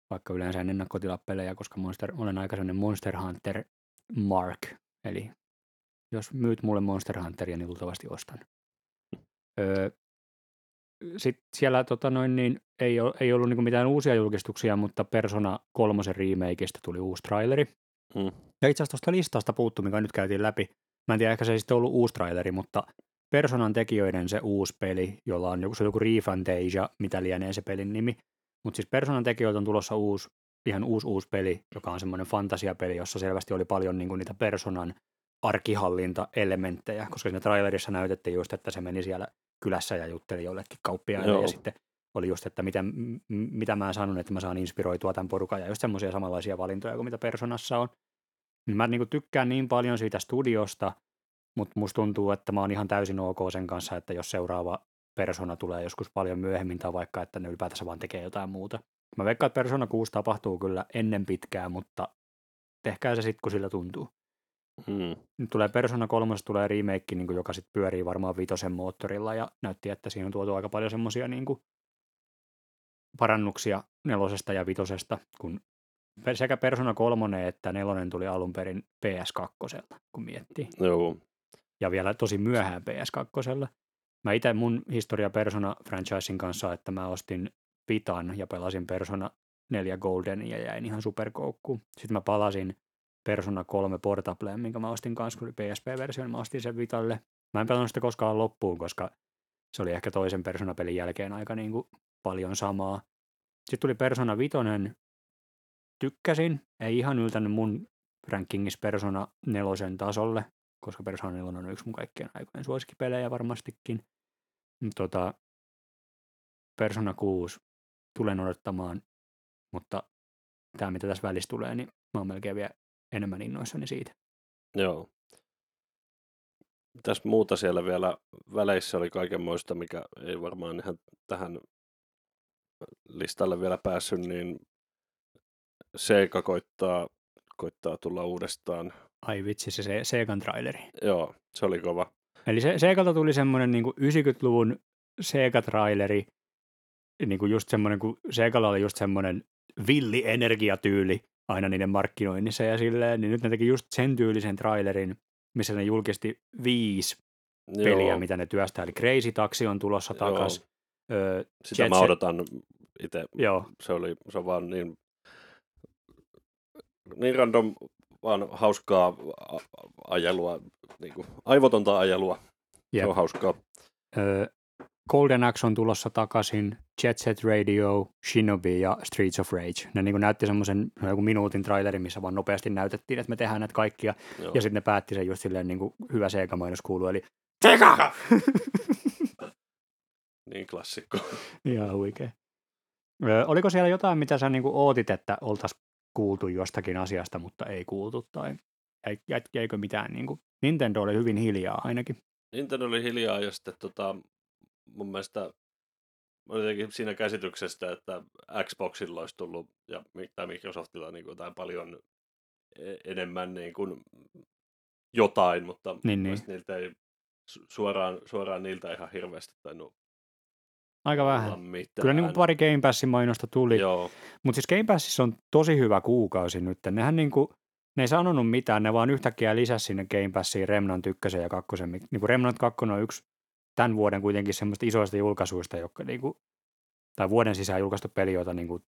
vaikka yleensä en ennakkotila pelejä, koska Monster, olen aika sellainen Monster Hunter Mark, eli jos myyt mulle Monster Hunteria, niin luultavasti ostan. Öö, sitten siellä tota noin, niin, ei, ole, ei ollut niinku mitään uusia julkistuksia, mutta Persona kolmosen remakeista tuli uusi traileri. Mm. Ja itse asiassa tuosta listasta puuttu, mikä nyt käytiin läpi. Mä en tiedä, ehkä se ei sitten ollut uusi traileri, mutta Personan tekijöiden se uusi peli, jolla on joku, se on joku Refantasia, mitä lienee se pelin nimi. Mutta siis Personan tekijöiltä on tulossa uusi, ihan uusi uusi peli, joka on semmoinen fantasiapeli, jossa selvästi oli paljon niinku niitä Personan arkihallinta-elementtejä, koska siinä trailerissa näytettiin just, että se meni siellä kylässä ja jutteli jollekin kauppiaille ja sitten oli just, että miten, m- mitä mä sanon, että mä saan inspiroitua tämän porukan ja just semmoisia samanlaisia valintoja kuin mitä Personassa on. Niin Mä niinku tykkään niin paljon siitä studiosta, mutta musta tuntuu, että mä oon ihan täysin ok sen kanssa, että jos seuraava Persona tulee joskus paljon myöhemmin tai vaikka, että ne ylipäätänsä vaan tekee jotain muuta. Mä veikkaan, että Persona 6 tapahtuu kyllä ennen pitkää, mutta tehkää se sitten, kun sillä tuntuu. Mm. Nyt tulee Persona 3, tulee remake, niin joka sitten pyörii varmaan vitosen moottorilla ja näytti, että siinä on tuotu aika paljon semmoisia niin parannuksia nelosesta ja vitosesta, kun sekä Persona 3 että nelonen tuli alun perin PS2, kun miettii. Joo. Ja vielä tosi myöhään PS2. Mä itse mun historia Persona franchisein kanssa, että mä ostin Vitan ja pelasin Persona 4 Golden ja jäin ihan superkoukkuun. Sitten mä palasin Persona 3 Portableen, minkä mä ostin kanssa, kun oli PSP-versio, niin mä ostin sen Vitalle. Mä en pelannut sitä koskaan loppuun, koska se oli ehkä toisen Persona-pelin jälkeen aika niin kuin paljon samaa. Sitten tuli Persona 5, tykkäsin, ei ihan yltänyt mun rankingissa Persona 4 tasolle, koska Persona 4 on yksi mun kaikkien aikojen suosikkipelejä varmastikin. Tota, Persona 6 tulen odottamaan, mutta tämä mitä tässä välissä tulee, niin mä oon melkein vielä enemmän innoissani siitä. Joo. Tässä muuta siellä vielä väleissä oli kaikenmoista, mikä ei varmaan ihan tähän listalle vielä päässyt, niin Sega koittaa, koittaa tulla uudestaan. Ai vitsi, se Segan traileri. Joo, se oli kova. Eli se, Segalta tuli semmoinen niin 90-luvun Sega-traileri, niin kuin just semmoinen, kun Segalla oli just semmoinen villi energiatyyli aina niiden markkinoinnissa ja silleen, niin nyt ne teki just sen tyylisen trailerin, missä ne julkisti viisi Joo. peliä, mitä ne työstää. Eli Crazy Taxi on tulossa takas. Öö, Sitä Jet mä odotan itse. Joo. Se, oli, se on vaan niin, niin random, vaan hauskaa ajelua, niin kuin aivotonta ajelua. Jep. Se on hauskaa. Öö, Golden Axe on tulossa takaisin, Jet Set Radio, Shinobi ja Streets of Rage. Ne niin näytti semmoisen joku minuutin trailerin, missä vaan nopeasti näytettiin, että me tehdään näitä kaikkia. Joo. Ja sitten ne päätti sen just silleen niin kuin hyvä Sega-mainos kuuluu, eli Sega! niin klassikko. Ihan huikea. Ö, oliko siellä jotain, mitä sä niin kuin ootit, että oltaisiin kuultu jostakin asiasta, mutta ei kuultu, tai jäikö mitään? Niin kuin, Nintendo oli hyvin hiljaa ainakin. Nintendo oli hiljaa, ja sitten tota, mun mielestä jotenkin siinä käsityksestä, että Xboxilla olisi tullut ja tai Microsoftilla niin kuin jotain paljon e-, enemmän niin kuin jotain, mutta niin, niin. niiltä ei suoraan, suoraan niiltä ihan hirveästi tainnut Aika vähän. Mitään. Kyllä niin kuin pari Game Passin mainosta tuli. Mutta siis Game Passissa on tosi hyvä kuukausi nyt. Nehän niin kuin, ne ei sanonut mitään, ne vaan yhtäkkiä lisäsi sinne Game Passiin Remnant 1 ja 2. Niin kuin Remnant 2 on yksi tämän vuoden kuitenkin semmoista isoista julkaisuista, jotka niin kuin, tai vuoden sisään julkaistu peli, jota niin kuin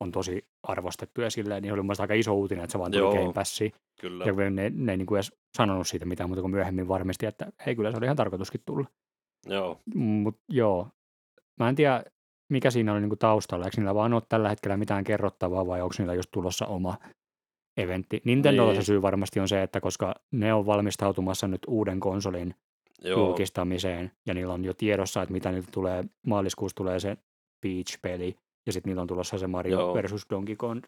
on tosi arvostettu ja silleen, niin oli mun aika iso uutinen, että se vaan tuli Joo, Game Passiin. Kyllä. Ja ne, ne ei niin kuin edes sanonut siitä mitään, mutta kun myöhemmin varmisti, että ei kyllä se oli ihan tarkoituskin tulla. Joo. Mut joo, mä en tiedä mikä siinä oli niin kuin taustalla, eikö niillä vaan ole tällä hetkellä mitään kerrottavaa vai onko niillä just tulossa oma eventti. Nintendolla niin. se syy varmasti on se, että koska ne on valmistautumassa nyt uuden konsolin Joo. julkistamiseen, ja niillä on jo tiedossa, että mitä niiltä tulee, maaliskuussa tulee se Peach-peli, ja sitten niillä on tulossa se Mario Joo. versus Donkey Kong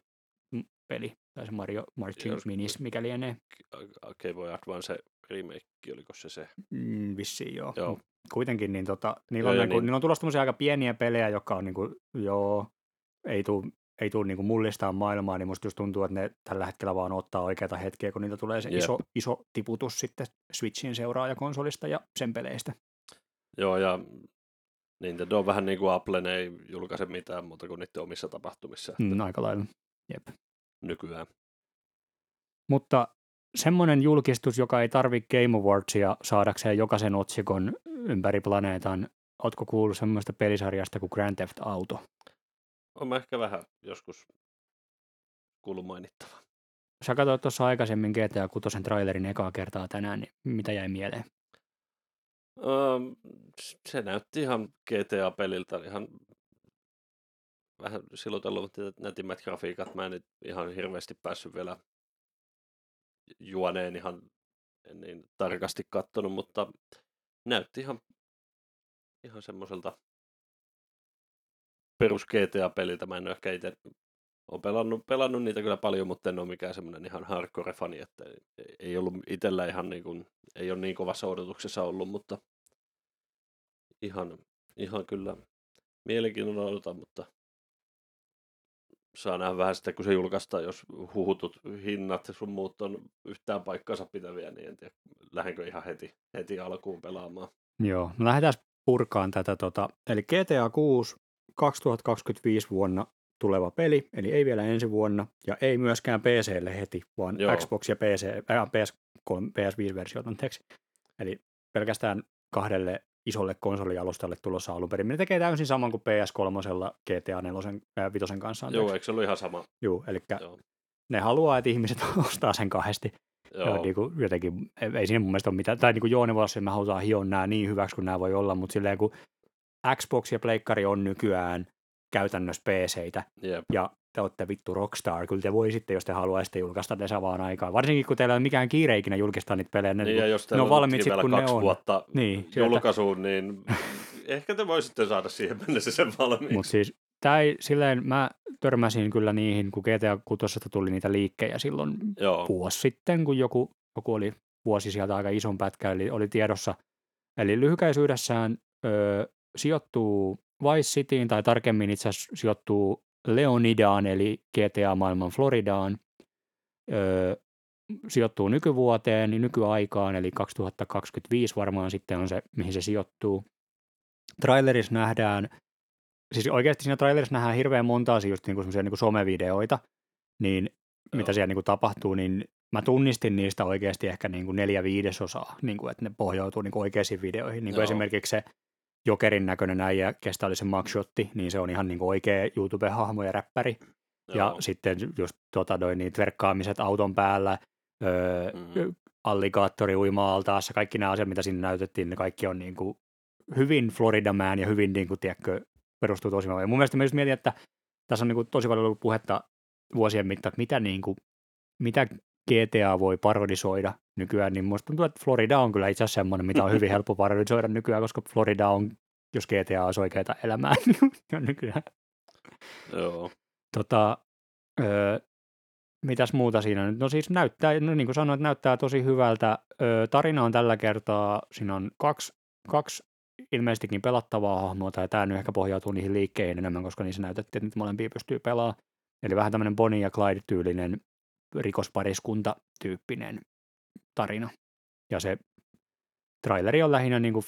peli, tai se Mario Marching Minis, mikä lienee. Game Boy Advance remake, oliko se se? Mm, vissiin joo. joo. Kuitenkin niin tota, niillä, joo, on, niinku, niin. niillä on tulossa aika pieniä pelejä, jotka on niinku, joo, ei tule ei tule niin mullistaa maailmaa, niin musta just tuntuu, että ne tällä hetkellä vaan ottaa oikeita hetkiä, kun niitä tulee se iso, iso tiputus sitten Switchin seuraajakonsolista ja sen peleistä. Joo, ja Nintendo on vähän niin kuin Apple, ne ei julkaise mitään muuta kuin niiden omissa tapahtumissa. Mm, aika lailla, jep. Nykyään. Mutta semmoinen julkistus, joka ei tarvitse Game Awardsia saadakseen jokaisen otsikon ympäri planeetan, Oletko kuullut semmoista pelisarjasta kuin Grand Theft Auto? On ehkä vähän joskus kuullut mainittava. Sä katsoit tuossa aikaisemmin GTA 6 trailerin ekaa kertaa tänään, niin mitä jäi mieleen? Öö, se näytti ihan GTA-peliltä, ihan vähän silotellut nätimmät grafiikat. Mä en nyt ihan hirveästi päässyt vielä juoneen ihan en niin tarkasti kattonut, mutta näytti ihan, ihan semmoiselta perus GTA-peliltä. Mä en ole ehkä itse pelannut, pelannut niitä kyllä paljon, mutta en ole mikään semmoinen ihan hardcore-fani, että ei ollut itsellä ihan niin kuin, ei ole niin kovassa odotuksessa ollut, mutta ihan, ihan kyllä mielenkiinnolla odotan, mutta saa nähdä vähän sitä, kun se julkaistaan, jos huhutut hinnat sun muut on yhtään paikkansa pitäviä, niin en tiedä, lähdenkö ihan heti, heti alkuun pelaamaan. Joo, no lähdetään purkaan tätä. Tota, eli GTA 6 2025 vuonna tuleva peli, eli ei vielä ensi vuonna, ja ei myöskään PClle heti, vaan Joo. Xbox ja PC, äh, PS3, PS5-versiot, anteeksi. Eli pelkästään kahdelle isolle konsolialustalle tulossa alun perin. Ne tekee täysin saman kuin PS3 GTA 4 äh, 5 kanssa. Anteeksi. Joo, eikö se ollut ihan sama? Joo, eli Joo. ne haluaa, että ihmiset ostaa sen kahdesti. Joo. Niin kuin jotenkin, ei, siinä mun mielestä ole mitään, tai niin kuin Joone Vossi, mä halutaan hioa nämä niin hyväksi kuin nämä voi olla, mutta silleen kun Xbox ja Pleikkari on nykyään käytännössä PC-tä, Jep. ja te olette vittu Rockstar, kyllä te voisitte, jos te haluaisitte julkaista ne samaan aikaan. Varsinkin kun teillä ei ole mikään kiire ikinä julkistaa niitä pelejä. Ne, Niin, ja jos ne on valmiit sit, vielä kun ne kaksi on. vuotta Niin, julkaisuun, niin ehkä te voisitte saada siihen mennessä sen valmiiksi. Mutta siis tämä ei, silleen mä törmäsin kyllä niihin, kun GTA 6 tuli niitä liikkejä silloin Joo, vuosi sitten, kun joku, joku oli vuosi sieltä aika ison pätkä, eli oli tiedossa. Eli lyhykäisyydessään ö, sijoittuu Vice Cityin, tai tarkemmin itse asiassa sijoittuu Leonidaan, eli GTA-maailman Floridaan. Ö, sijoittuu nykyvuoteen, niin nykyaikaan, eli 2025 varmaan sitten on se, mihin se sijoittuu. Trailerissa nähdään, siis oikeasti siinä trailerissa nähdään hirveän monta asiaa, just niinku niinku somevideoita, niin mitä Joo. siellä niinku tapahtuu, niin mä tunnistin niistä oikeasti ehkä niinku neljä viidesosaa, niinku, että ne pohjautuu niinku oikeisiin videoihin. Niinku Joo. esimerkiksi se Jokerin näköinen äijä, kestä oli se mugshotti, niin se on ihan niinku oikea YouTube-hahmo ja räppäri. Ja joo. sitten just tota, noin, niin verkkaamiset auton päällä, öö, Mhm. alligaattori uima-altaassa, kaikki nämä asiat, mitä siinä näytettiin, ne kaikki on niin kuin hyvin Florida Man ja hyvin niin kuin, tiedätkö, perustuu tosi paljon. Ja mun mielestä mä just mietin, että tässä on niin kuin, tosi paljon ollut puhetta vuosien mittaan, että mitä, niin kuin, mitä GTA voi parodisoida nykyään, niin musta tuntuu, että Florida on kyllä itse asiassa semmoinen, mitä on hyvin helppo parodisoida nykyään, koska Florida on, jos GTA olisi oikeaa elämää, niin nykyään. joo. Tota, öö, mitäs muuta siinä nyt? No siis näyttää, no niin kuin sanoit, näyttää tosi hyvältä. Öö, tarina on tällä kertaa, siinä on kaksi, kaksi ilmeisestikin pelattavaa hahmoa, tai tämä nyt ehkä pohjautuu niihin liikkeihin enemmän, koska niissä näytettiin, että niitä molempia pystyy pelaamaan. Eli vähän tämmöinen Bonnie ja Clyde-tyylinen rikospariskunta-tyyppinen tarina. Ja se traileri on lähinnä niin kuin 50-50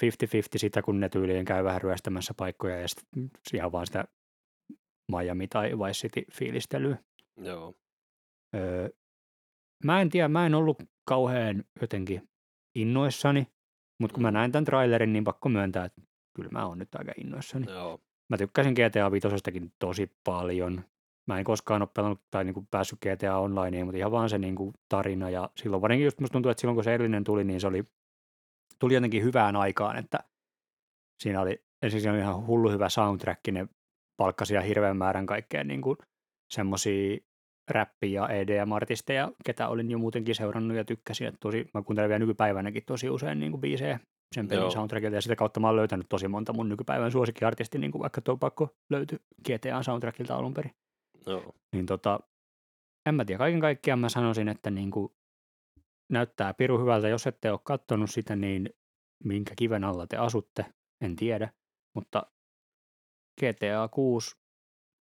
sitä, kun ne tyyliin käy vähän ryöstämässä paikkoja ja sitten ihan vaan sitä Miami tai Vice City fiilistelyä. joo. Öö, mä en tiedä, mä en ollut kauhean jotenkin innoissani, mutta kun mä Mm. näin tämän trailerin, niin pakko myöntää, että kyllä mä oon nyt aika innoissani. joo. Mä tykkäsin GTA 5 tosi paljon. Mä en koskaan ole pelannut tai niinku päässyt GTA Onlineen, mutta ihan vaan se niinku tarina. Ja silloin varsinkin just musta tuntuu, että silloin kun se edellinen tuli, niin se oli, tuli jotenkin hyvään aikaan, että siinä oli, ensin siinä oli ihan hullu hyvä soundtrack, ne palkkasi ihan hirveän määrän kaikkea niinku semmosia räppi- ja EDM-artisteja, ketä olin jo muutenkin seurannut ja tykkäsin. Että tosi, mä kuuntelen vielä nykypäivänäkin tosi usein niin kuin biisejä sen pelin soundtrackilta, ja sitä kautta mä oon löytänyt tosi monta mun nykypäivän suosikkiartisti, niin kuin vaikka tuo pakko löytyi GTA soundtrackilta alun perin. Joo. Niin tota, en mä tiedä, kaiken kaikkiaan mä sanoisin, että niin kuin näyttää piru hyvältä. Jos ette ole kattonut sitä, niin minkä kiven alla te asutte, en tiedä. Mutta GTA 6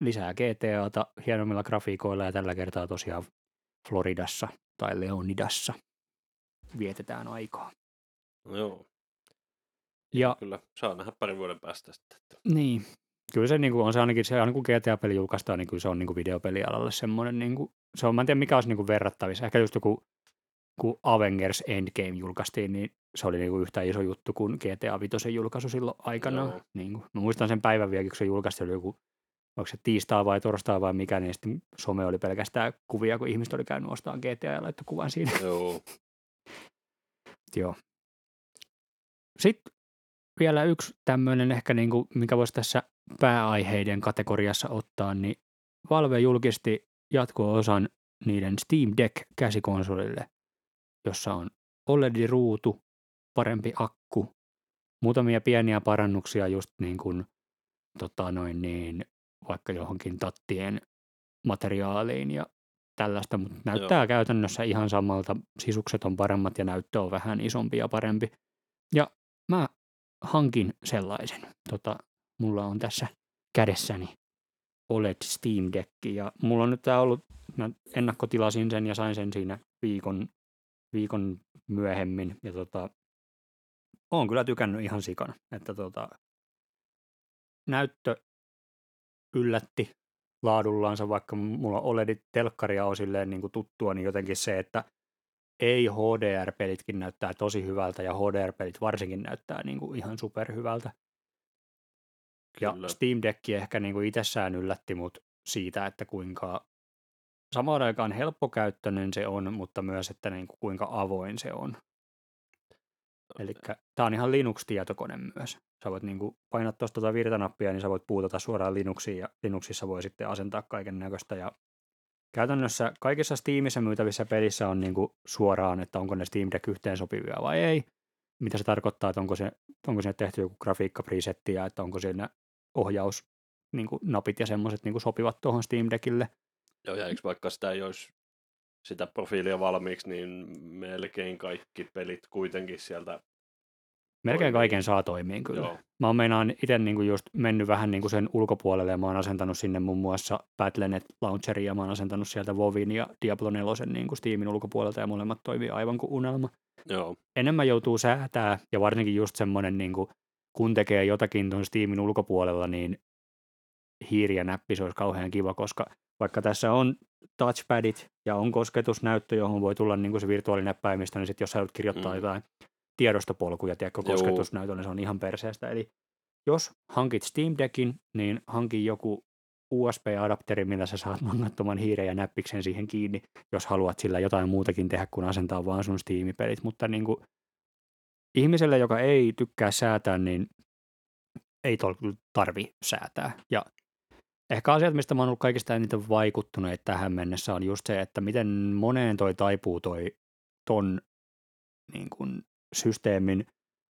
lisää GTAta hienommilla grafiikoilla ja tällä kertaa tosiaan Floridassa tai Leonidassa vietetään aikaa. joo. Ja Kyllä, saa nähdä parin vuoden päästä sitten. Että. niin, kyllä se niin kuin on se ainakin, se aina kun GTA-peli julkaistaan, niin kyllä se on niin kuin videopelialalle semmoinen, niin kuin, se on, mä en tiedä mikä olisi niin kuin verrattavissa. Ehkä just joku, kun Avengers Endgame julkaistiin, niin se oli niin kuin yhtä iso juttu kuin GTA 5 julkaisu silloin aikanaan. Joo. Niin kuin, mä muistan sen päivän vielä, kun se julkaistiin, oli joku onko se tiistai vai torstai vai mikä, niin sitten some oli pelkästään kuvia, kun ihmiset oli käynyt ostamaan GTA ja laittoi kuvan siinä. Joo. Joo. Sitten vielä yksi tämmöinen ehkä, niin kuin, mikä voisi tässä pääaiheiden kategoriassa ottaa, niin Valve julkisti jatko-osan niiden Steam Deck-käsikonsolille, jossa on OLED-ruutu, parempi akku, muutamia pieniä parannuksia just niin kuin, tota noin niin, vaikka johonkin tattien materiaaliin ja tällaista, mutta näyttää Joo. käytännössä ihan samalta. Sisukset on paremmat ja näyttö on vähän isompi ja parempi. Ja mä hankin sellaisen. Tota, mulla on tässä kädessäni OLED Steam Deck ja mulla on nyt tää ollut, mä ennakkotilasin sen ja sain sen siinä viikon, viikon myöhemmin ja tota, oon kyllä tykännyt ihan sikana, että tota, näyttö yllätti laadullaansa, vaikka mulla OLEDit telkkaria on silleen niin kuin tuttua, niin jotenkin se, että ei HDR-pelitkin näyttää tosi hyvältä ja HDR-pelit varsinkin näyttää niin kuin ihan superhyvältä. Ja Kyllä. Steam Deck ehkä niin kuin itsessään yllätti mut siitä, että kuinka samaan aikaan helppokäyttöinen se on, mutta myös, että niin kuin kuinka avoin se on. Eli tämä on ihan Linux-tietokone myös. Sä voit niin kuin painaa tuosta tuota virtanappia, niin sä voit puutata suoraan Linuxiin, ja Linuxissa voi sitten asentaa kaiken näköistä. Ja käytännössä kaikissa Steamissa myytävissä pelissä on niin kuin suoraan, että onko ne Steam Deck yhteensopivia vai ei. Mitä se tarkoittaa, että onko, se, onko sinne tehty joku grafiikkapresetti ja että onko siinä ohjaus niin kuin napit ja semmoiset niin sopivat tuohon Steam Deckille. Joo, ja eikö vaikka sitä ei olisi sitä profiilia valmiiksi, niin melkein kaikki pelit kuitenkin sieltä Melkein kaiken saa toimiin kyllä. Joo. Mä oon meinaan itse niinku just mennyt vähän niinku sen ulkopuolelle ja mä oon asentanut sinne muun muassa Battlenet Launcheria ja mä oon asentanut sieltä Vovin ja Diablo 4 niinku Steamin ulkopuolelta ja molemmat toimii aivan kuin unelma. Joo. Enemmän joutuu säätää ja varsinkin just semmoinen niinku, kun tekee jotakin tuon Steamin ulkopuolella, niin hiiri ja näppi se olisi kauhean kiva, koska vaikka tässä on touchpadit ja on kosketusnäyttö, johon voi tulla niin kuin se virtuaalinäppäimistö, niin sitten jos haluat kirjoittaa mm. jotain tiedostopolkuja, tiedätkö, kosketusnäytöllä, niin se on ihan perseestä. Eli jos hankit Steam Deckin, niin hanki joku USB-adapteri, millä sä saat langattoman hiiren ja näppiksen siihen kiinni, jos haluat sillä jotain muutakin tehdä kuin asentaa vaan sun Steam-pelit. Mutta niin kuin, ihmiselle, joka ei tykkää säätää, niin ei tarvi säätää. Ja ehkä asiat, mistä mä oon ollut kaikista eniten vaikuttuneet tähän mennessä, on just se, että miten moneen toi taipuu toi ton niin kuin, systeemin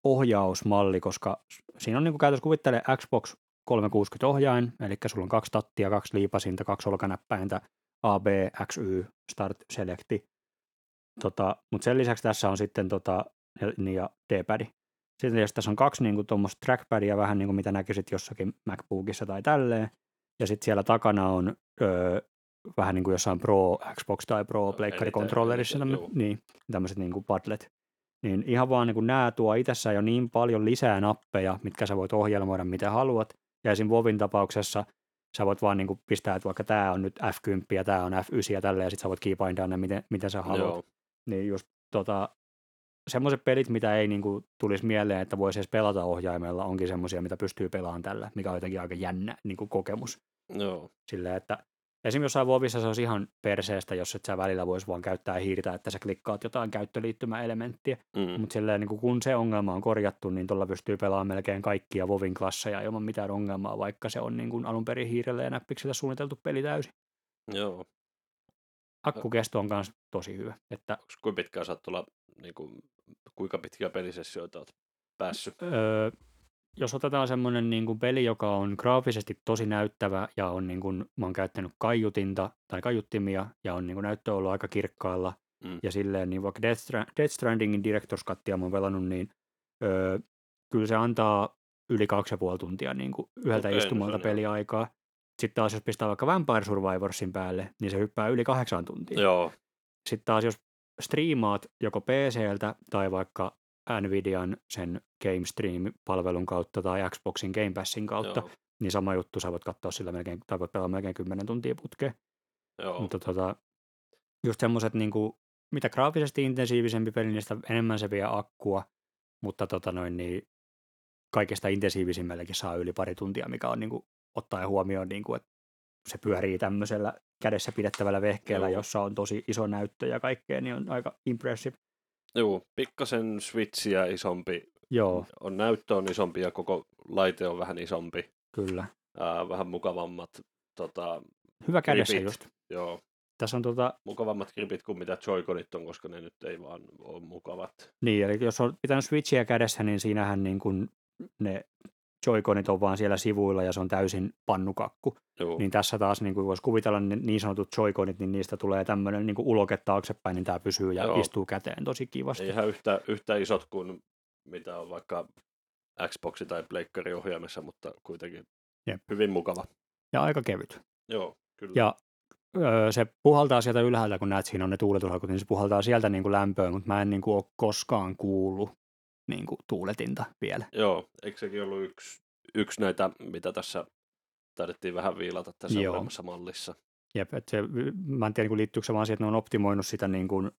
ohjausmalli, koska siinä on niin kuin käytössä kuvittelee Xbox 360 ohjain, eli sulla on kaksi tattia, kaksi liipasinta, kaksi olkanäppäintä, A, B, X, Y, Start, Selecti. Tota, mutta sen lisäksi tässä on sitten tota, ja D-padi. Sitten jos tässä on kaksi niin tuommoista trackpadia, vähän niin kuin mitä näkisit jossakin MacBookissa tai tälleen, ja sitten siellä takana on öö, vähän niin kuin jossain Pro Xbox tai Pro Pleikkari kontrollerissa, niin, tämmöiset niin kuin padlet. Niin ihan vaan niin kuin nämä tuo itsessään jo niin paljon lisää nappeja, mitkä sä voit ohjelmoida mitä haluat. Ja esim. Vovin tapauksessa sä voit vaan niin kuin pistää, että vaikka tämä on nyt F10 ja tämä on F9 ja tälleen, ja sitten sä voit keybindaa ne, miten, miten sä haluat. Joo. Niin just tota, semmoiset pelit, mitä ei niin kuin, tulisi mieleen, että voisi edes pelata ohjaimella, onkin semmoisia, mitä pystyy pelaamaan tällä, mikä on jotenkin aika jännä niin kuin kokemus. Joo. Silleen, että Esimerkiksi jossain Vovissa se olisi ihan perseestä, jos et sä välillä voisi vaan käyttää hiirtä, että sä klikkaat jotain käyttöliittymäelementtiä. Mm. Mutta silleen, niin kun se ongelma on korjattu, niin tuolla pystyy pelaamaan melkein kaikkia Vovin klasseja ilman mitään ongelmaa, vaikka se on niin kuin alun perin hiirellä ja näppiksellä suunniteltu peli täysin. Joo. Akkukesto on myös tosi hyvä. Että... Kuinka pitkään sä tulla, niin kuin, kuinka pitkiä pelisessioita olet päässyt? Öö, jos otetaan semmoinen niin kuin peli, joka on graafisesti tosi näyttävä ja on niin kuin, mä oon käyttänyt kaiutinta tai kaiuttimia ja on niin kuin näyttö ollut aika kirkkaalla mm. ja silleen, niin vaikka Death, Stra- Death Strandingin Director's Cuttia mä oon pelannut, niin öö, kyllä se antaa yli kaksi ja puoli tuntia niin kuin yhdeltä okay, istumalta no peliaikaa. Sitten taas jos pistää vaikka Vampire Survivorsin päälle, niin se hyppää yli kahdeksan tuntia. Joo. Sitten taas jos striimaat joko PCltä tai vaikka Nvidian sen GameStream-palvelun kautta tai Xboxin Game Passin kautta, Joo. niin sama juttu, sä voit katsoa sillä melkein, tai voit pelaa melkein 10 tuntia putkeen. Joo. Mutta tota, just semmoiset, niin kuin, mitä graafisesti intensiivisempi peli, niin sitä enemmän se vie akkua, mutta tota noin, niin kaikesta intensiivisimmällekin saa yli pari tuntia, mikä on niin kuin, ottaen huomioon, niin kuin, että se pyörii tämmöisellä kädessä pidettävällä vehkeellä, Joo. jossa on tosi iso näyttö ja kaikkea, niin on aika impressive. Joo, pikkasen switchiä isompi. Joo. On näyttö on isompi ja koko laite on vähän isompi. Kyllä. Ää, vähän mukavammat tota, Hyvä kädessä gripit. just. Joo. Tässä on tota... Mukavammat gripit kuin mitä Joy-Conit on, koska ne nyt ei vaan ole mukavat. Niin, eli jos on pitänyt Switchiä kädessä, niin siinähän niin kuin ne Joy-Conit on vaan siellä sivuilla ja se on täysin pannukakku. Joo. Niin tässä taas niin kuin voisi kuvitella niin, niin sanotut Joy-Conit, niin niistä tulee tämmöinen niin kuin uloke taaksepäin, niin tämä pysyy ja Joo. istuu käteen tosi kivasti. Ei ihan yhtä, yhtä isot kuin mitä on vaikka Xboxi tai Pleikkari ohjaimessa, mutta kuitenkin Jep. hyvin mukava. Ja aika kevyt. Joo, kyllä. Ja öö, se puhaltaa sieltä ylhäältä, kun näet siinä on ne tuuletushakut, niin se puhaltaa sieltä niin kuin lämpöön, mutta mä en niin kuin ole koskaan kuullut niin kuin tuuletinta vielä. Joo, eikö sekin ollut yksi, yksi näitä, mitä tässä taidettiin vähän viilata tässä Joo. mallissa. Jep, että se, mä en tiedä niin liittyykö se vaan siihen, että ne on optimoinut sitä niin kuin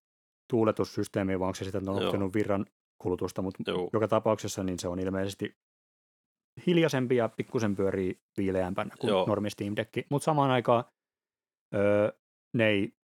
tuuletussysteemiä, vaan onko se sitä, että ne on optimoinut virran kulutusta, mutta Joo. joka tapauksessa niin se on ilmeisesti hiljaisempi ja pikkusen pyörii viileämpänä kuin Joo. normi Steam Deck. Mutta samaan aikaan öö, ne ei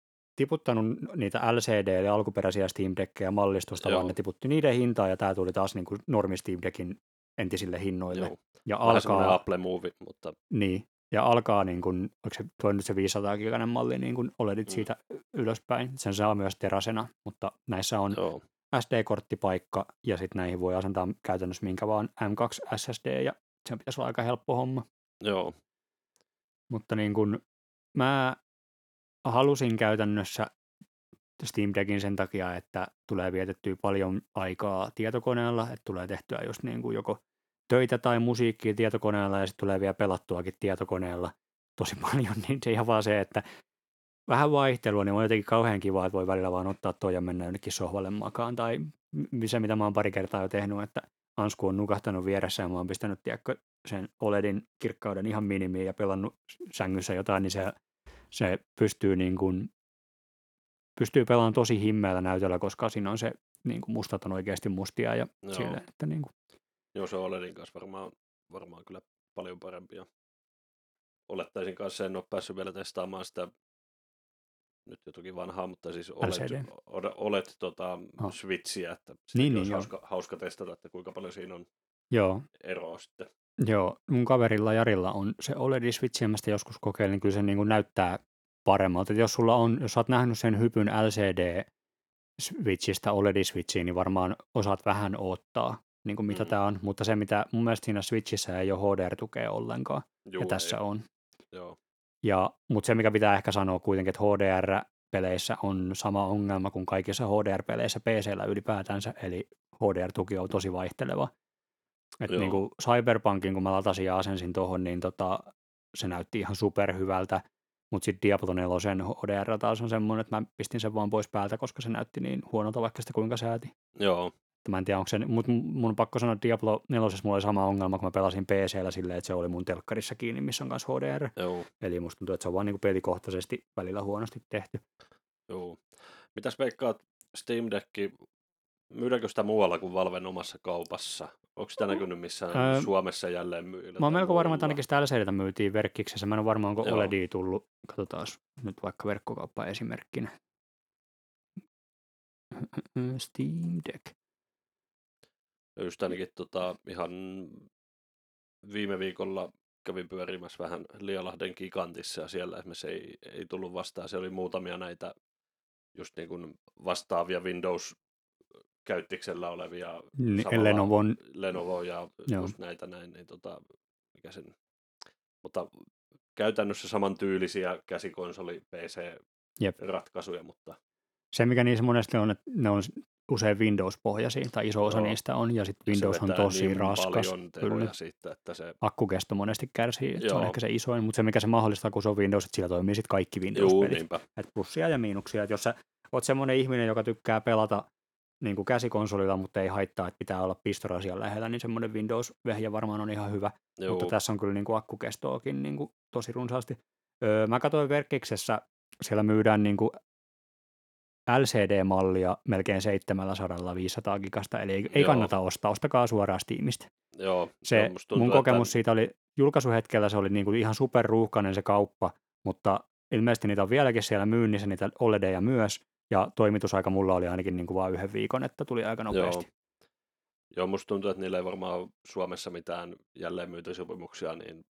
tiputtanut niitä LCD- ja alkuperäisiä Steam Deckkejä mallistosta, Joo. vaan ne tiputti niiden hintaa ja tämä tuli taas niin kuin normi Steam Deckin entisille hinnoille. Joo. Ja Vähän alkaa, Apple Movie, mutta niin, ja alkaa niin kuin, onko se, tuo nyt se 500 giganen malli niin kuin OLEDit Mm. siitä ylöspäin. Sen saa myös terasena, mutta näissä on joo, SD-korttipaikka ja sitten näihin voi asentaa käytännössä minkä vaan M2 SSD ja sen pitäisi olla aika helppo homma. joo, Mutta niin kun mä halusin käytännössä Steam Deckin sen takia, että tulee vietettyä paljon aikaa tietokoneella, että tulee tehtyä just niin kuin joko töitä tai musiikkia tietokoneella ja sitten tulee vielä pelattuakin tietokoneella tosi paljon, niin se ihan vaan se, että vähän vaihtelua, niin on jotenkin kauhean kiva, että voi välillä vaan ottaa toi ja mennä jonnekin sohvalle makaan, tai se, mitä mä oon pari kertaa jo tehnyt, että Ansku on nukahtanut vieressä ja mä oon pistänyt tiedätkö, sen OLEDin kirkkauden ihan minimiin ja pelannut sängyssä jotain, niin se, se pystyy niin kuin, pystyy pelaamaan tosi himmeällä näytöllä, koska siinä on se niin kuin mustat on oikeasti mustia ja Joo. silleen, että niin kuin, joo, se OLEDin kanssa varmaan, varmaan kyllä paljon parempi. Ja olettaisin kanssa, en ole päässyt vielä testaamaan sitä nyt jo toki vanhaa, mutta siis LCD. olet, olet, olet tota, Oh. Switchiä, että Niin, niin, olisi hauska, hauska testata, että kuinka paljon siinä on joo, eroa sitten. Joo, mun kaverilla Jarilla on se OLED Switch, ja mä sitä joskus kokeilin, niin kyllä se niin kuin näyttää paremmalta. Et jos sulla on, jos oot nähnyt sen hypyn LCD Switchistä OLED Switchiin, niin varmaan osaat vähän odottaa, niin kuin mitä Mm. tämä on. Mutta se, mitä mun mielestä siinä Switchissä ei ole HDR-tukea ollenkaan, Juu, ja tässä ei, on. Joo, Ja, mutta se, mikä pitää ehkä sanoa kuitenkin, että HDR-peleissä on sama ongelma kuin kaikissa HDR-peleissä PCllä ylipäätänsä, eli HDR-tuki on tosi vaihteleva. Et Joo. niin kuin Cyberpunkin, kun mä latasin ja asensin tuohon, niin tota, se näytti ihan superhyvältä, mutta sitten Diablo 4 HDR taas on semmoinen, että mä pistin sen vaan pois päältä, koska se näytti niin huonolta, vaikka sitä kuinka sääti. joo, Että Mä en tiedä, onko se, mutta mun on pakko sanoa, että Diablo 4 mulla oli sama ongelma, kun mä pelasin PCllä silleen, että se oli mun telkkarissa kiinni, missä on myös HDR. joo, Eli musta tuntuu, että se on vaan niin kuin pelikohtaisesti välillä huonosti tehty. joo. Mitäs veikkaat Steam Deck, myydäänkö sitä muualla kuin Valven omassa kaupassa? Onko sitä näkynyt missään Öö, Suomessa jälleen myydä? Mä oon melko varma, että ainakin sitä LCDtä myytiin verkkiksessä. Mä en ole varma, onko Joo. OLEDia tullut. Katsotaan nyt vaikka verkkokauppa esimerkkinä. Steam Deck. Just ainakin tota, ihan viime viikolla kävin pyörimässä vähän Lialahden gigantissa ja siellä esimerkiksi ei, ei tullut vastaan. Se oli muutamia näitä just niin kuin vastaavia Windows-käyttiksellä olevia samalla Lenovon, Lenovo ja Joo. just näitä näin, niin tota, mikä sen, mutta käytännössä samantyylisiä käsikonsoli Jep. PC-ratkaisuja, mutta se mikä niissä monesti on, että ne on usein Windows-pohjaisia, tai iso osa Joo. niistä on, ja sitten Windows on tosi niin raskas. Kyllä. siitä, että se, Akkukesto monesti kärsii, että se on ehkä se isoin, mutta se mikä se mahdollistaa, kun se on Windows, että sillä toimii sitten kaikki juu, Windows-pelit. niinpä, Et plussia ja miinuksia. Et jos sä oot semmoinen ihminen, joka tykkää pelata niin kuin käsikonsolilla, mutta ei haittaa, että pitää olla pistorasian lähellä, niin semmoinen Windows-vehjä varmaan on ihan hyvä. juu, Mutta tässä on kyllä niin kuin akkukestoakin niin kuin tosi runsaasti. Öö, mä katsoin Verkiksessä, siellä myydään niin kuin LCD-mallia melkein 700 500 gigasta, eli ei, ei Joo. kannata ostaa, ostakaa suoraan Steamista. joo, Se, tuntuu, mun kokemus että, siitä oli, julkaisuhetkellä se oli niin kuin ihan superruuhkainen se kauppa, mutta ilmeisesti niitä on vieläkin siellä myynnissä, niitä OLEDeja myös, ja toimitusaika mulla oli ainakin niin kuin vain yhden viikon, että tuli aika nopeasti. Joo, musta tuntuu, että niillä ei varmaan Suomessa mitään jälleenmyyntysopimuksia, niin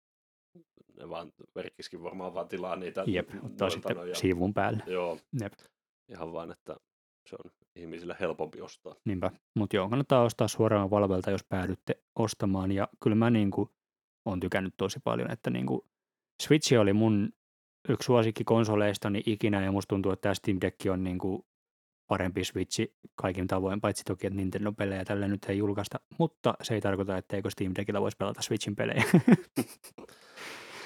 ne vaan, verkkiskin varmaan vaan tilaa niitä. Jep, ottaa sitten ja- siivun päälle. Joo, Jep. ihan vaan, että se on ihmisille helpompi ostaa. Niinpä. Mutta joo, kannattaa ostaa suoraan Valvelta, jos päädytte ostamaan. Ja kyllä mä niinku on tykännyt tosi paljon, että niinku Switch oli mun yksi suosikki konsoleistani ikinä, ja musta tuntuu, että tämä Steam Deck on niinku parempi Switchi kaikin tavoin, paitsi toki, että Nintendo-pelejä tällä nyt ei julkaista, mutta se ei tarkoita, etteikö Steam Deckillä voisi pelata Switchin pelejä.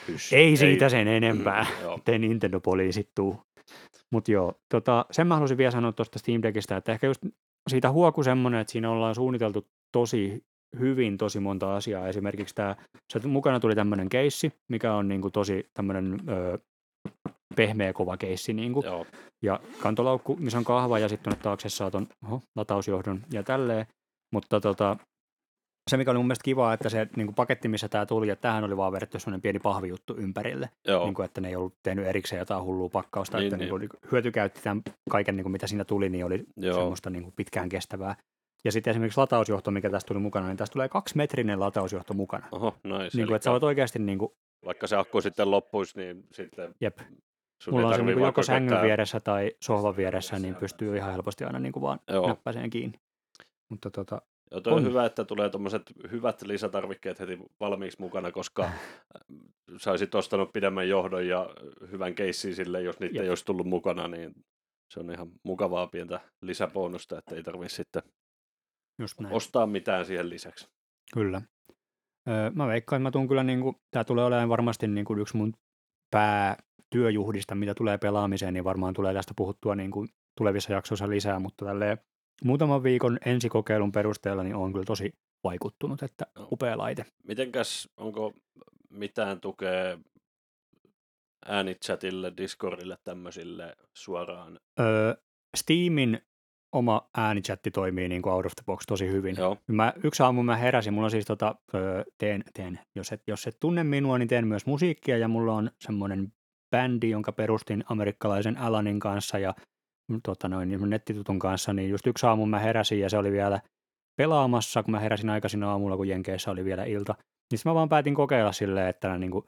Hysh, ei siitä sen enempää. joo, ettei Nintendo-poliisit tuu. Mutta joo, tota, sen mä halusin vielä sanoa tuosta Steam Deckistä, että ehkä just siitä huoku semmoinen, että siinä ollaan suunniteltu tosi hyvin tosi monta asiaa. Esimerkiksi tämä, mukana tuli tämmöinen keissi, mikä on niinku tosi tämmöinen pehmeä kova keissi, niinku, joo, ja kantolaukku, missä on kahva, ja sitten taakse saa ton oho, latausjohdon ja tälleen. Mutta tota, se, mikä oli mun mielestä kiva, että se niin kuin paketti, missä tämä tuli, että tähän oli vaan vedetty sellainen pieni pahvijuttu ympärille, Joo, niin kuin, että ne ei ollut tehnyt erikseen jotain hullua pakkausta, Niin, että niin. niin. Niin hyötykäytti tämän kaiken, niin kuin, mitä siinä tuli, niin oli Joo. semmoista niin kuin pitkään kestävää. Ja sitten esimerkiksi latausjohto, mikä tästä tuli mukana, niin tästä tulee kaksimetrinen latausjohto mukana. oho, nice. Niin kuin, että sä voit oikeasti, niin kuin, Vaikka se akku sitten loppuisi, niin sitten jep, mulla on se niin joko sängyn käyttää- vieressä tai sohvan vieressä, niin pystyy ihan helposti aina niin kuin vaan Joo. näppäiseen kiinni. Mutta tota, Joo, toi on. On. hyvä, että tulee tuommoiset hyvät lisätarvikkeet heti valmiiksi mukana, koska äh, sä olisit ostanut pidemmän johdon ja hyvän keissin sille, jos niitä Jep. ei olisi tullut mukana, niin se on ihan mukavaa pientä lisäbonusta, että ei tarvitse sitten just näin. ostaa mitään siihen lisäksi. Kyllä. Öö, mä veikkaan, että mä tuun kyllä, niin kuin, tämä tulee olemaan varmasti niin kuin yksi mun päätyöjuhdista, mitä tulee pelaamiseen, niin varmaan tulee tästä puhuttua niin kuin tulevissa jaksoissa lisää, mutta tälleen muutaman viikon ensikokeilun perusteella niin on kyllä tosi vaikuttunut, että Joo. upea laite. Mitenkäs, onko mitään tukea äänichatille, Discordille, tämmöisille suoraan? Öö, Steamin oma äänichatti toimii niin kuin out of the box tosi hyvin. Joo, Mä, yksi aamu mä heräsin, mulla on siis tota, öö, teen, teen, jos et, jos et tunne minua, niin teen myös musiikkia ja mulla on semmoinen bändi, jonka perustin amerikkalaisen Alanin kanssa ja mm, tota noin, niin nettitutun kanssa, niin just yksi aamu mä heräsin ja se oli vielä pelaamassa, kun mä heräsin aikaisin aamulla, kun Jenkeissä oli vielä ilta. Niin mä vaan päätin kokeilla silleen, että mä niin kuin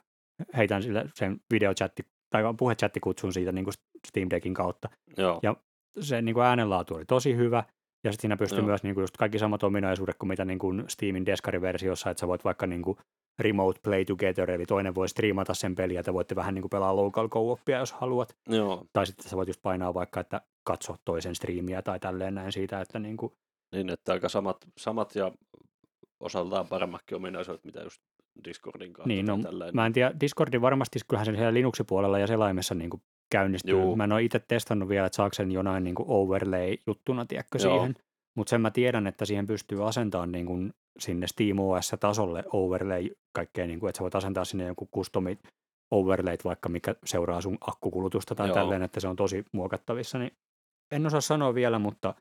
heitän sille sen videochatti tai puhechatti kutsun siitä niin kuin Steam Deckin kautta joo, Ja se niin kuin äänenlaatu oli tosi hyvä, ja sitten siinä pystyy Joo. myös niin kuin just kaikki samat ominaisuudet kuin mitä niin kuin Steamin deskariversiossa, että sä voit vaikka niin kuin remote play together, eli toinen voi striimata sen peliä, että voitte vähän niin kuin pelaa local co jos haluat, joo. tai sitten sä voit just painaa vaikka, että katso toisen striimiä tai tälleen näin siitä, että niin kuin, Niin, että aika samat, samat ja osaltaan paremmatkin ominaisuudet, mitä just Discordin kautta. niin, no, mä en tiedä, Discordin varmasti, kyllähän se siellä Linuxin puolella ja selaimessa niin kuin käynnistyy. Juu. Mä en ole itse testannut vielä, että saako sen jonain niin kuin overlay-juttuna, tiedätkö, Joo. siihen. Mutta sen mä tiedän, että siihen pystyy asentamaan niin kuin sinne SteamOS-tasolle overlay kaikkea, niin kuin, että sä voit asentaa sinne joku customit overlayt, vaikka mikä seuraa sun akkukulutusta tai Joo. tälleen, että se on tosi muokattavissa. Niin en osaa sanoa vielä, mutta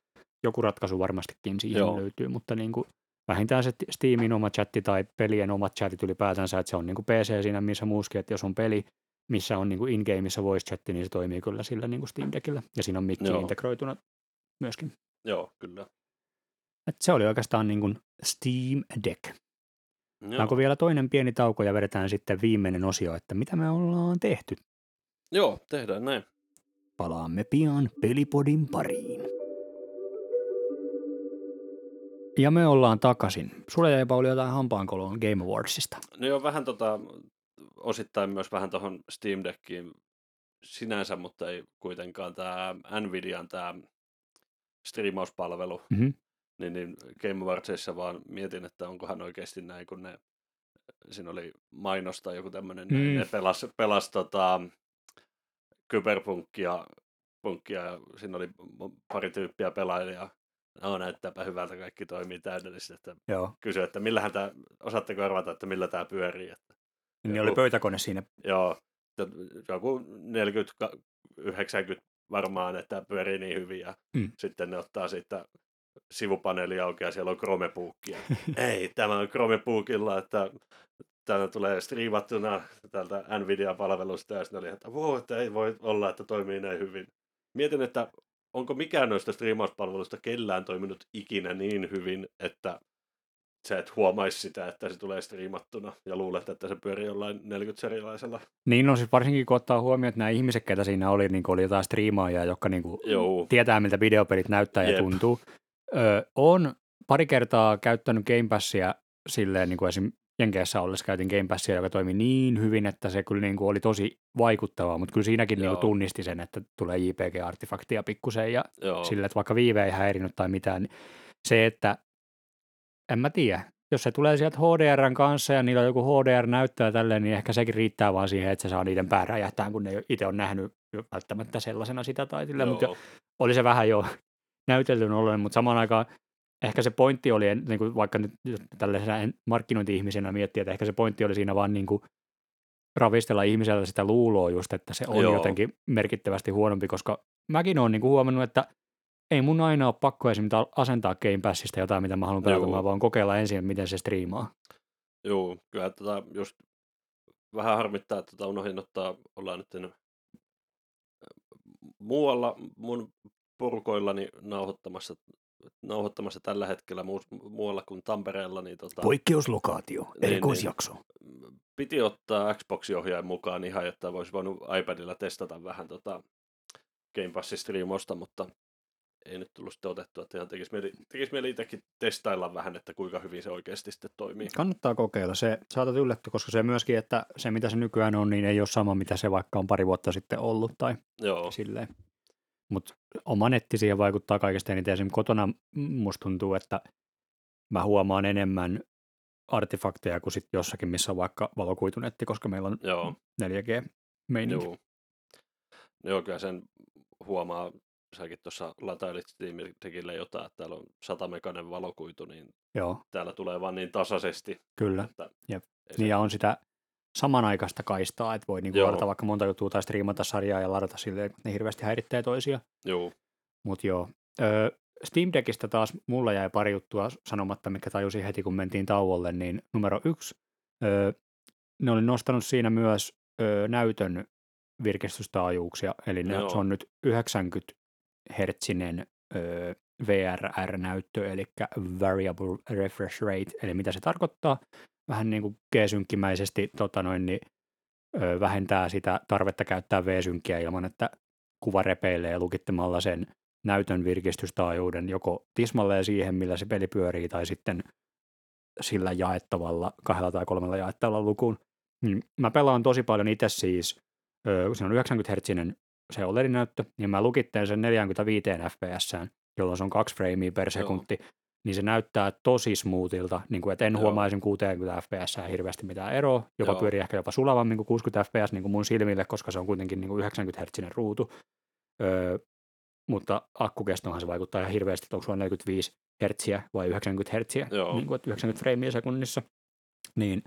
joku ratkaisu varmastikin siihen Joo. löytyy, mutta niin kuin vähintään se Steamin oma chatti tai pelien omat chatit ylipäätänsä, että se on niin kuin PC siinä missä muuskin, että jos on peli, missä on niin kuin in-gameissa voice chatti, niin se toimii kyllä sillä niin kuin Steam Deckillä. Ja siinä on mikki Joo. integroituna myöskin. Joo, kyllä. Et se oli oikeastaan niin kuin Steam Deck. Joo. Onko vielä toinen pieni tauko ja vedetään sitten viimeinen osio, että mitä me ollaan tehty. Joo, tehdään näin. Palaamme pian Pelipodin pariin. Ja me ollaan takaisin. Sulle jäi Pauli jotain hampaankoloon Game Awardsista. No joo, vähän tota, osittain myös vähän tuohon Steam Deckiin sinänsä, mutta ei kuitenkaan tämä Nvidian tämä striimauspalvelu, Mhm. niin, niin Game Awardsissa vaan mietin, että onkohan oikeasti näin, kun ne, siinä oli mainosta joku tämmöinen, Mm. ne pelas, pelas tota, kyberpunkkia punkkia, ja siinä oli pari tyyppiä pelaajia, no näyttääpä hyvältä, kaikki toimii täydellisesti, että Joo. kysyi, että millähän tämä, osaatteko arvata, että millä tämä pyörii, että Niin Joku- oli pöytäkone siinä. Joo, joku 40-90 varmaan, että pyörii niin hyvin ja Mm. sitten ne ottaa siitä sivupaneeli auki ja siellä on Chromepuukkia. Ei, tämä on Chromepuukilla, että tämä tulee striimattuna tältä Nvidia-palvelusta ja sitten oli, että wow, että ei voi olla, että toimii näin hyvin. Mietin, että onko mikään noista striimauspalveluista kellään toiminut ikinä niin hyvin, että sä et huomaisi sitä, että se tulee striimattuna ja luulet, että se pyörii jollain 40-serialaisella. Niin no siis varsinkin kun ottaa huomioon, että nämä ihmiset, ketä siinä oli, niin oli jotain striimaajia, jotka niin kuin tietää, miltä videopelit näyttää ja Jep. tuntuu. Öö, on pari kertaa käyttänyt Game Passia silleen, niin kuin esim. Jenkeissä ollessa käytin Game Passia, joka toimi niin hyvin, että se kyllä niin kuin oli tosi vaikuttavaa, mutta kyllä siinäkin niin kuin tunnisti sen, että tulee JPG-artifaktia pikkusen ja Joo. sille, että vaikka viive ei häirinyt tai mitään, niin se, että en mä tiedä, jos se tulee sieltä HDRn kanssa ja niillä on joku HDR-näyttää tälleen, niin ehkä sekin riittää vaan siihen, että se saa niiden pää räjähtää, kun ne itse on nähnyt välttämättä sellaisena sitä tai silleen, mutta oli se vähän jo näytelty ollen, mutta samaan aikaan ehkä se pointti oli, niin kuin vaikka nyt tällaisena markkinointi-ihmisenä miettiä, että ehkä se pointti oli siinä vaan niin kuin ravistella ihmisellä sitä luuloa just, että se on Joo. jotenkin merkittävästi huonompi, koska mäkin olen niin kuin huomannut, että ei mun aina ole pakko esimerkiksi asentaa Game Passista jotain, mitä mä haluan pelata, mä vaan kokeilla ensin, miten se striimaa. Joo, kyllä tota, just vähän harmittaa, että tota unohdin ottaa, ollaan nyt en- muualla mun porukoillani nauhoittamassa, nauhoittamassa tällä hetkellä muu- muualla kuin Tampereella, niin tota, Poikkeuslokaatio, erikoisjakso. piti ottaa Xbox-ohjaajan mukaan ihan, että voisi voinut iPadilla testata vähän tota Game Passin striimosta, mutta ei nyt tullut sitten otettua, että ihan tekisi mieli, tekisi mieli itsekin testailla vähän, että kuinka hyvin se oikeasti sitten toimii. Kannattaa kokeilla. Se saatat yllättyä, koska se myöskin, että se mitä se nykyään on, niin ei ole sama, mitä se vaikka on pari vuotta sitten ollut tai Joo, silleen. Mutta oma netti siihen vaikuttaa kaikesta eniten. Esimerkiksi kotona musta tuntuu, että mä huomaan enemmän artefakteja kuin sit jossakin, missä on vaikka valokuitunetti, koska meillä on joo, 4G-meininki. joo. Joo, kyllä sen huomaa, säkin tuossa latailit Steam Deckille jotain, että täällä on 100 meganen valokuitu, niin Joo, täällä tulee vaan niin tasaisesti, kyllä. että Jep. Niin ja on sitä samanaikaista kaistaa, että voi niinku Joo. ladata vaikka monta juttua tai striimata sarjaa ja ladata silleen, että ne hirveästi häiritsee toisia. Joo, Mutta joo. Öö, Steam Deckistä taas mulla jäi pari juttua sanomatta, mikä tajusin heti, kun mentiin tauolle, niin numero yksi, öö, ne oli nostanut siinä myös öö, näytön virkistystaajuuksia, eli ne, Joo. se on nyt 90 hertsinen VRR-näyttö, eli Variable Refresh Rate, eli mitä se tarkoittaa, vähän niin kuin G-synkkimäisesti tota noin, niin, öö, vähentää sitä tarvetta käyttää V-synkkiä ilman, että kuva repeilee lukittamalla sen näytön virkistystaajuuden joko tismalleen siihen, millä se peli pyörii, tai sitten sillä jaettavalla, kahdella tai kolmella jaettavalla lukuun. Niin mä pelaan tosi paljon itse siis, kun se on 90 hertsinen se OLED-näyttö, niin mä lukitteen sen 45 fps, jolloin se on kaksi freimiä per Joo. sekunti, niin se näyttää tosi smoothilta, niin kuin, että en Joo. huomaisi 60 fps hirveästi mitään eroa, joka Joo. pyörii ehkä jopa sulavammin kuin 60 fps niin kuin mun silmille, koska se on kuitenkin niin kuin 90 hertsinen ruutu. Öö, mutta akkukestohan se vaikuttaa ihan hirveästi, että onko sulla 45 hertsiä vai 90 hertsiä, Joo. niin kuin, että 90 freimiä sekunnissa. Niin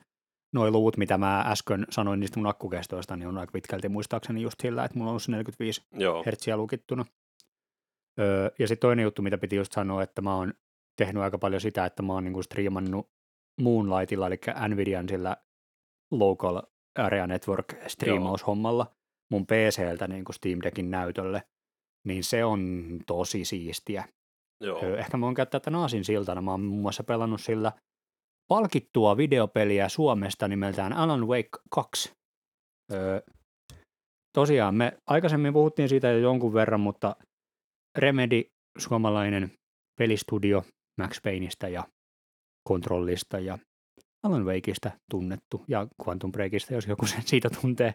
noi luvut, mitä mä äsken sanoin niistä mun akkukestoista, niin on aika pitkälti muistaakseni just sillä, että mulla on se 45 joo, hertsiä lukittuna. Öö, ja sitten toinen juttu, mitä piti just sanoa, että mä oon tehnyt aika paljon sitä, että mä oon niinku striimannut Moonlightilla, eli Nvidian sillä local area network striimaushommalla mun PCltä niin kuin Steam Deckin näytölle, niin se on tosi siistiä. joo, Öö, Ehkä mä voin käyttää tämän aasin siltana. Mä oon muun muassa pelannut sillä palkittua videopeliä Suomesta nimeltään Alan Wake 2. Öö, tosiaan me aikaisemmin puhuttiin siitä jo jonkun verran, mutta Remedy, suomalainen pelistudio Max Payneistä ja Controllista ja Alan Wakeista tunnettu ja Quantum Breakista, jos joku sen siitä tuntee.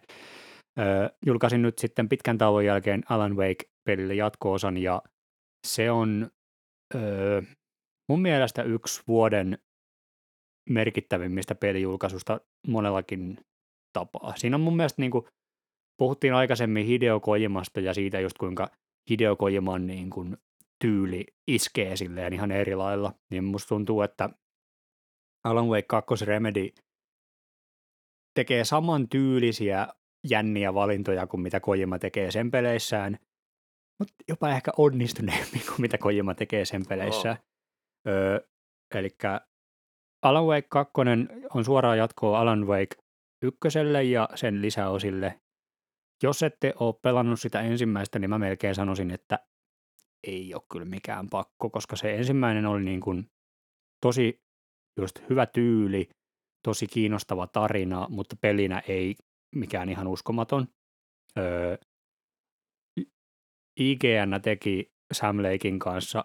Öö, julkaisin nyt sitten pitkän tauon jälkeen Alan Wake-pelille jatko-osan ja se on öö, mun mielestä yksi vuoden merkittävimmistä pelijulkaisusta monellakin tapaa. Siinä on mun mielestä niin kuin, puhuttiin aikaisemmin Hideo Kojimasta ja siitä just kuinka Hideo Kojiman niin kuin, tyyli iskee silleen ihan eri lailla, niin musta tuntuu, että Alan Wake 2 Remedy tekee saman tyylisiä jänniä valintoja kuin mitä Kojima tekee sen peleissään, mutta jopa ehkä onnistuneemmin kuin mitä Kojima tekee sen peleissä. Öö, Eli Alan Wake 2 on suoraan jatkoa Alan Wake ykköselle ja sen lisäosille. Jos ette ole pelannut sitä ensimmäistä, niin mä melkein sanoisin, että ei ole kyllä mikään pakko, koska se ensimmäinen oli niin kuin tosi just hyvä tyyli, tosi kiinnostava tarina, mutta pelinä ei mikään ihan uskomaton. Öö, IGN teki Sam Lakein kanssa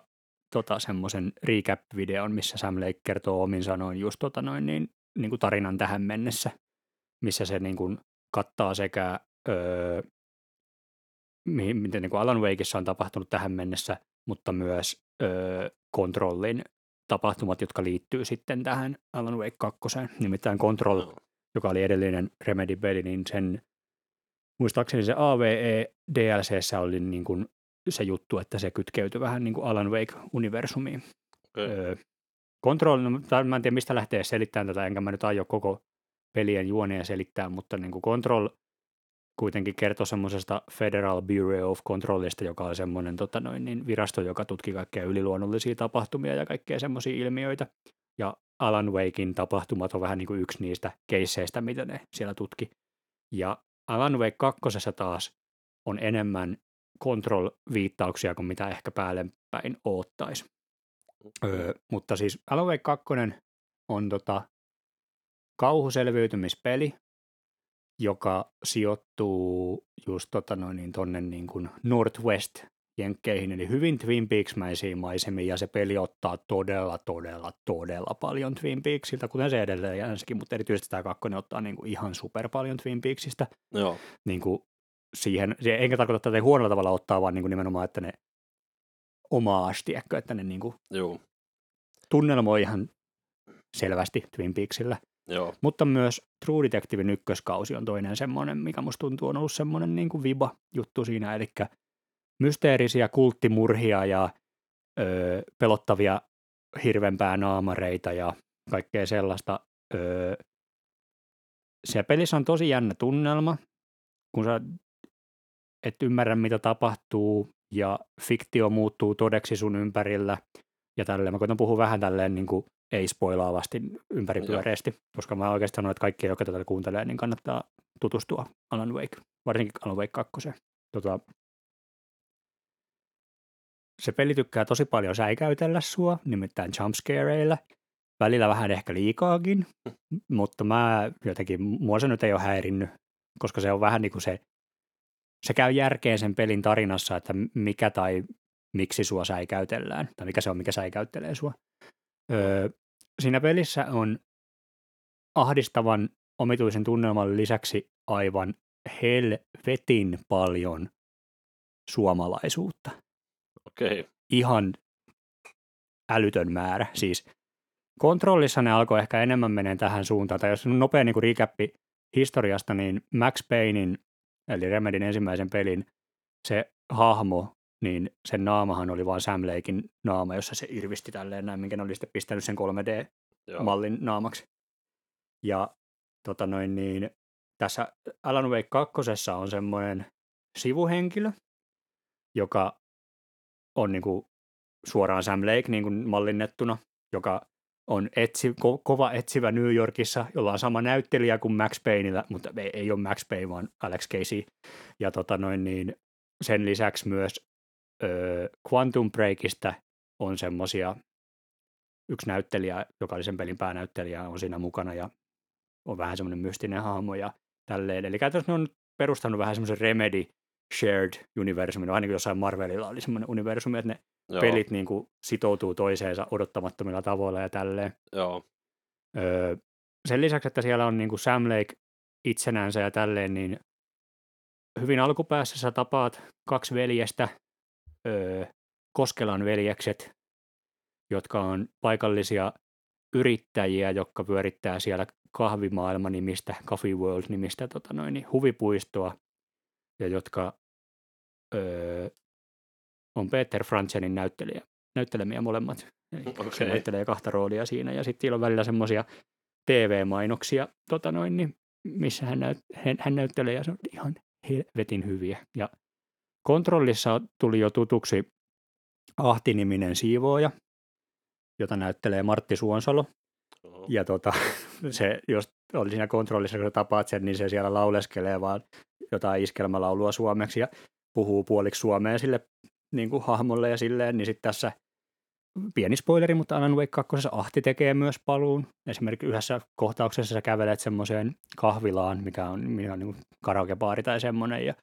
tota, semmoisen recap-videon, missä Sam Lake kertoo omin sanoin just tota noin, niin, niin kuin tarinan tähän mennessä, missä se niin kuin kattaa sekä öö, mihin, miten niin kuin Alan Wakeissa on tapahtunut tähän mennessä, mutta myös öö, kontrollin tapahtumat, jotka liittyy sitten tähän Alan Wake 2. Nimittäin Control, Joo. joka oli edellinen Remedy-peli, niin sen muistaakseni se AVE DLCssä oli niin kuin se juttu, että se kytkeytyi vähän niin kuin Alan Wake-universumiin. Öö, Control, no, mä en tiedä mistä lähtee selittämään tätä, enkä mä nyt aio koko pelien juonia selittää, mutta niin kuin Control kuitenkin kertoi semmoisesta Federal Bureau of Controlista, joka on semmoinen tota noin, niin virasto, joka tutkii kaikkea yliluonnollisia tapahtumia ja kaikkea semmoisia ilmiöitä. Ja Alan Wakein tapahtumat on vähän niin kuin yksi niistä keisseistä, mitä ne siellä tutki. Ja Alan Wake 2 taas on enemmän control-viittauksia kuin mitä ehkä päälle päin oottaisi. Öö, mutta siis Alan Wake 2 on tota kauhuselviytymispeli, joka sijoittuu just tota noin, niin tonne niin kuin Northwest jenkkeihin, eli hyvin Twin Peaks-mäisiin maisemiin, ja se peli ottaa todella, todella, todella paljon Twin Peaksilta, kuten se edelleen jänsikin, mutta erityisesti tämä kakkonen ottaa niin kuin ihan super paljon Twin Peaksista. Joo. Niin kuin siihen, enkä tarkoita, että ei huonolla tavalla ottaa, vaan niin kuin nimenomaan, että ne omaa asti, että ne niin kuin Joo. tunnelmoi ihan selvästi Twin Peaksillä. Joo. Mutta myös True Detectivein ykköskausi on toinen semmoinen, mikä musta tuntuu on ollut semmoinen niin kuin viba juttu siinä, eli mysteerisiä kulttimurhia ja öö, pelottavia hirvenpää naamareita ja kaikkea sellaista. Öö, se pelissä on tosi jännä tunnelma, kun sä et ymmärrä, mitä tapahtuu ja fiktio muuttuu todeksi sun ympärillä ja tälleen. Mä koitan puhua vähän tälleen niin kuin ei spoilaavasti ympäripyöreästi, koska mä oikeastaan sanon, että kaikki, jotka tätä kuuntelee, niin kannattaa tutustua Alan Wake, varsinkin Alan Wake 2. Tota, se peli tykkää tosi paljon säikäytellä sua, nimittäin jumpscareilla, välillä vähän ehkä liikaakin, mutta mä jotenkin, mua se nyt ei ole häirinnyt, koska se on vähän niin kuin se, se käy järkeen sen pelin tarinassa, että mikä tai miksi sua säikäytellään, tai mikä se on, mikä säikäyttelee sua. Öö, siinä pelissä on ahdistavan omituisen tunnelman lisäksi aivan helvetin paljon suomalaisuutta. Okei. Okay. Ihan älytön määrä. Siis kontrollissa ne alkoi ehkä enemmän menee tähän suuntaan. Tai jos on nopea niin recappi historiasta, niin Max Paynein, eli Remedin ensimmäisen pelin, se hahmo niin sen naamahan oli vain Sam Lakein naama, jossa se irvisti tälleen näin, minkä ne oli sitten pistänyt sen 3D-mallin Joo. naamaksi. Ja tota noin, niin, tässä Alan Wake 2 on semmoinen sivuhenkilö, joka on niin kuin suoraan Sam Lake niin kuin mallinnettuna, joka on etsi, ko, kova etsivä New Yorkissa, jolla on sama näyttelijä kuin Max Payneillä, mutta ei, ei ole Max Payne, vaan Alex Casey. Ja tota noin, niin sen lisäksi myös öö, Quantum Breakista on semmosia, yksi näyttelijä, joka oli sen pelin päänäyttelijä, on siinä mukana ja on vähän semmoinen mystinen hahmo ja tälleen. Eli käytännössä ne on perustanut vähän semmoisen Remedy shared universumin, ainakin jossain Marvelilla oli semmoinen universumi, että ne Joo. pelit niin kuin sitoutuu toiseensa odottamattomilla tavoilla ja tälleen. Joo. Öö, sen lisäksi, että siellä on niin kuin Sam Lake itsenänsä ja tälleen, niin hyvin alkupäässä sä tapaat kaksi veljestä, öö, Koskelan veljekset, jotka on paikallisia yrittäjiä, jotka pyörittää siellä kahvimaailma-nimistä, Coffee World-nimistä tota noin, niin huvipuistoa, ja jotka öö, on Peter Franzenin näyttelijä, näyttelemiä molemmat. Eli okay. Se näyttelee kahta roolia siinä, ja sitten on välillä semmoisia TV-mainoksia, tota noin, niin, missä hän, näyt, hän, hän näyttelee, ja se on ihan helvetin hyviä. Ja Kontrollissa tuli jo tutuksi Ahti-niminen siivooja, jota näyttelee Martti Suonsalo. Oho. Ja tota, se, jos oli siinä kontrollissa, kun tapaat sen, niin se siellä lauleskelee vaan jotain iskelmälaulua suomeksi ja puhuu puoliksi suomeen sille niin kuin hahmolle ja silleen, niin sitten tässä pieni spoileri, mutta Alan Wake 2. Ahti tekee myös paluun. Esimerkiksi yhdessä kohtauksessa sä kävelet semmoiseen kahvilaan, mikä on, mikä on niin karaokebaari tai semmoinen, ja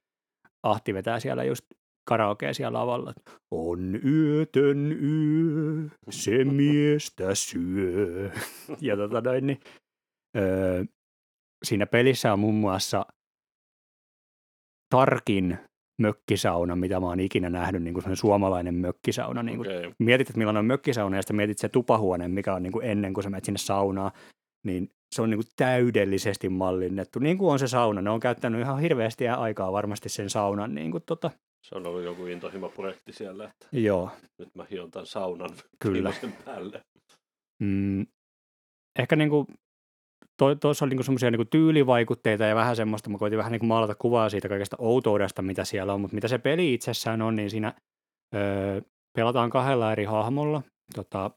Ahti vetää siellä just karaokea siellä lavalla. On yötön yö, se miestä syö. ja tota noin, niin, öö, siinä pelissä on muun muassa tarkin mökkisauna, mitä mä oon ikinä nähnyt, niin kuin suomalainen mökkisauna. Niin kuin okay. Mietit, että millainen on mökkisauna, ja sitten mietit se tupahuone, mikä on niin kuin ennen kuin sä menet sinne saunaan, niin se on niin kuin täydellisesti mallinnettu, niin kuin on se sauna. Ne on käyttänyt ihan hirveästi aikaa varmasti sen saunan. Niin kuin tota. Se on ollut joku intohimo-projekti siellä, että Joo. nyt mä hion tämän saunan Kyllä. päälle. Mm, ehkä niin kuin tuossa oli niinku semmoisia niinku tyylivaikutteita ja vähän semmoista, mä koitin vähän niinku maalata kuvaa siitä kaikesta outoudesta, mitä siellä on, mutta mitä se peli itsessään on, niin siinä öö, pelataan kahdella eri hahmolla. Tota,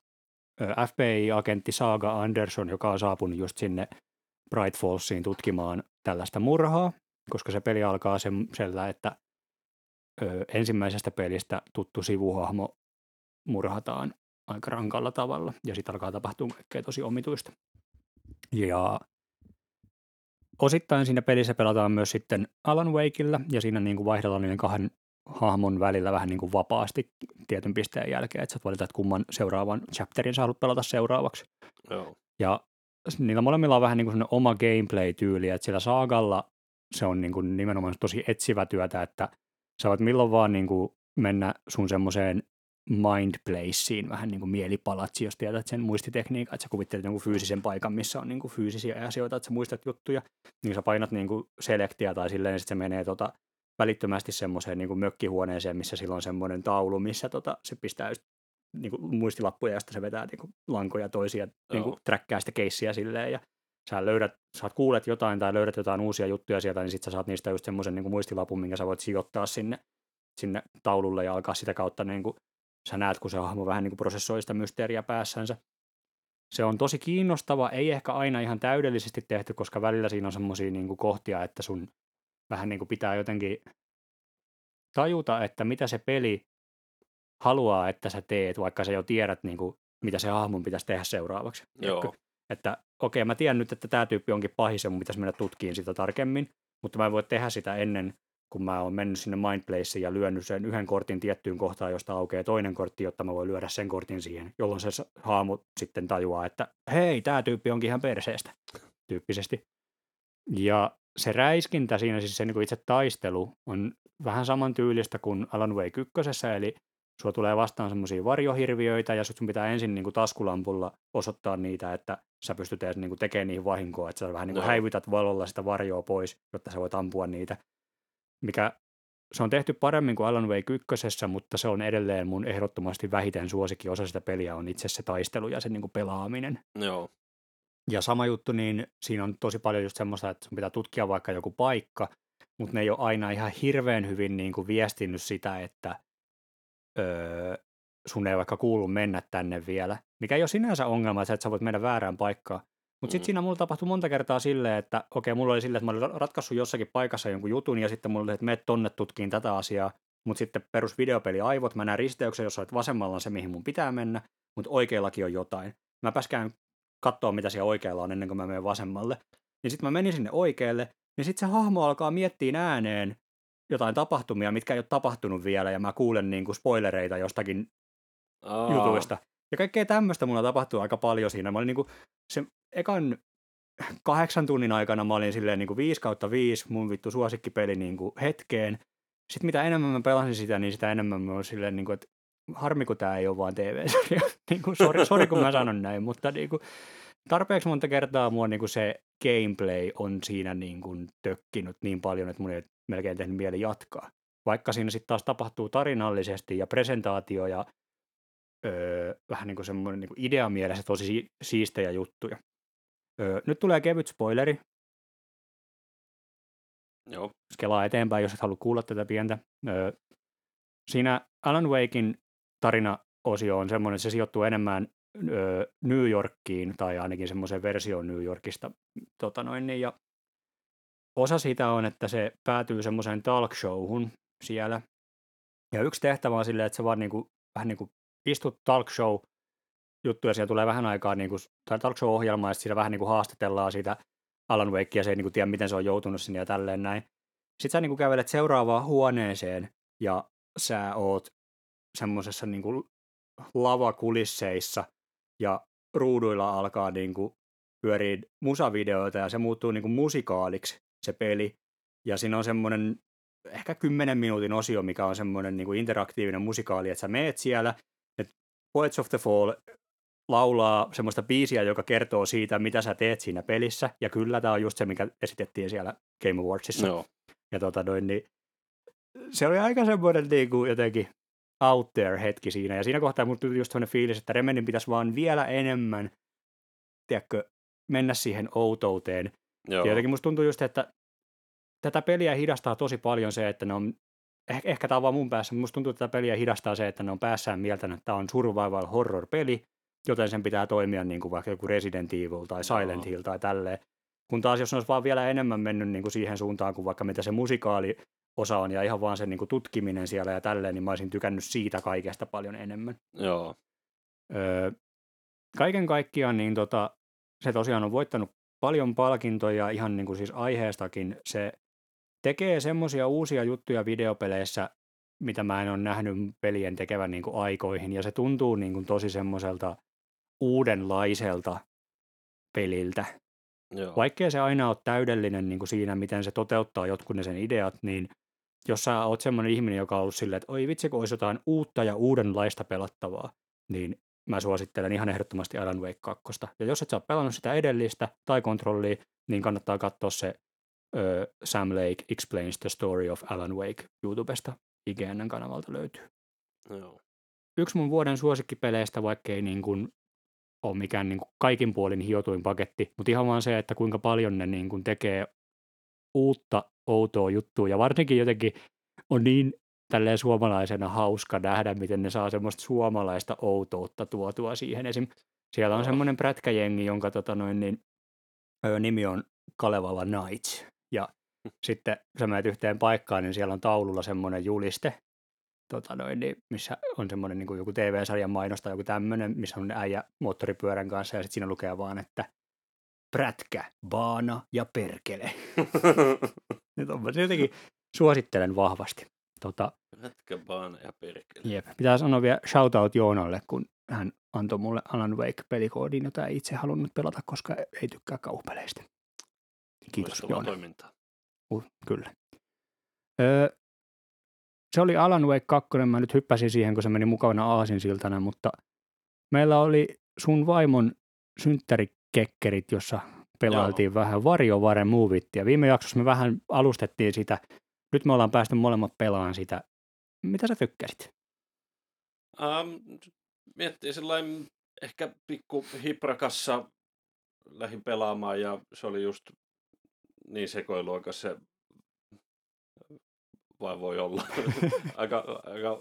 FBI-agentti Saga Anderson, joka on saapunut just sinne Bright Fallsiin tutkimaan tällaista murhaa, koska se peli alkaa sen, että ö, ensimmäisestä pelistä tuttu sivuhahmo murhataan aika rankalla tavalla, ja sitten alkaa tapahtua kaikkea tosi omituista. Ja osittain siinä pelissä pelataan myös sitten Alan Wakeilla, ja siinä niin kuin vaihdellaan niiden kahden hahmon välillä vähän niin kuin vapaasti tietyn pisteen jälkeen, että sä valita, että kumman seuraavan chapterin sä haluat pelata seuraavaksi. Joo. Ja niillä molemmilla on vähän niin kuin oma gameplay-tyyli, että sillä Saagalla se on niin kuin nimenomaan tosi etsivä työtä, että sä voit milloin vaan niin kuin mennä sun semmoiseen mind placeen, vähän niin kuin mielipalatsi, jos tiedät sen muistitekniikan, että sä kuvittelet jonkun fyysisen paikan, missä on niin kuin fyysisiä asioita, että sä muistat juttuja, niin sä painat niin kuin selektiä tai silleen, niin sitten se menee tota, välittömästi semmoiseen niin kuin mökkihuoneeseen, missä silloin on semmoinen taulu, missä tota, se pistää just, niin kuin muistilappuja, josta se vetää niin kuin lankoja toisia, niin kuin träkkää sitä keissiä silleen, ja sä löydät, saat kuulet jotain tai löydät jotain uusia juttuja sieltä, niin sitten sä saat niistä just semmoisen niin muistilapun, minkä sä voit sijoittaa sinne, sinne taululle ja alkaa sitä kautta niin kuin, sä näet, kun se hahmo vähän niin kuin prosessoi sitä mysteeriä päässänsä. Se on tosi kiinnostava, ei ehkä aina ihan täydellisesti tehty, koska välillä siinä on semmoisia niin kohtia, että sun vähän niin kuin pitää jotenkin tajuta, että mitä se peli haluaa, että sä teet, vaikka sä jo tiedät, niin kuin, mitä se hahmon pitäisi tehdä seuraavaksi. Joo. Että okei, okay, mä tiedän nyt, että tämä tyyppi onkin pahis ja mun pitäisi mennä tutkiin sitä tarkemmin, mutta mä en voi tehdä sitä ennen, kun mä oon mennyt sinne Mindplaceen ja lyönyt sen yhden kortin tiettyyn kohtaan, josta aukeaa toinen kortti, jotta mä voin lyödä sen kortin siihen, jolloin se haamu sitten tajuaa, että hei, tämä tyyppi onkin ihan perseestä, tyyppisesti. Ja se räiskintä siinä, siis se niin itse taistelu, on vähän samantyylistä kuin Alan Wake 1, eli sulla tulee vastaan semmoisia varjohirviöitä ja sun pitää ensin niin kuin taskulampulla osoittaa niitä, että sä pystyt edes niin kuin tekemään niihin vahinkoa, että sä vähän niin kuin no. häivytät valolla sitä varjoa pois, jotta sä voit ampua niitä. Mikä se on tehty paremmin kuin Alan Wake 1, mutta se on edelleen mun ehdottomasti vähiten suosikki osa sitä peliä on itse se taistelu ja se niin kuin pelaaminen. Joo. Ja sama juttu, niin siinä on tosi paljon just semmoista, että sun pitää tutkia vaikka joku paikka, mutta ne ei ole aina ihan hirveän hyvin niin kuin viestinnyt sitä, että öö, sun ei vaikka kuulu mennä tänne vielä, mikä ei ole sinänsä ongelma, että sä voit mennä väärään paikkaan. Mutta sitten mm. siinä mulla tapahtui monta kertaa silleen, että okei, mulla oli silleen, että mä olin ratkaissut jossakin paikassa jonkun jutun, ja sitten mulla oli, että mene tonne tutkiin tätä asiaa, mutta sitten perus videopeli aivot, mä näen risteyksen, jossa olet vasemmalla on se, mihin mun pitää mennä, mutta oikeallakin on jotain. Mä pääskään katsoa, mitä siellä oikealla on ennen kuin mä menen vasemmalle. Niin sitten mä menin sinne oikealle, niin sitten se hahmo alkaa miettiä ääneen jotain tapahtumia, mitkä ei ole tapahtunut vielä, ja mä kuulen niin kuin spoilereita jostakin Aa. jutuista. Ja kaikkea tämmöistä mulla tapahtuu aika paljon siinä. Mä olin niin kuin, se ekan kahdeksan tunnin aikana mä olin silleen niin kuin 5 kautta 5 mun vittu suosikkipeli niin kuin hetkeen. Sitten mitä enemmän mä pelasin sitä, niin sitä enemmän mä olin silleen, niin kuin, että harmi kun tämä ei ole vaan TV-sarja. niin kuin, sorry, sorry kun mä sanon näin, mutta niin kuin, tarpeeksi monta kertaa mua niin kuin se gameplay on siinä niin kuin tökkinyt niin paljon, että mun ei melkein tehnyt mieli jatkaa. Vaikka siinä sitten taas tapahtuu tarinallisesti ja presentaatio ja öö, vähän niin kuin semmoinen niin kuin ideamielessä tosi siistejä juttuja. Öö, nyt tulee kevyt spoileri. Joo. Skelaa eteenpäin, jos et halua kuulla tätä pientä. Öö, siinä Alan Wakein tarinaosio on semmoinen, että se sijoittuu enemmän öö, New Yorkiin, tai ainakin semmoisen versioon New Yorkista. Tota noin, niin, ja osa siitä on, että se päätyy semmoiseen talk showhun siellä. Ja yksi tehtävä on silleen, että se vaan niinku, vähän niin kuin istut talk show juttuja, siellä tulee vähän aikaa niin kuin, talk show ohjelma, ja siinä vähän niin kuin haastatellaan sitä Alan Wakea, se ei niin kuin tiedä, miten se on joutunut sinne ja tälleen näin. Sitten sä niin kuin kävelet seuraavaan huoneeseen, ja sä oot semmoisessa niin kuin lavakulisseissa, ja ruuduilla alkaa niin kuin pyörii musavideoita, ja se muuttuu niin kuin musikaaliksi se peli. Ja siinä on semmoinen ehkä 10 minuutin osio, mikä on semmoinen niin kuin interaktiivinen musikaali, että sä meet siellä, Poets of the Fall laulaa semmoista biisiä, joka kertoo siitä, mitä sä teet siinä pelissä. Ja kyllä tämä on just se, mikä esitettiin siellä Game Awardsissa. No. Ja tota noin, niin se oli aika semmoinen niin kuin jotenkin out there hetki siinä. Ja siinä kohtaa mulla tuli just semmoinen fiilis, että Remenin pitäisi vaan vielä enemmän, tiedätkö, mennä siihen outouteen. Joo. Ja jotenkin musta tuntuu just, että tätä peliä hidastaa tosi paljon se, että ne on, ehkä, ehkä tämä on vaan mun päässä, mutta musta tuntuu, että tätä peliä hidastaa se, että ne on päässään mieltä, että tämä on survival horror-peli, joten sen pitää toimia niin kuin vaikka joku Resident Evil tai Silent. Hill tai tälleen. Kun taas jos olisi vaan vielä enemmän mennyt niin kuin siihen suuntaan kuin vaikka mitä se musikaali osa on ja ihan vaan sen niin kuin tutkiminen siellä ja tälleen, niin mä olisin tykännyt siitä kaikesta paljon enemmän. Joo. Öö, kaiken kaikkiaan niin tota, se tosiaan on voittanut paljon palkintoja ihan niin kuin siis aiheestakin. Se tekee semmoisia uusia juttuja videopeleissä, mitä mä en ole nähnyt pelien tekevän niin kuin aikoihin, ja se tuntuu niin kuin tosi semmoiselta uudenlaiselta peliltä. Joo. Vaikkei se aina ole täydellinen niin kuin siinä, miten se toteuttaa jotkut ne sen ideat, niin jos sä oot semmoinen ihminen, joka on ollut silleen, että oi vitsi, kun olisi jotain uutta ja uudenlaista pelattavaa, niin mä suosittelen ihan ehdottomasti Alan Wake 2. Ja jos et sä ole pelannut sitä edellistä tai kontrollia, niin kannattaa katsoa se ö, Sam Lake Explains the Story of Alan Wake YouTubesta. IGNn kanavalta löytyy. Joo. Yksi mun vuoden suosikkipeleistä, vaikka ei niin kuin ole mikään niin kuin kaikin puolin hiotuin paketti, mutta ihan vaan se, että kuinka paljon ne niin kuin tekee uutta outoa juttua ja varsinkin jotenkin on niin tälleen suomalaisena hauska nähdä, miten ne saa semmoista suomalaista outoutta tuotua siihen. Esim. siellä on semmoinen prätkäjengi, jonka tota noin, niin, nimi on Kalevala Knights. Ja sitten sä menet yhteen paikkaan, niin siellä on taululla semmoinen juliste, tota noin, niin, missä on semmoinen niin joku TV-sarjan mainos tai joku tämmöinen, missä on äijä moottoripyörän kanssa ja sitten siinä lukee vaan, että prätkä, baana ja perkele. Nyt on se jotenkin suosittelen vahvasti. Tota, Jätkä baana ja perkele. jep. Pitää sanoa vielä shoutout Joonalle, kun hän antoi mulle Alan Wake-pelikoodin, jota ei itse halunnut pelata, koska ei tykkää kauhupeleistä. Kiitos Joona. toimintaa. Uh, kyllä. Öö, se oli Alan Wake 2, mä nyt hyppäsin siihen, kun se meni mukavana aasinsiltana, mutta meillä oli sun vaimon synttärikekkerit, jossa pelailtiin Joo. vähän VarioVare Movittia. Viime jaksossa me vähän alustettiin sitä. Nyt me ollaan päästy molemmat pelaan sitä. Mitä sä tykkäsit? Um, miettii sellainen ehkä pikku hiprakassa lähin pelaamaan ja se oli just niin sekoiluokas se vai voi olla. aika, aika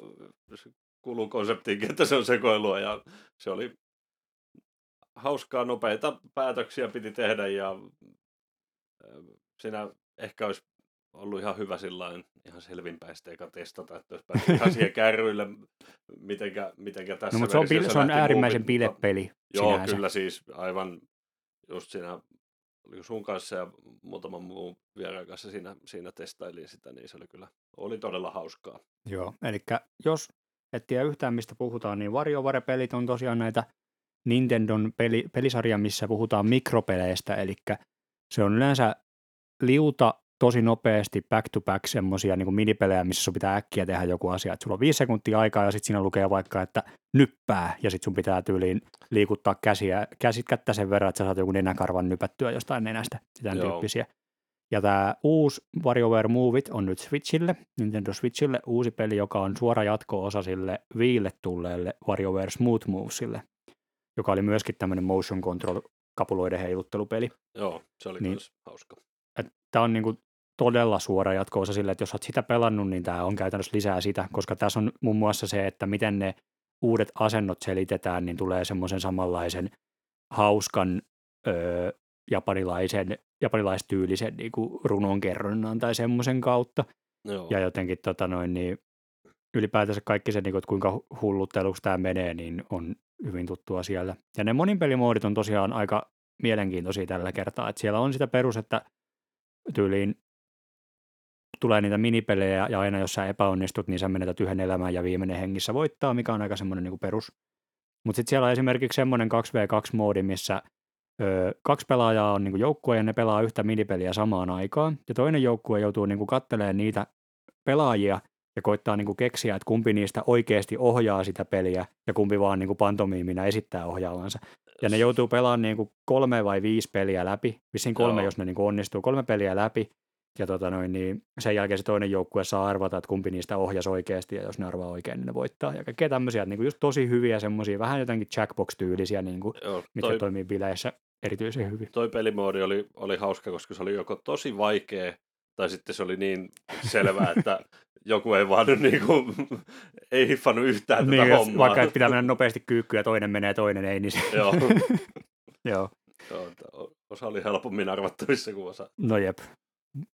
kuuluu konseptiinkin, että se on sekoilua ja se oli hauskaa, nopeita päätöksiä piti tehdä ja äh, siinä ehkä olisi ollut ihan hyvä sillain ihan selvinpäistä eikä testata, että olisi päässyt ihan siihen kärryille, mitenkä, mitenkä tässä No, mutta se on, se on äärimmäisen bilepeli Joo, sinänsä. kyllä siis aivan just siinä, oliko sun kanssa ja muutaman muun vieraan kanssa siinä, siinä testailin sitä, niin se oli kyllä, oli todella hauskaa. Joo, eli jos et tiedä yhtään mistä puhutaan, niin WarioWare-pelit on tosiaan näitä Nintendon peli, pelisarja, missä puhutaan mikropeleistä, eli se on yleensä liuta tosi nopeasti back to back semmoisia niin minipelejä, missä sun pitää äkkiä tehdä joku asia. Et sulla on viisi sekuntia aikaa ja sitten siinä lukee vaikka, että nyppää ja sitten sun pitää tyyliin liikuttaa käsiä, käsit kättä sen verran, että sä saat joku nenäkarvan nypättyä jostain nenästä, Joo. tyyppisiä. Ja tämä uusi WarioWare Movit on nyt Switchille, Nintendo Switchille uusi peli, joka on suora jatko-osa sille Viille tulleelle WarioWare Smooth Movesille, joka oli myöskin tämmöinen motion control kapuloiden heiluttelupeli. Joo, se oli Niin. niin. hauska. Tämä on niinku todella suora jatko-osa sille, että jos olet sitä pelannut, niin tämä on käytännössä lisää sitä, koska tässä on muun muassa se, että miten ne uudet asennot selitetään, niin tulee semmoisen samanlaisen hauskan öö, japanilaisen, japanilaistyylisen niin kuin runonkerronnan tai semmoisen kautta. Joo, Ja jotenkin tota noin, niin ylipäätänsä kaikki se, niin kuin, että kuinka hullutteluksi tämä menee, niin on hyvin tuttua siellä. Ja ne moninpelimoodit on tosiaan aika mielenkiintoisia tällä kertaa. Että siellä on sitä perus, että tyyliin tulee niitä minipelejä ja aina jos sä epäonnistut, niin sä menetät yhden elämän ja viimeinen hengissä voittaa, mikä on aika semmoinen niin perus. Mutta sitten siellä on esimerkiksi semmoinen 2v2-moodi, missä ö, kaksi pelaajaa on niin joukkue ja ne pelaa yhtä minipeliä samaan aikaan. Ja toinen joukkue joutuu niin kattelemaan niitä pelaajia ja koittaa niin keksiä, että kumpi niistä oikeasti ohjaa sitä peliä ja kumpi vaan niin pantomiimina esittää ohjaavansa. Ja ne joutuu pelaamaan niin kolme vai viisi peliä läpi, vissiin kolme, Joo. jos ne niin onnistuu, kolme peliä läpi, ja tota noin, niin sen jälkeen se toinen joukkue saa arvata, että kumpi niistä ohjasi oikeasti, ja jos ne arvaa oikein, niin ne voittaa. Ja kaikkea tämmöisiä, niin kuin just tosi hyviä semmoisia, vähän jotenkin Jackbox-tyylisiä, niin kuin, Joo, mitkä toi, toimii bileissä. erityisen hyvin. Toi pelimoodi oli, oli hauska, koska se oli joko tosi vaikea, tai sitten se oli niin selvää, että joku ei vaan nyt niinku, ei hiffannut yhtään niin, tätä hommaa. Vaikka pitää mennä nopeasti kyykkyä toinen menee toinen ei, niin se... Joo. Joo. Joo, osa oli helpommin arvattavissa kuin osa. No jep.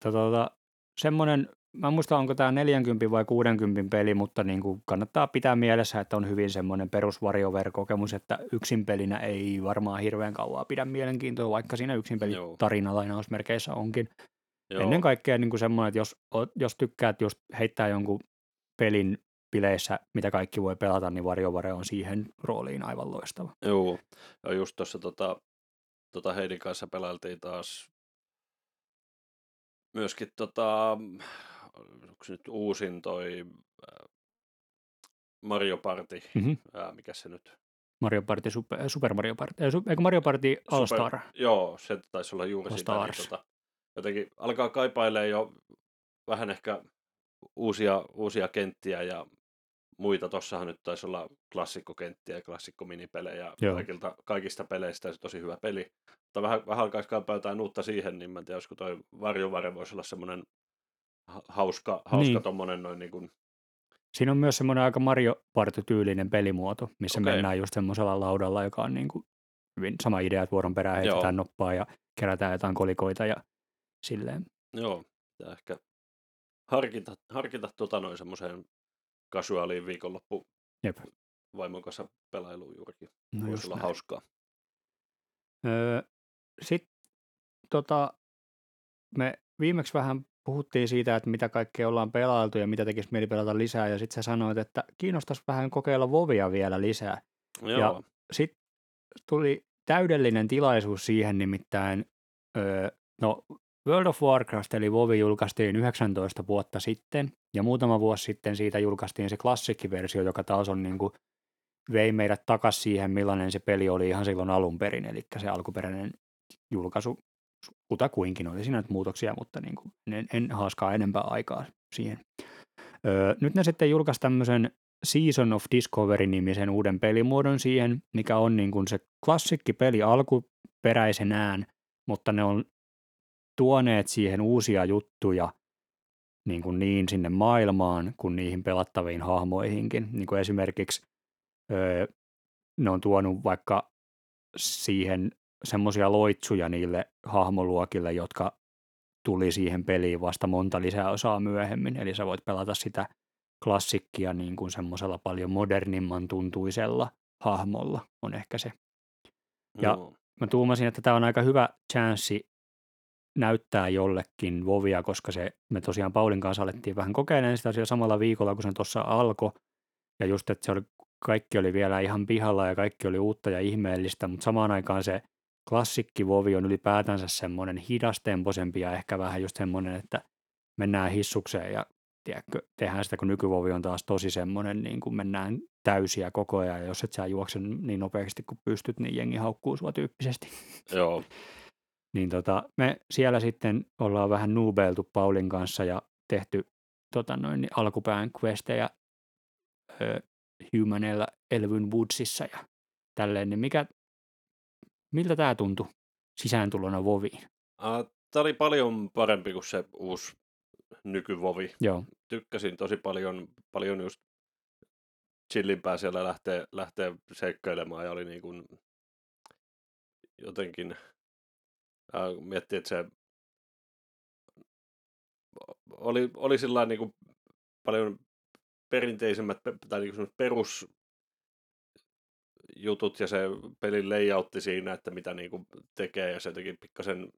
Tota, semmoinen, mä en muista onko tämä 40 vai 60 peli, mutta niin kuin kannattaa pitää mielessä, että on hyvin semmoinen perus WarioWare-kokemus, että yksin pelinä ei varmaan hirveän kauaa pidä mielenkiintoa, vaikka siinä yksin peli tarina lainausmerkeissä onkin. Joo. Ennen kaikkea niin kuin semmoinen, että jos, jos tykkäät just heittää jonkun pelin bileissä, mitä kaikki voi pelata, niin WarioWare on siihen rooliin aivan loistava. Joo. Ja just tuossa tota, tota Heidin kanssa pelailtiin taas myöskin tota, onko se nyt uusin toi äh, Mario Party, Mhm. ää, mikä se nyt? Mario Party, Super, Super Mario Party, su- eikö Mario Party All Super- Star? Joo, se taisi olla juuri All sitä. Niin, tota, jotenkin alkaa kaipailee jo vähän ehkä uusia, uusia kenttiä ja muita. Tossahan nyt taisi olla klassikkokenttiä ja klassikkominipelejä Joo. kaikilta, kaikista peleistä. Se tosi hyvä peli. Mutta vähän, vähän alkaisi kaipaa jotain uutta siihen, niin mä en tiedä, olisiko toi Varjovare voisi olla semmoinen ha- hauska, hauska Niin. tommonen noin niin kuin, Siinä on myös semmoinen aika Mario Party-tyylinen pelimuoto, missä Okei. mennään just semmoisella laudalla, joka on niin kuin hyvin sama idea, että vuoron perään heitetään Joo. noppaa ja kerätään jotain kolikoita ja silleen. joo, pitää ehkä harkita, harkita tota noin semmoiseen kasuaaliin viikonloppu Jep. vaimon kanssa pelailuun juurikin. No Voisi olla näin. hauskaa. Öö, Sitten tota, me viimeksi vähän puhuttiin siitä, että mitä kaikkea ollaan pelailtu ja mitä tekisi mieli pelata lisää, ja sitten sä sanoit, että kiinnostaisi vähän kokeilla Vovia vielä lisää. Joo, Sitten tuli täydellinen tilaisuus siihen nimittäin, öö, no World of Warcraft eli WoW julkaistiin 19 vuotta sitten, ja muutama vuosi sitten siitä julkaistiin se klassikkiversio, joka taas on niin kuin, vei meidät takaisin siihen, millainen se peli oli ihan silloin alun perin, eli se alkuperäinen julkaisu, kutakuinkin oli siinä nyt muutoksia, mutta niin kuin, en, en haaskaa enempää aikaa siihen. Öö, nyt ne sitten julkaisi tämmöisen Season of Discovery-nimisen uuden pelimuodon siihen, mikä on niin kuin se klassikkipeli alkuperäisenään, mutta ne on tuoneet siihen uusia juttuja niin, kuin niin sinne maailmaan kuin niihin pelattaviin hahmoihinkin. Niin kuin esimerkiksi öö, ne on tuonut vaikka siihen semmoisia loitsuja niille hahmoluokille, jotka tuli siihen peliin vasta monta lisäosaa myöhemmin. Eli sä voit pelata sitä klassikkia niin kuin semmoisella paljon modernimman tuntuisella hahmolla on ehkä se. ja- joo. Mä tuumasin, että tämä on aika hyvä chanssi näyttää jollekin Vovia, koska se, me tosiaan Paulin kanssa alettiin vähän kokeilemaan sitä siellä samalla viikolla, kun se tuossa alkoi. Ja just, että se oli, kaikki oli vielä ihan pihalla ja kaikki oli uutta ja ihmeellistä, mutta samaan aikaan se klassikki Vovi on ylipäätänsä semmoinen hidastempoisempi ja ehkä vähän just semmoinen, että mennään hissukseen ja tiedätkö, tehdään sitä, kun nykyvovi on taas tosi semmoinen, niin kuin mennään täysiä koko ajan, ja jos et sä juokse niin nopeasti kuin pystyt, niin jengi haukkuu sua tyyppisesti. Joo, Niin tota, me siellä sitten ollaan vähän nuubeiltu Paulin kanssa ja tehty tota noin, niin alkupään questejä ö, Humanella Elvyn Woodsissa ja tälleen, niin mikä, miltä tämä tuntui sisääntulona Voviin? Uh, Tämä oli paljon parempi kuin se uusi nykyvovi. Joo, Tykkäsin tosi paljon, paljon just chillimpää siellä lähteä, lähteä seikkailemaan ja oli niin kuin jotenkin uh, miettii, että se oli, oli sillä niin kuin paljon perinteisemmät pe- tai niin kuin perus jutut ja se pelin layoutti siinä, että mitä niin kuin tekee ja se teki pikkasen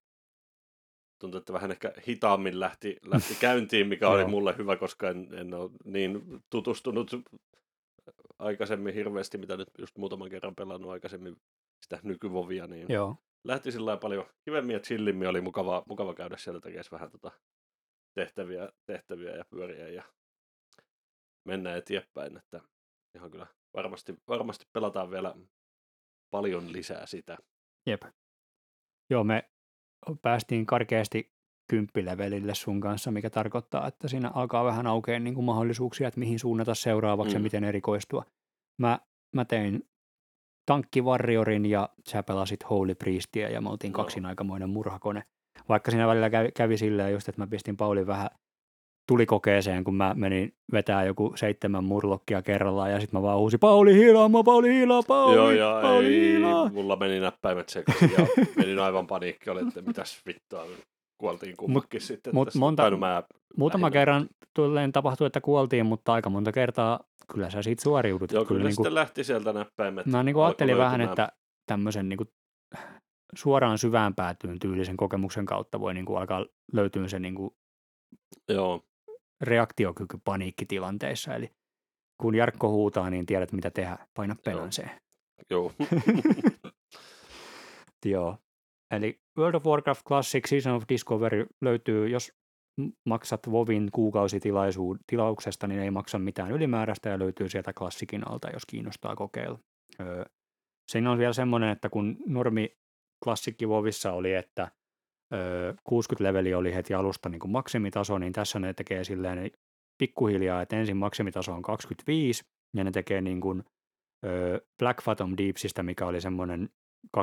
tuntuu, että vähän ehkä hitaammin lähti, lähti käyntiin, mikä oli mulle hyvä, koska en, en ole niin tutustunut aikaisemmin hirveästi, mitä nyt just muutaman kerran pelannut aikaisemmin sitä nykyvovia, niin joo, lähti sillä paljon kivemmin ja chillimmin, oli mukava, mukava käydä siellä tekemään vähän tota tehtäviä, tehtäviä ja pyöriä ja mennä eteenpäin, että ihan kyllä varmasti, varmasti pelataan vielä paljon lisää sitä. jep. Joo, me päästiin karkeasti kymppilevelille sun kanssa, mikä tarkoittaa, että siinä alkaa vähän aukeaa niin kuin mahdollisuuksia, että mihin suunnata seuraavaksi mm. ja miten erikoistua. Mä, mä tein Tankki Warriorin ja sä pelasit Holy Priestia ja me oltiin kaksin aikamoinen murhakone. Vaikka siinä välillä kävi, kävi silleen just, että mä pistin Paulin vähän tulikokeeseen, kun mä menin vetää joku seitsemän murlokkia kerrallaan ja sitten mä vaan huusin Pauli hiilaamaan, Pauli hiilaa, Pauli, Joo, ja Pauli ei, hiilaa. mulla meni näppäimet sekaisin ja menin aivan paniikki, oli, että mitäs vittua, kuoltiin kummakin sitten. mut monta- no mä, Muutama lähinnä. kerran tulleen tapahtui, että kuoltiin, mutta aika monta kertaa kyllä sä siitä suoriudut. joo, kyllä, niin kuin, sitten lähti sieltä näppäimet. mä niin kuin ajattelin vähän, että tämmöisen niin kuin suoraan syvään päätyyn tyylisen kokemuksen kautta voi niin kuin alkaa löytyä se niin kuin Joo, reaktiokyky paniikkitilanteissa. Eli kun Jarkko huutaa, niin tiedät mitä tehdä. Paina Joo. penanseen. joo. Joo. Eli World of Warcraft Classic Season of Discovery löytyy, jos maksat Vovin kuukausitilaisuudesta, niin ei maksa mitään ylimääräistä ja löytyy sieltä klassikin alta, jos kiinnostaa kokeilla. Öö, siinä on vielä semmoinen, että kun normi klassikki Vovissa oli, että öö, 60 leveli oli heti alusta niin kuin maksimitaso, niin tässä ne tekee silleen pikkuhiljaa, että ensin maksimitaso on 25, ja ne tekee niin kuin, öö, Black Phantom Deepsistä, mikä oli semmoinen 20-30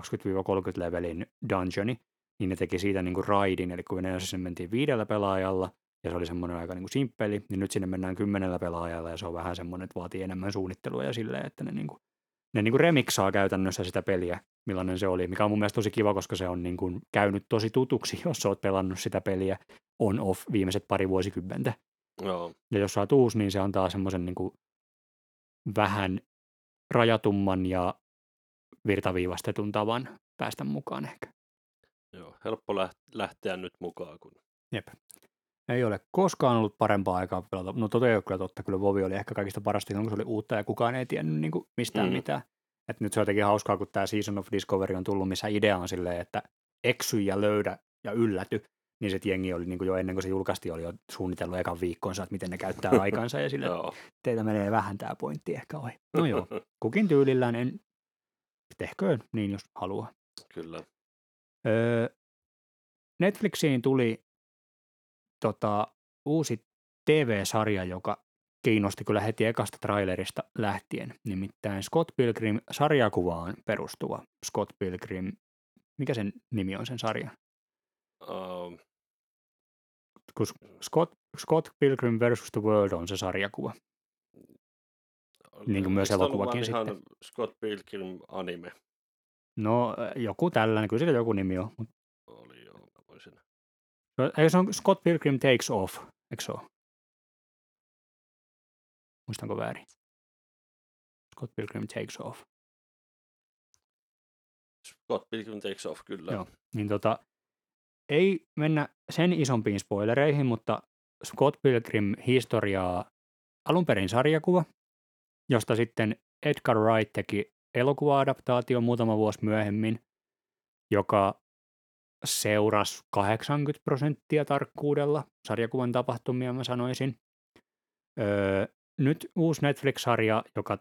levelin dungeoni, niin ne teki siitä niin kuin raidin, eli kun sinne mentiin viidellä pelaajalla, ja se oli semmoinen aika niin kuin simppeli, niin nyt sinne mennään kymmenellä pelaajalla, ja se on vähän semmoinen, että vaatii enemmän suunnittelua ja silleen, että ne, niin kuin, ne niin kuin remiksaa käytännössä sitä peliä, millainen se oli, mikä on mun mielestä tosi kiva, koska se on niin kuin käynyt tosi tutuksi, jos sä oot pelannut sitä peliä on-off viimeiset pari vuosikymmentä. joo. Ja jos sä oot uusi, niin se antaa semmoisen niin kuin vähän rajatumman ja virtaviivastetun tavan päästä mukaan ehkä. Joo, helppo läht- lähteä nyt mukaan, kun Jep. Ei ole koskaan ollut parempaa aikaa pelata. No totta ei ole kyllä totta. Kyllä Vovi oli ehkä kaikista parasta silloin, kun se oli uutta ja kukaan ei tiennyt niin kuin mistään Mm. mitään. Et nyt se on jotenkin hauskaa, kun tämä Season of Discovery on tullut, missä idea on silleen, että eksy ja löydä ja ylläty. Niin se jengi oli niin kuin jo ennen kuin se julkaistiin, oli jo suunnitellut ekan viikkonsa, että miten ne käyttää aikansa ja sille, teitä menee vähän tämä pointti ehkä ohi. No joo, kukin tyylillään en tehköön niin, jos haluaa. Kyllä. Öö, Netflixiin tuli tota, uusi TV-sarja, joka kiinnosti kyllä heti ekasta trailerista lähtien. Nimittäin Scott Pilgrim sarjakuvaan perustuva Scott Pilgrim. Mikä sen nimi on sen sarja? Uh, Kun Scott, Scott Pilgrim versus the World on se sarjakuva. Niin kuin myös eikö elokuvakin vaan ihan sitten? Scott Pilgrim anime No joku tällainen, kyllä sillä joku nimi on. Mutta oli jo, mä voisin. ei se on Scott Pilgrim Takes Off, eikö se ole? Muistanko väärin? Scott Pilgrim Takes Off. Scott Pilgrim Takes Off, kyllä. Joo. Niin tota, ei mennä sen isompiin spoilereihin, mutta Scott Pilgrim historiaa alun perin sarjakuva, josta sitten Edgar Wright teki elokuva-adaptaatio muutama vuosi myöhemmin, joka seurasi 80 prosenttia tarkkuudella sarjakuvan tapahtumia, mä sanoisin. Öö, nyt uusi Netflix-sarja, joka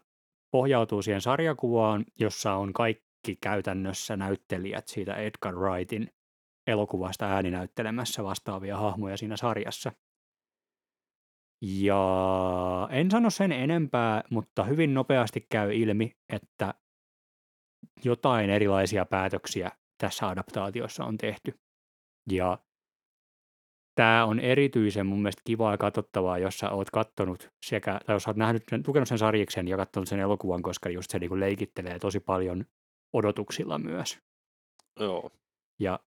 pohjautuu siihen sarjakuvaan, jossa on kaikki käytännössä näyttelijät siitä Edgar Wrightin elokuvasta ääninäyttelemässä vastaavia hahmoja siinä sarjassa. Ja en sano sen enempää, mutta hyvin nopeasti käy ilmi, että jotain erilaisia päätöksiä tässä adaptaatiossa on tehty. Ja tämä on erityisen mun mielestä kivaa ja katsottavaa, jos sä oot kattonut sekä, tai jos sä oot nähnyt, lukenut sen sarjiksen ja katsonut sen elokuvan, koska just se niinku leikittelee tosi paljon odotuksilla myös. Joo. Ja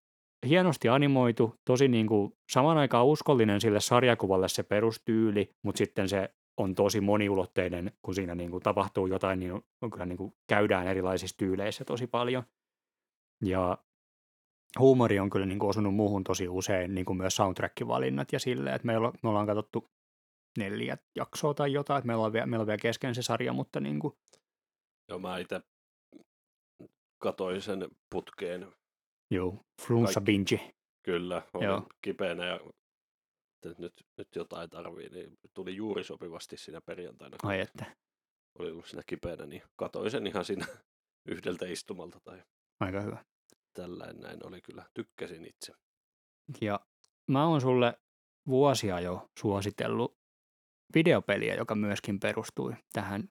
hienosti animoitu, tosi niin kuin saman aikaan uskollinen sille sarjakuvalle se perustyyli, mutta sitten se on tosi moniulotteinen, kun siinä niin kuin tapahtuu jotain, niin kyllä niin kuin käydään erilaisissa tyyleissä tosi paljon. Ja huumori on kyllä niin kuin osunut muuhun tosi usein, niin kuin myös soundtrack-valinnat ja silleen, että meillä, me ollaan katsottu neljä jaksoa tai jotain, että meillä on vielä, meillä on vielä kesken se sarja, mutta niin kuin, Joo, mä itse katoin sen putkeen. Joo, flunssa binge. Kyllä, olin Joo. kipeänä ja että nyt, nyt jotain tarvii, niin tuli juuri sopivasti siinä perjantaina, Ai että, oli ollut siinä kipeänä, niin katoin sen ihan siinä yhdeltä istumalta tai aika hyvä. tällainen näin oli kyllä, tykkäsin itse. Ja mä oon sulle vuosia jo suositellut videopeliä, joka myöskin perustui tähän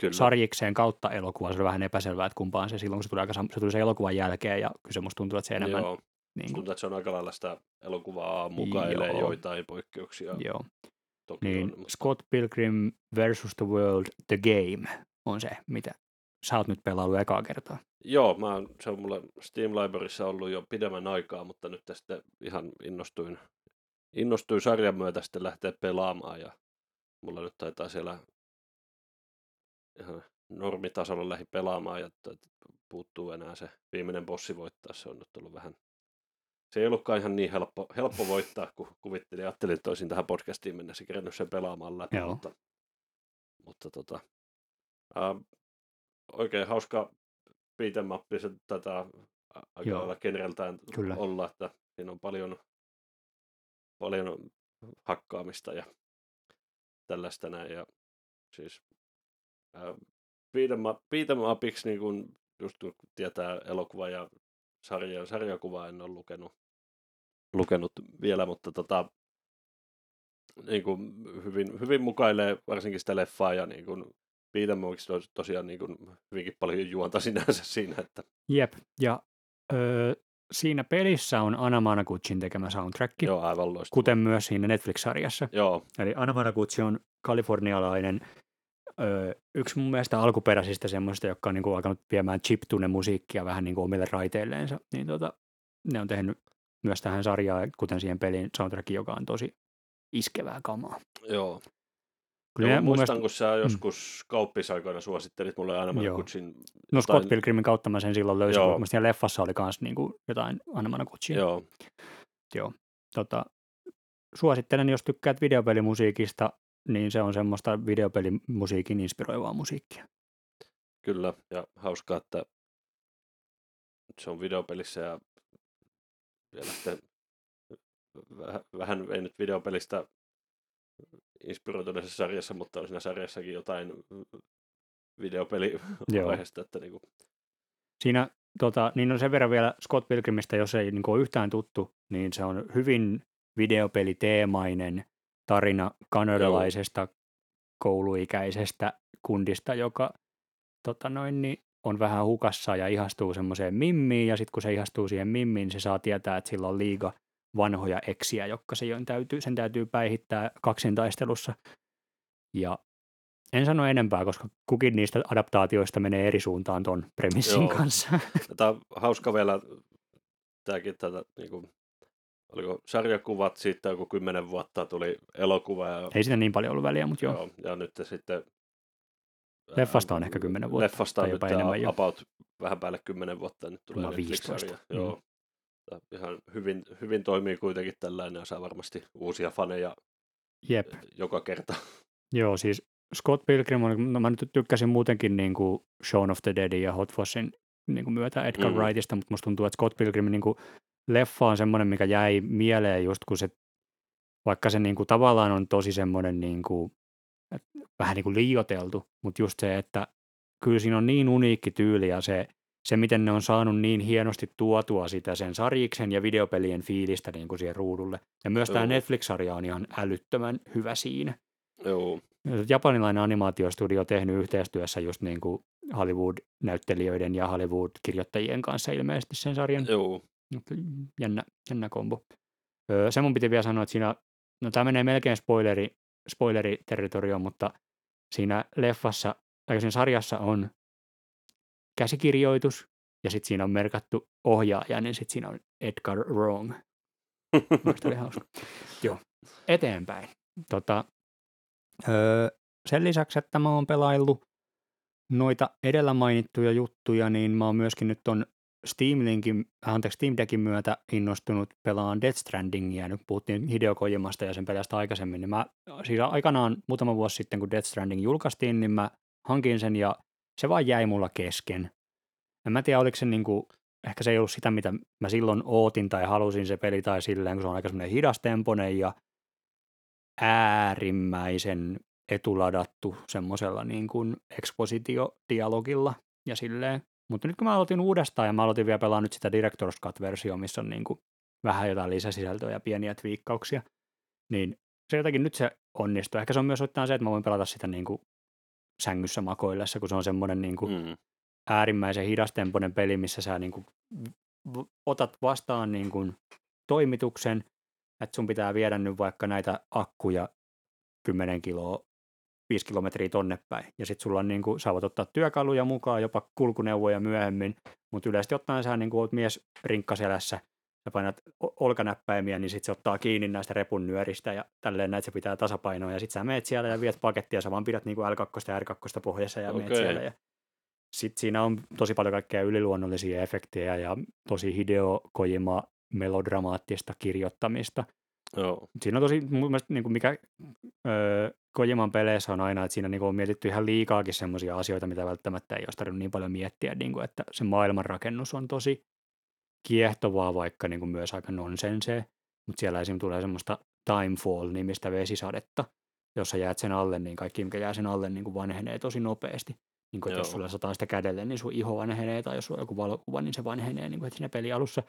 Kyllä. sarjikseen kautta elokuva, se oli vähän epäselvää, että kumpaan se silloin, kun se tuli, aika, se tuli sen elokuvan jälkeen, ja kyllä se musta tuntuu, että se enemmän... Joo, Niin kuin, tuntuu, että se on aika lailla sitä elokuvaa mukailee Joo. joitain poikkeuksia. joo. Toki Niin on, mutta- Scott Pilgrim versus the World, The Game on se, mitä sä oot nyt pelaillut ekaa kertaa. Joo, mä oon, se on mulla Steam Libraryssa ollut jo pidemmän aikaa, mutta nyt sitten ihan innostuin, innostuin sarjan myötä sitten lähteä pelaamaan ja mulla nyt taitaa siellä ihan normitasolla lähi pelaamaan ja puuttuu enää se viimeinen bossi voittaa. Se on nyt ollut vähän, se ei ollutkaan ihan niin helppo, helppo voittaa, kun kuvittelin. Ajattelin, että olisin tähän podcastiin mennessä kerännyt sen pelaamaan läpi, Joo. mutta, mutta tota, ää, oikein hauska beat'em se tätä aika Joo. lailla Kyllä. olla, että siinä on paljon, paljon hakkaamista ja tällaista näin. Ja siis beat'em up- beat'em upiksi, niin kuin just kun tietää elokuva ja sarja, sarjakuva en ole lukenut, lukenut vielä, mutta tota, niin kuin hyvin, hyvin mukailee varsinkin sitä leffaa ja niin kuin beat'em tos- tosiaan niin kuin hyvinkin paljon juonta sinänsä siinä, että Jep, ja öö, siinä pelissä on Anna Managuchin tekemä soundtrack, joo, aivan loistava. kuten myös siinä Netflix-sarjassa. Joo, Eli Anna Managuchi on kalifornialainen, öö, yksi mun mielestä alkuperäisistä semmoista, joka on niin kuin alkanut viemään chiptune musiikkia vähän niin kuin omille raiteilleensa. Niin tota, ne on tehnyt myös tähän sarjaan, kuten siihen pelin soundtrackiin, joka on tosi iskevää kamaa. joo. Kyllä Joo, muistan, mielestä, kun sä joskus kauppisaikoina suosittelit mulle aina Joo. Kutsin. no Scott Pilgrimin kautta mä sen silloin löysin, Joo. kun siinä leffassa oli myös niin kuin jotain Anna Managuchia. Joo, Joo. Tota, suosittelen, jos tykkäät videopelimusiikista, niin se on semmoista videopelimusiikin inspiroivaa musiikkia. kyllä. Ja hauskaa, että se on videopelissä ja vielä sitten vähän, ei nyt videopelistä inspiroituneessa sarjassa, mutta on siinä sarjassakin jotain videopeli Joo. aiheesta, että niinku, Siinä tota, niin on sen verran vielä Scott Pilgrimistä, jos ei niin ole yhtään tuttu, niin se on hyvin videopeliteemainen tarina kanadalaisesta kouluikäisestä kundista, joka tota noin, niin on vähän hukassa ja ihastuu semmoiseen mimmiin, ja sitten kun se ihastuu siihen mimmiin, niin se saa tietää, että sillä on liiga vanhoja eksiä, jotka se täytyy, sen täytyy päihittää kaksintaistelussa. Ja en sano enempää, koska kukin niistä adaptaatioista menee eri suuntaan ton premissin Joo. kanssa. Tämä on hauska vielä, tämäkin tätä, niinku, oliko sarjakuvat, siitä joku kymmenen vuotta tuli elokuva. Ja, Ei siinä niin paljon ollut väliä, mutta joo. joo. ja nyt sitten... Leffasta on ehkä 10 vuotta, Leffasta on jopa nyt enemmän jo. about vähän päälle kymmenen vuotta, nyt tulee Netflix-sarja. 15. Joo. Ja Ihan hyvin, hyvin toimii kuitenkin tällainen ja saa varmasti uusia faneja Jep. joka kerta. Joo, siis Scott Pilgrim on, no mä nyt tykkäsin muutenkin niin kuin Shaun of the Deadin ja Hot Fossin niin kuin myötä Edgar Mm. mm. Wrightista, mutta musta tuntuu, että Scott Pilgrim niin kuin leffa on semmoinen, mikä jäi mieleen just kun se, vaikka se niin kuin tavallaan on tosi semmoinen niin kuin, vähän niin kuin liioteltu, mutta just se, että kyllä siinä on niin uniikki tyyli ja se, se, miten ne on saanut niin hienosti tuotua sitä sen sarjiksen ja videopelien fiilistä niin kuin siihen ruudulle. Ja myös tämä. Netflix-sarja on ihan älyttömän hyvä siinä. Joo, Japanilainen animaatiostudio tehnyt yhteistyössä just niin kuin Hollywood-näyttelijöiden ja Hollywood-kirjoittajien kanssa ilmeisesti sen sarjan. joo, Jännä, jännä kombo. Öö, se mun piti vielä sanoa, että siinä, no tämä menee melkein spoileri, spoileriterritorioon, mutta siinä leffassa, tai siinä sarjassa on käsikirjoitus, ja sitten siinä on merkattu ohjaaja, niin sitten siinä on Edgar Wrong. Mielestäni oli hauska. Joo, eteenpäin. Tota, öö, sen lisäksi, että mä oon pelaillut noita edellä mainittuja juttuja, niin mä oon myöskin nyt ton Steam, Linkin, anteeksi, Steam Deckin myötä innostunut pelaan Death Strandingia. Nyt puhuttiin Hideo Kojimasta ja sen pelästä aikaisemmin. Niin mä, siis aikanaan muutama vuosi sitten, kun Death Stranding julkaistiin, niin mä hankin sen ja se vaan jäi mulla kesken. En mä tiedä, oliko se niinku, ehkä se ei ollut sitä, mitä mä silloin ootin tai halusin se peli tai silleen, kun se on aika semmoinen hidastemponen ja äärimmäisen etuladattu semmoisella niin kuin expositiodialogilla ja silleen. Mutta nyt kun mä aloitin uudestaan ja mä aloitin vielä pelaa nyt sitä Director's Cut-versiota, missä on niin kuin vähän jotain lisäsisältöä ja pieniä twiikkauksia, niin se jotenkin nyt se onnistuu. Ehkä se on myös osittain se, että mä voin pelata sitä niin kuin sängyssä makoillessa, kun se on semmoinen niin kuin Mm. äärimmäisen hidastempoinen peli, missä sä niin kuin otat vastaan niin kuin toimituksen, että sun pitää viedä nyt vaikka näitä akkuja 10 kiloa, 5 kilometriä tonne päin. Ja sitten sulla on niin kuin, voit ottaa työkaluja mukaan, jopa kulkuneuvoja myöhemmin, mutta yleisesti ottaen sä niin kuin oot mies rinkkaselässä, sä painat olkanäppäimiä, niin sitten se ottaa kiinni näistä repun nyöristä ja tälleen näitä se pitää tasapainoa. Ja sitten sä meet siellä ja viet pakettia, sä vaan pidät niin kuin L2 ja R2 pohjassa ja meet Okei. siellä. Ja sitten siinä on tosi paljon kaikkea yliluonnollisia efektejä ja tosi Hideo Kojima melodramaattista kirjoittamista. Joo. Siinä on tosi, mun mielestä niin kuin mikä öö, Kojiman peleissä on aina, että siinä niin kuin on mietitty ihan liikaakin semmoisia asioita, mitä välttämättä ei olisi tarvinnut niin paljon miettiä, niin kuin, että se maailmanrakennus on tosi kiehtovaa, vaikka niin kuin myös aika nonsensee, mutta siellä esim. tulee semmoista Timefall-nimistä vesisadetta, jossa jäät sen alle, niin kaikki, mikä jää sen alle, niin kuin vanhenee tosi nopeasti. Niin kuin, että jos sulla sataa sitä kädelle, niin sun iho vanhenee, tai jos sulla on joku valokuva, niin se vanhenee niin kuin heti siinä pelialussa.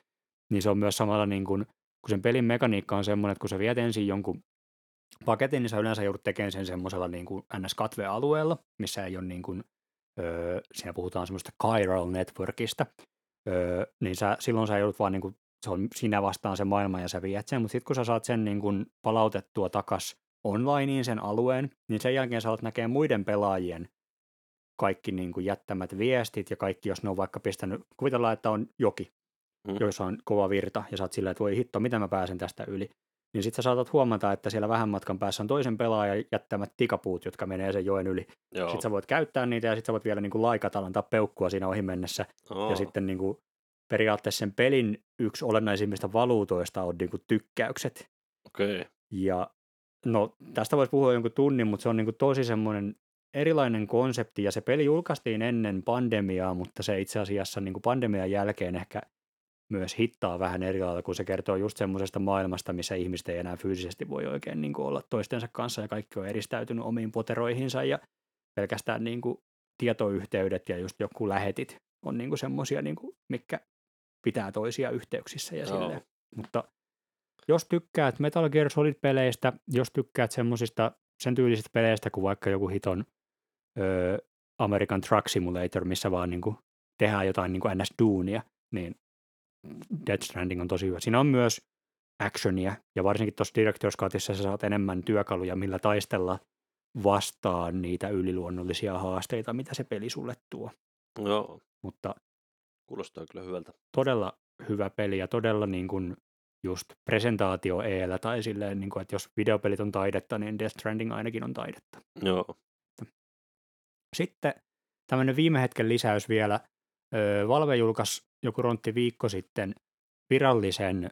Niin se on myös samalla, niin kuin, kun sen pelin mekaniikka on semmoinen, että kun sä viet ensin jonkun paketin, niin sä yleensä joudut tekemään sen semmoisella niin kuin NS-katvealueella, missä ei ole niin kuin, öö, siinä puhutaan semmoista chiral networkista, öö, niin sä, silloin sä joudut vaan niin kuin, se on sinä vastaan se maailma ja sä viet sen, mutta sitten kun sä saat sen niin kuin palautettua takas onlineen sen alueen, niin sen jälkeen sä alat näkee muiden pelaajien kaikki niin kuin jättämät viestit ja kaikki, jos ne on vaikka pistänyt, kuvitellaan, että on joki, Mm. joissa on kova virta ja sä oot silleen, että voi hitto, miten mä pääsen tästä yli. Niin sitten sä saatat huomata, että siellä vähän matkan päässä on toisen pelaajan jättämät tikapuut, jotka menee sen joen yli. Sitten sä voit käyttää niitä ja sitten sä voit vielä niin kuin laikata, antaa peukkua siinä ohi mennessä. Oo. Ja sitten niin kuin periaatteessa sen pelin yksi olennaisimmista valuutoista on niin kuin tykkäykset. Okei. Ja no tästä voisi puhua jonkun tunnin, mutta se on niin kuin tosi semmoinen erilainen konsepti ja se peli julkaistiin ennen pandemiaa, mutta se itse asiassa niin kuin pandemian jälkeen ehkä myös hittaa vähän eri lailla, kun se kertoo just semmoisesta maailmasta, missä ihmiset ei enää fyysisesti voi oikein niin kuin olla toistensa kanssa ja kaikki on eristäytynyt omiin poteroihinsa ja pelkästään niin kuin tietoyhteydet ja just joku lähetit on niin kuin semmoisia, niin kuin, mikä pitää toisia yhteyksissä ja silleen. Mutta jos tykkäät Metal Gear Solid-peleistä, jos tykkäät semmosista sen tyylisistä peleistä kuin vaikka joku hiton ö, American Truck Simulator, missä vaan niin kuin tehdään jotain niin kuin NS-duunia, niin Death Stranding on tosi hyvä. Siinä on myös actionia, ja varsinkin tuossa Director's Cutissa sä saat enemmän työkaluja, millä taistella vastaan niitä yliluonnollisia haasteita, mitä se peli sulle tuo. Joo. Mutta Kuulostaa kyllä hyvältä. todella hyvä peli ja todella niin kuin just presentaatio eellä tai silleen, niin kuin, että jos videopelit on taidetta, niin Death Stranding ainakin on taidetta. Joo. Sitten tämmöinen viime hetken lisäys vielä. Valve julkaisi joku rontti viikko sitten virallisen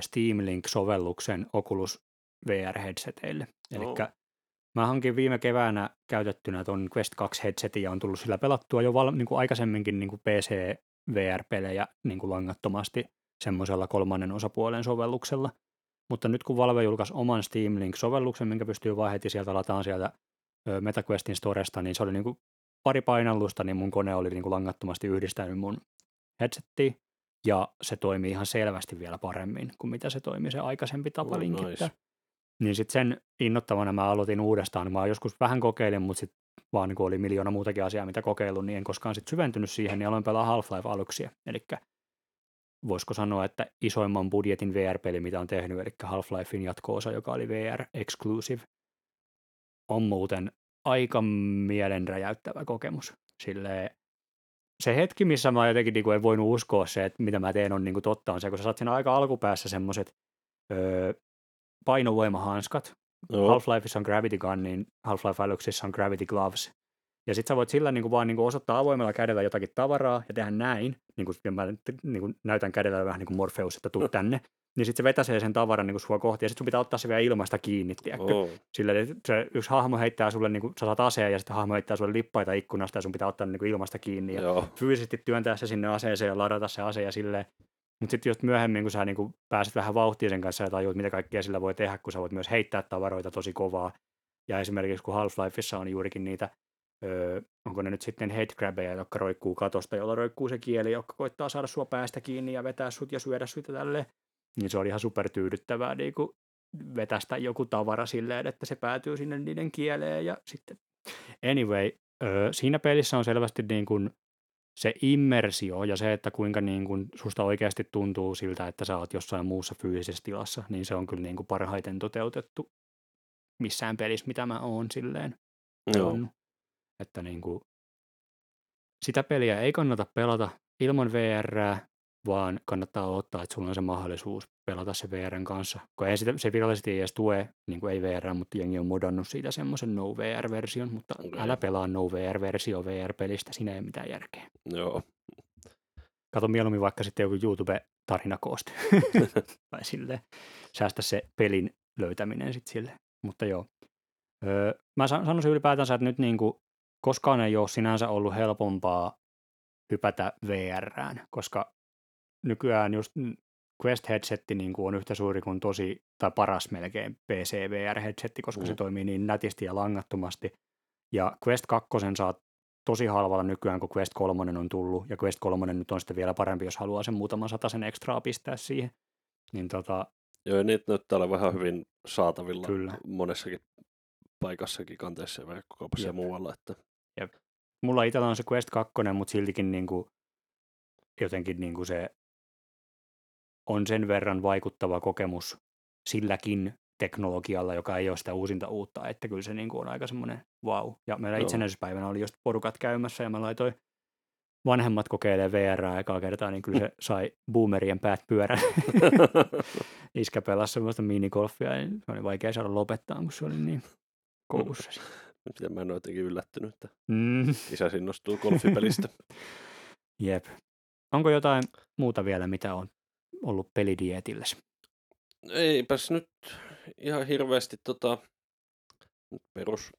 Steam Link-sovelluksen Oculus VR-headseteille. Eli Oo. mä hankin viime keväänä käytettynä ton Quest 2 headsetin ja on tullut sillä pelattua jo val- niin kuin aikaisemminkin niin kuin PC VR-pelejä niin kuin langattomasti semmoisella kolmannen osapuolen sovelluksella. Mutta nyt kun Valve julkaisi oman Steam Link-sovelluksen, minkä pystyy vaan heti sieltä lataan sieltä MetaQuestin storesta, niin se oli niin kuin pari painallusta, niin mun kone oli niin kuin langattomasti yhdistänyt mun headsettiin, ja se toimii ihan selvästi vielä paremmin kuin mitä se toimi se aikaisempi tapa Oh, linkittää. nice. Niin sitten sen innottavana mä aloitin uudestaan. Mä joskus vähän kokeilin, mutta sitten vaan niin oli miljoona muutakin asiaa, mitä kokeillut, niin en koskaan sitten syventynyt siihen, niin aloin pelaa Half-Life-aluksia. Eli voisiko sanoa, että isoimman budjetin VR-peli, mitä on tehnyt, eli Half-Lifein jatko-osa, joka oli VR Exclusive, on muuten aika mielenräjäyttävä kokemus. Silleen, se hetki, missä mä jotenkin niin kuin en voinut uskoa se, että mitä mä teen on niin kuin totta, on se, kun sä saat siinä aika alkupäässä semmoiset öö, painovoimahanskat. Joo. Half-Lifeissa on Gravity Gun, niin Half-Life Aluxissa on Gravity Gloves. Ja sit sä voit sillä niin kuin vaan niin kuin osoittaa avoimella kädellä jotakin tavaraa ja tehdä näin, niin kuin, ja mä niin kuin näytän kädellä vähän niin kuin Morpheus, että tuu tänne. Niin sit se vetäsee sen tavaran niin kuin sua kohti ja sit sun pitää ottaa se vielä ilmasta kiinni, tiedätkö? Oo. Sillä se yksi hahmo heittää sulle, niin kuin, sä saat aseen ja sitten hahmo heittää sulle lippaita ikkunasta ja sun pitää ottaa niin kuin ilmasta kiinni ja Joo. fyysisesti työntää se sinne aseeseen ja ladata se ase ja silleen. Mutta sitten just myöhemmin, kun sä niinku pääset vähän vauhtiin sen kanssa ja tajuut, mitä kaikkea sillä voi tehdä, kun sä voit myös heittää tavaroita tosi kovaa. Ja esimerkiksi kun Half-Lifeissa on juurikin niitä, öö, onko ne nyt sitten headcrabbeja, jotka roikkuu katosta, jolla roikkuu se kieli, joka koittaa saada sua päästä kiinni ja vetää sut ja syödä sut ja tälleen. Niin se oli ihan supertyydyttävää niinku vetästä joku tavara silleen, että se päätyy sinne niiden kieleen ja sitten Anyway, Öö, siinä pelissä on selvästi niin kuin se immersio ja se, että kuinka niin kuin susta oikeasti tuntuu siltä, että sä oot jossain muussa fyysisessä tilassa, niin se on kyllä niin kuin parhaiten toteutettu missään pelissä, mitä mä oon silleen Joo. pelannut. Että niin kuin, sitä peliä ei kannata pelata ilman VR, vaan kannattaa ottaa, että sulla on se mahdollisuus pelata se VRn kanssa. Kun ei sitä, se virallisesti edes tue, niin kuin ei VR, mutta jengi on modannut siitä semmoisen no VR-version, mutta okay. älä pelaa no VR-versio VR-pelistä, siinä ei mitään järkeä. Joo. Kato mieluummin vaikka sitten joku YouTube-tarinakooste. tai silleen, säästä se pelin löytäminen sitten sille. Mutta joo. Öö, mä san- sanoisin ylipäätänsä, että nyt niinku, koskaan ei ole sinänsä ollut helpompaa hypätä VRään, koska nykyään just Quest headsetti niin on yhtä suuri kuin tosi, tai paras melkein PC VR headsetti, koska mm. se toimii niin nätisti ja langattomasti. Ja Quest 2 saat tosi halvalla nykyään, kun Quest 3 on tullut, ja Quest 3 nyt on sitten vielä parempi, jos haluaa sen muutaman sen ekstraa pistää siihen. Niin tota, Joo, niitä näyttää olevan vähän hyvin saatavilla Kyllä. monessakin paikassakin, kanteessa ja verkkokaupassa ja muualla. Että, mulla itsellä on se Quest 2, mutta siltikin niin kuin, jotenkin niin kuin se on sen verran vaikuttava kokemus silläkin teknologialla, joka ei ole sitä uusinta uutta, että kyllä se niin kuin on aika semmoinen wow. Ja meillä Joo. itsenäisyyspäivänä oli just porukat käymässä ja mä laitoin vanhemmat kokeilee VR ekaa kertaa, niin kyllä se sai boomerien päät pyörä. Iskä pelasi semmoista minigolfia, niin se oli vaikea saada lopettaa, kun se oli niin koukussa. Miten mä en ole jotenkin yllättynyt, että Mm. isä innostuu golfipelistä. Jep. Onko jotain muuta vielä, mitä on ollut pelidietilles? Eipäs nyt ihan hirveästi tota, perus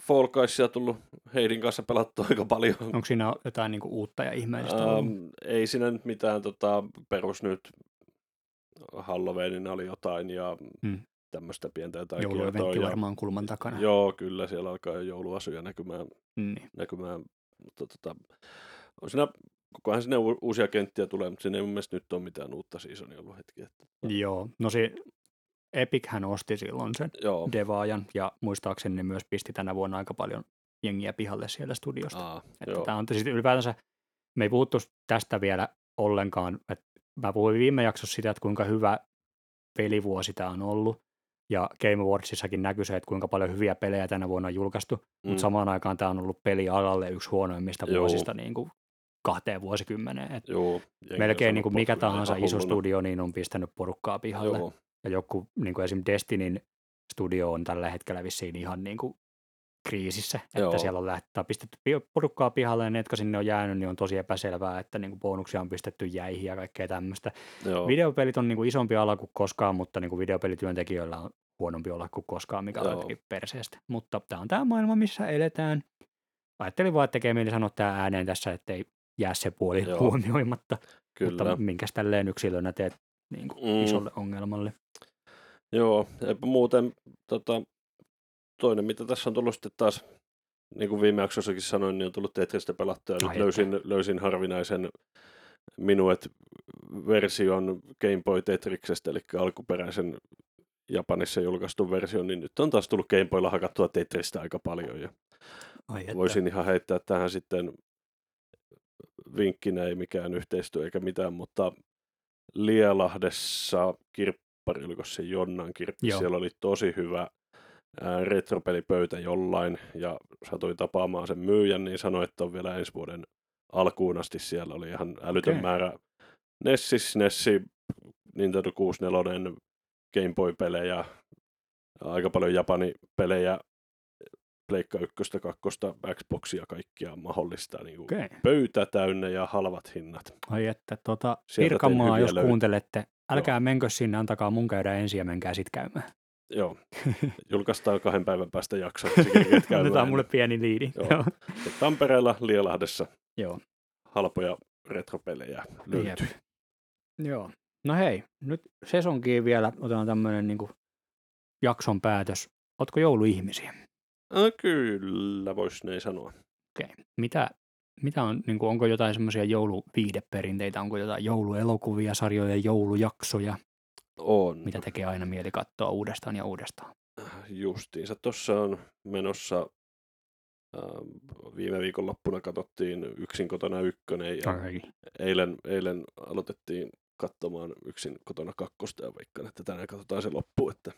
Fall Guysia tullut Heidin kanssa pelattua aika paljon. Onko siinä jotain niinku uutta ja ihmeellistä ollut? Um, ei siinä nyt mitään tota, perus nyt Halloweenina oli jotain ja Mm. Mm. tämmöistä pientä jotain Joulueventti kiertoa ja- varmaan kulman takana. Joo, kyllä, siellä alkaa jo jouluasuja näkymään, Niin. näkymään mutta tota, on siinä, koko ajan sinne uusia kenttiä tulee, mutta siinä ei mun mielestä nyt ole mitään uutta seasonia ollut hetki. Että, Joo. No se Epic hän osti silloin sen joo, devaajan ja muistaakseni ne myös pisti tänä vuonna aika paljon jengiä pihalle siellä studiosta. aa, Että joo, tämä on siis ylipäätänsä, me ei puhuttu tästä vielä ollenkaan. Et mä puhuin viime jaksossa sitä, että kuinka hyvä pelivuosi tämä on ollut. Ja Game Awardsissakin näkyy se, että kuinka paljon hyviä pelejä tänä vuonna on julkaistu. Mm. Mutta samaan aikaan tämä on ollut pelialalle yksi huonoimmista Joo. vuosista niin kuin kahteen vuosikymmeneen. Et joo, melkein niin kuin mikä tahansa iso hulluna. studio niin on pistänyt porukkaa pihalle. Joo, Ja joku niin kuin esim. Destinyn studio on tällä hetkellä vissiin ihan niin kuin kriisissä, että Joo. siellä on lähtö, pistetty pi- porukkaa pihalle ja ne, jotka sinne on jäänyt, niin on tosi epäselvää, että niin kuin bonuksia on pistetty jäihin ja kaikkea tämmöistä. joo, Videopelit on niin kuin isompi ala kuin koskaan, mutta niin kuin videopelityöntekijöillä on huonompi olla kuin koskaan, mikä on Joo. jotenkin perseestä. Mutta tämä on tämä maailma, missä eletään. Ajattelin vaan, että tekee mieli sanoa tämä ääneen tässä, ettei jää se puoli Joo. huomioimatta. kyllä. Mutta minkäs tälleen yksilönä teet niin kuin Mm. isolle ongelmalle. Joo, muuten tota, toinen, mitä tässä on tullut sitten taas, niin kuin viime jaksossakin sanoin, niin on tullut Tetristä pelattua. Nyt löysin, löysin harvinaisen Minuet-version Game Boy Tetriksestä, eli alkuperäisen Japanissa julkaistun version, niin nyt on taas tullut Game Boylla hakattua Tetristä aika paljon. Ja Ai että. voisin ihan heittää tähän sitten vinkkinä, ei mikään yhteistyö eikä mitään, mutta Lielahdessa kirppari, oliko se Jonnan kirppi, Joo. siellä oli tosi hyvä retropelipöytä jollain ja satuin tapaamaan sen myyjän, niin sanoi, että on vielä ensi vuoden alkuun asti siellä oli ihan älytön Okei. määrä Nessis, Nessi, Nintendo 64, Game Boy-pelejä, aika paljon Japani-pelejä, Pleikka 1, 2, Xboxia, kaikkia mahdollista. Niin kuin Okei. Pöytä täynnä ja halvat hinnat. Ai että tota, Pirkanmaa, jos löytöjä. kuuntelette, älkää menkö sinne, antakaa mun käydä ensin ja menkää sit käymään. Joo, julkaistaan kahden päivän päästä jakso. käymään. Otetaan mulle pieni liidi. Joo. Tampereella, Lielahdessa Joo. halpoja retropelejä löytyy. Jep. Joo. No hei, nyt sesonkiin vielä otetaan tämmöinen niin jakson päätös. Ootko jouluihmisiä? Ah, kyllä, voisi näin sanoa. Okei. Mitä, mitä on, niin kuin, onko jotain semmoisia jouluviideperinteitä, onko jotain jouluelokuvia, sarjoja, joulujaksoja, On. mitä tekee aina mieli katsoa uudestaan ja uudestaan? Justiinsa tuossa on menossa viime viikonloppuna katsottiin yksin kotona ykkönen ja Ai. eilen, eilen aloitettiin katsomaan yksin kotona kakkosta ja veikkaan, että tänään katsotaan se loppu, että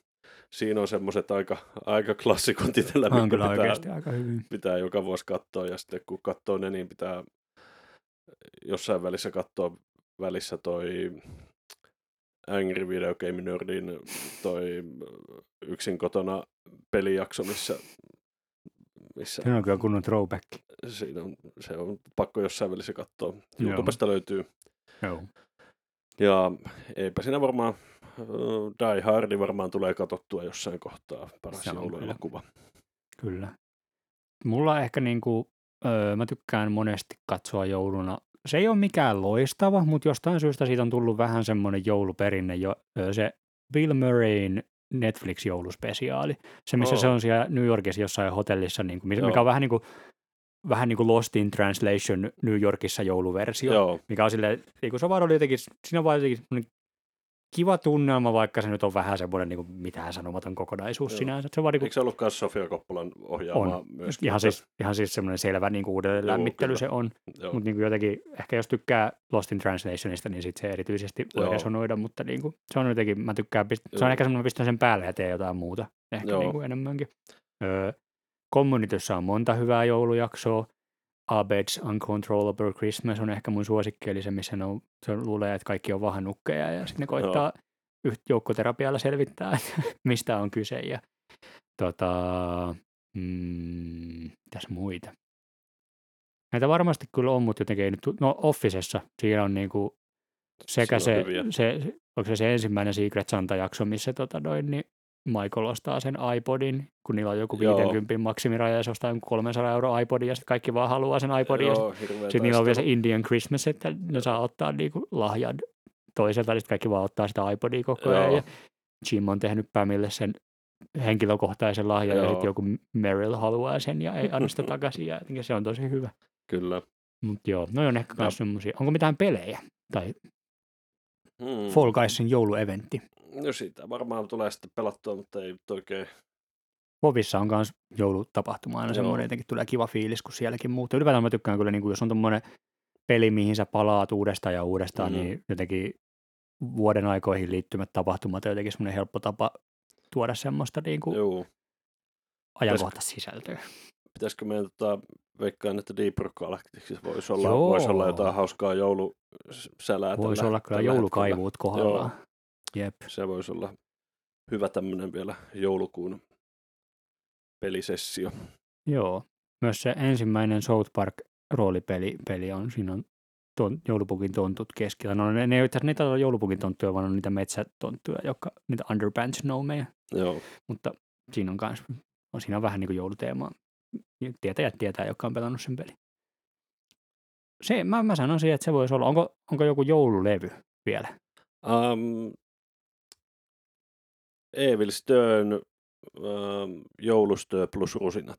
siinä on semmoiset aika, aika klassikot itsellä, mitkä pitää, oikeasti aika hyvin. pitää joka vuosi katsoa ja sitten kun katsoo ne, niin pitää jossain välissä katsoa välissä toi Angry Video Game Nerdin toi yksin kotona pelijakso, missä, missä Siinä on kyllä kunnon throwback. siinä on, se on pakko jossain välissä katsoa. Joo. YouTubesta löytyy. Joo. Ja eipä siinä varmaan, Die Hardi varmaan tulee katsottua jossain kohtaa, paras Se jouluelokuva. Kyllä. Mulla ehkä niinku, öö, mä tykkään monesti katsoa jouluna. Se ei ole mikään loistava, mutta jostain syystä siitä on tullut vähän semmoinen jouluperinne. Jo, se Bill Murrayn Netflix-jouluspesiaali. Se, missä Oo. se on siellä New Yorkissa jossain hotellissa, niin kuin, mikä Joo. on vähän niin kuin, vähän niin kuin Lost in Translation New Yorkissa jouluversio. Joo, Mikä on silleen, niin kuin se vaan oli jotenkin, siinä on vaan jotenkin kiva tunnelma, vaikka se nyt on vähän semmoinen niin kuin mitään sanomaton kokonaisuus Joo. sinänsä. Se on vaan niin kuin, eikö se ollut myös Sofia Koppolan ohjaama On. myös? ihan, siis, ihan siis semmoinen selvä niin kuin uudelleen Joo, lämmittely kyllä. se on. Mutta niin jotenkin, ehkä jos tykkää Lost in Translationista, niin sit se erityisesti voi Joo. resonoida, mutta niin kuin, se on jotenkin, mä tykkään, pist- se on ehkä semmoinen, pistän sen päälle ja teen jotain muuta, ehkä Joo. niin kuin enemmänkin. Öö, Communityssä on monta hyvää joulujaksoa. Abed's Uncontrollable Christmas on ehkä mun suosikki, eli se, missä ne on, se luulee, että kaikki on vahannukkeja ja sitten ne koittaa yht- joukkoterapialla selvittää, että mistä on kyse. Ja, tota, mm, mitäs muita? Näitä varmasti kyllä on, mutta jotenkin ei nyt, no Officessa, siinä on niinku sekä se, se, onko se se ensimmäinen Secret Santa-jakso, missä tota noin, niin Michael ostaa sen iPodin, kun niillä on joku Joo. 50 maksimiraja ja se ostaa jonkun 300 euro iPodin ja sitten kaikki vaan haluaa sen iPodin. Ja Joo, sitten niillä on vielä se. Indian Christmas, että ne saa ottaa niinku lahjan toiselta, niin kaikki vaan ottaa sitä iPodia koko ajan. Joo. Ja Jim on tehnyt Pamille sen henkilökohtaisen lahjan ja Joo. sitten joku Meryl haluaa sen ja ei anna sitä takaisin. Ja se on tosi hyvä. Kyllä. Mutta joo, noi on ehkä Ja- myös semmoisia. Onko mitään pelejä? Tai Hmm. Fall Guysin joulueventti. No siitä varmaan tulee sitten pelattua, mutta ei oikein. Vovissa on myös joulutapahtuma aina Joo. semmoinen, jotenkin tulee kiva fiilis, kun sielläkin muuttuu. Ylipäätään mä tykkään kyllä, niin kuin, jos on tommonen peli, mihin sä palaat uudestaan ja uudestaan, Mhm. niin jotenkin vuoden aikoihin liittymät tapahtumat on jotenkin semmoinen helppo tapa tuoda semmoista niin kuin Joo. ajankohtaista sisältöä. Pitäisikö meidän tota, veikkaan, että Deep Rock Galacticissa voisi olla, Joo. voisi olla jotain hauskaa joulusälää. Voisi olla kyllä joulukaivuut kohdallaan. Jep. Se voisi olla hyvä tämmöinen vielä joulukuun pelisessio. Joo. Myös se ensimmäinen South Park roolipeli peli on, siinä on ton, joulupukin tontut keskellä. No ne, ne ei asiassa niitä ole joulupukin tonttuja, vaan on niitä metsätonttuja, jotka, niitä underpants nomeja. Joo, Mutta siinä on kans, on siinä on vähän niin kuin jouluteemaa. Tietäjät tietää, jotka on pelannut sen peli. Se, mä, mä sanoisin, että se voisi olla. Onko, onko joku joululevy vielä? Um, Evil Stern, um, joulustyö plus rusinat.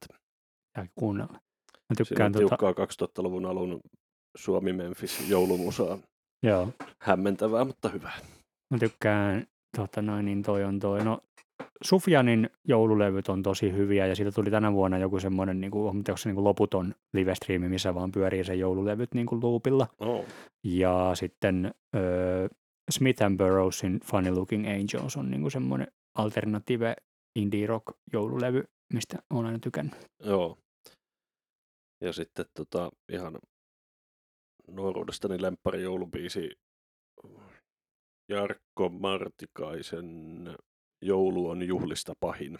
Ja kuunnella. Mä Siinä tykkään on tota, tiukkaa 2000-luvun alun Suomi-Memphis joulumusaa. joo, Hämmentävää, mutta hyvää. mä tykkään, tota noin, niin toi on toi, no Sufjanin joululevyt on tosi hyviä ja siitä tuli tänä vuonna joku semmoinen, niin kuin, onko se niin kuin loputon live-striimi, missä vaan pyörii se joululevyt niin kuin loopilla. Oh. Ja sitten öö, Smith and Burroughsin Funny Looking Angels on niinku semmoinen alternative indie rock joululevy, mistä olen aina tykännyt. Joo. Ja sitten tota, ihan nuoruudestani lemppari joulubiisi Jarkko Martikaisen Joulu on juhlista pahin.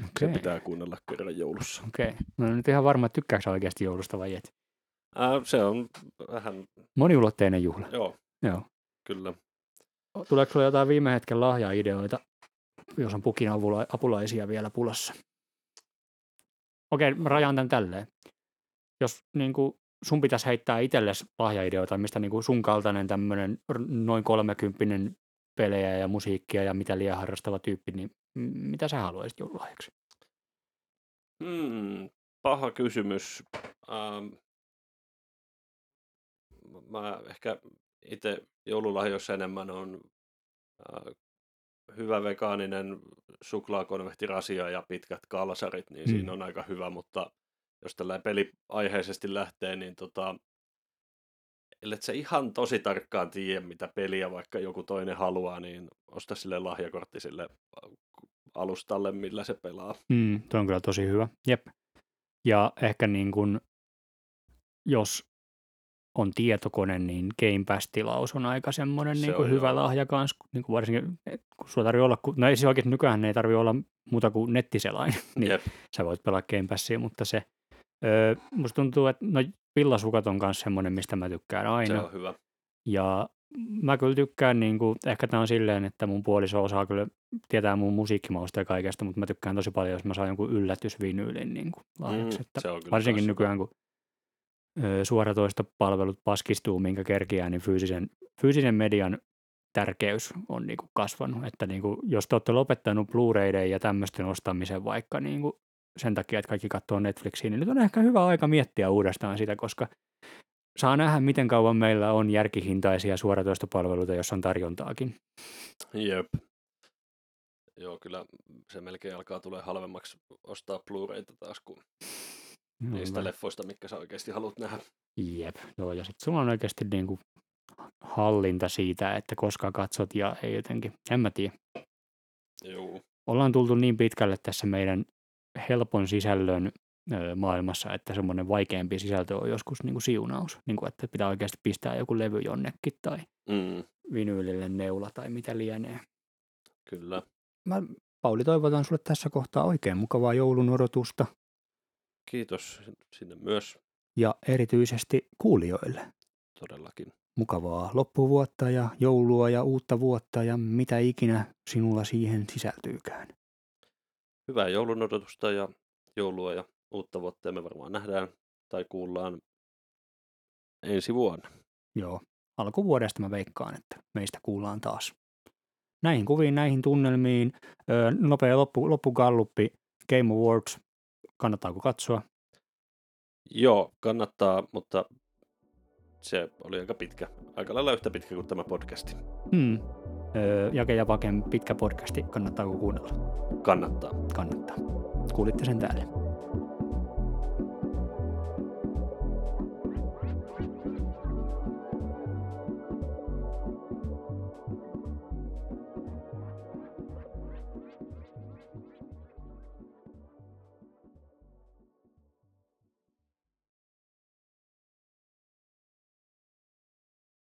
Se Okei, pitää kuunnella kerran joulussa. okei. Mä en nyt ihan varma, että tykkääkö oikeasti joulusta vai et. Ää, se on vähän, Moniulotteinen juhla. joo, Joo. kyllä. Tuleeko sulla jotain viime hetken lahjaideoita, jos on pukin avula- apulaisia vielä pulassa? Okei, mä rajaan tämän tälleen. Jos niin kuin, sun pitäisi heittää itsellesi lahjaideoita, mistä niin kuin sun kaltainen tämmöinen noin kolmekymppinen pelejä ja musiikkia ja mitä liian harrastava tyyppi, niin mitä sä haluaisit joululahjaksi? Hmm, paha kysymys. Ähm, mä ehkä itse joululahjoissa enemmän on äh, hyvä vegaaninen suklaakonvehtirasia ja pitkät kalsarit, niin Mm. siinä on aika hyvä, mutta jos tällä peliaiheisesti lähtee, niin tota, ellei se ihan tosi tarkkaan tiedä, mitä peliä vaikka joku toinen haluaa, niin osta sille lahjakortti sille alustalle, millä se pelaa. Mm, tuo on kyllä tosi hyvä. Jep. Ja ehkä niin kuin, jos on tietokone, niin Game Pass-tilaus on aika semmoinen se niin kuin hyvä joo. lahja kanssa, niin kuin varsinkin kun sulla tarvii olla, no ei se oikein nykyään ei tarvitse olla muuta kuin nettiselain, niin Jep. sä voit pelaa Game Passia, mutta se, öö, musta tuntuu, että no villasukat on myös semmoinen, mistä mä tykkään aina. Se on hyvä. Ja mä kyllä tykkään, niin kuin, ehkä tämä on silleen, että mun puoliso osaa kyllä tietää mun musiikkimausta ja kaikesta, mutta mä tykkään tosi paljon, jos mä saan jonkun yllätysvinyylin niin kuin, lahjaksi. Mm, että varsinkin nykyään, kun suoratoistopalvelut paskistuu, minkä kerkiää, niin fyysisen, fyysisen median tärkeys on niin kuin kasvanut. Että niin kuin, jos te olette lopettanut Blu-rayden ja tämmöisten ostamisen vaikka niin kuin sen takia, että kaikki katsoo Netflixiä, niin nyt on ehkä hyvä aika miettiä uudestaan sitä, koska saa nähdä, miten kauan meillä on järkihintaisia suoratoistopalveluita, jos on tarjontaakin. Jep. Joo, kyllä se melkein alkaa tulee halvemmaksi ostaa Blu-rayta taas kuin no, niistä leffoista, mitkä sä oikeasti haluat nähdä. Jep, joo, ja sitten sulla on oikeasti niin kuin hallinta siitä, että koska katsot ja ei jotenkin, en mä tiedä. Joo. Ollaan tultu niin pitkälle tässä meidän helpon sisällön maailmassa, että semmoinen vaikeampi sisältö on joskus niin kuin siunaus, niin kuin, että pitää oikeasti pistää joku levy jonnekin tai mm. vinyylille neula tai mitä lienee. Kyllä. Mä, Pauli, toivotan sulle tässä kohtaa oikein mukavaa joulun odotusta. Kiitos sinne myös. Ja erityisesti kuulijoille. Todellakin. Mukavaa loppuvuotta ja joulua ja uutta vuotta ja mitä ikinä sinulla siihen sisältyykään. Hyvää joulun odotusta ja joulua ja uutta vuotta ja me varmaan nähdään tai kuullaan ensi vuonna. Joo, alkuvuodesta mä veikkaan, että meistä kuullaan taas. Näihin kuviin, näihin tunnelmiin, öö, nopea loppu, loppugalluppi, Game Awards, kannattaako katsoa? Joo, kannattaa, mutta se oli aika pitkä. Aika lailla yhtä pitkä kuin tämä podcasti. Hmm. Öö, Jake ja Vaken pitkä podcasti, kannattaako kuunnella? Kannattaa. Kannattaa. Kuulitte sen täällä.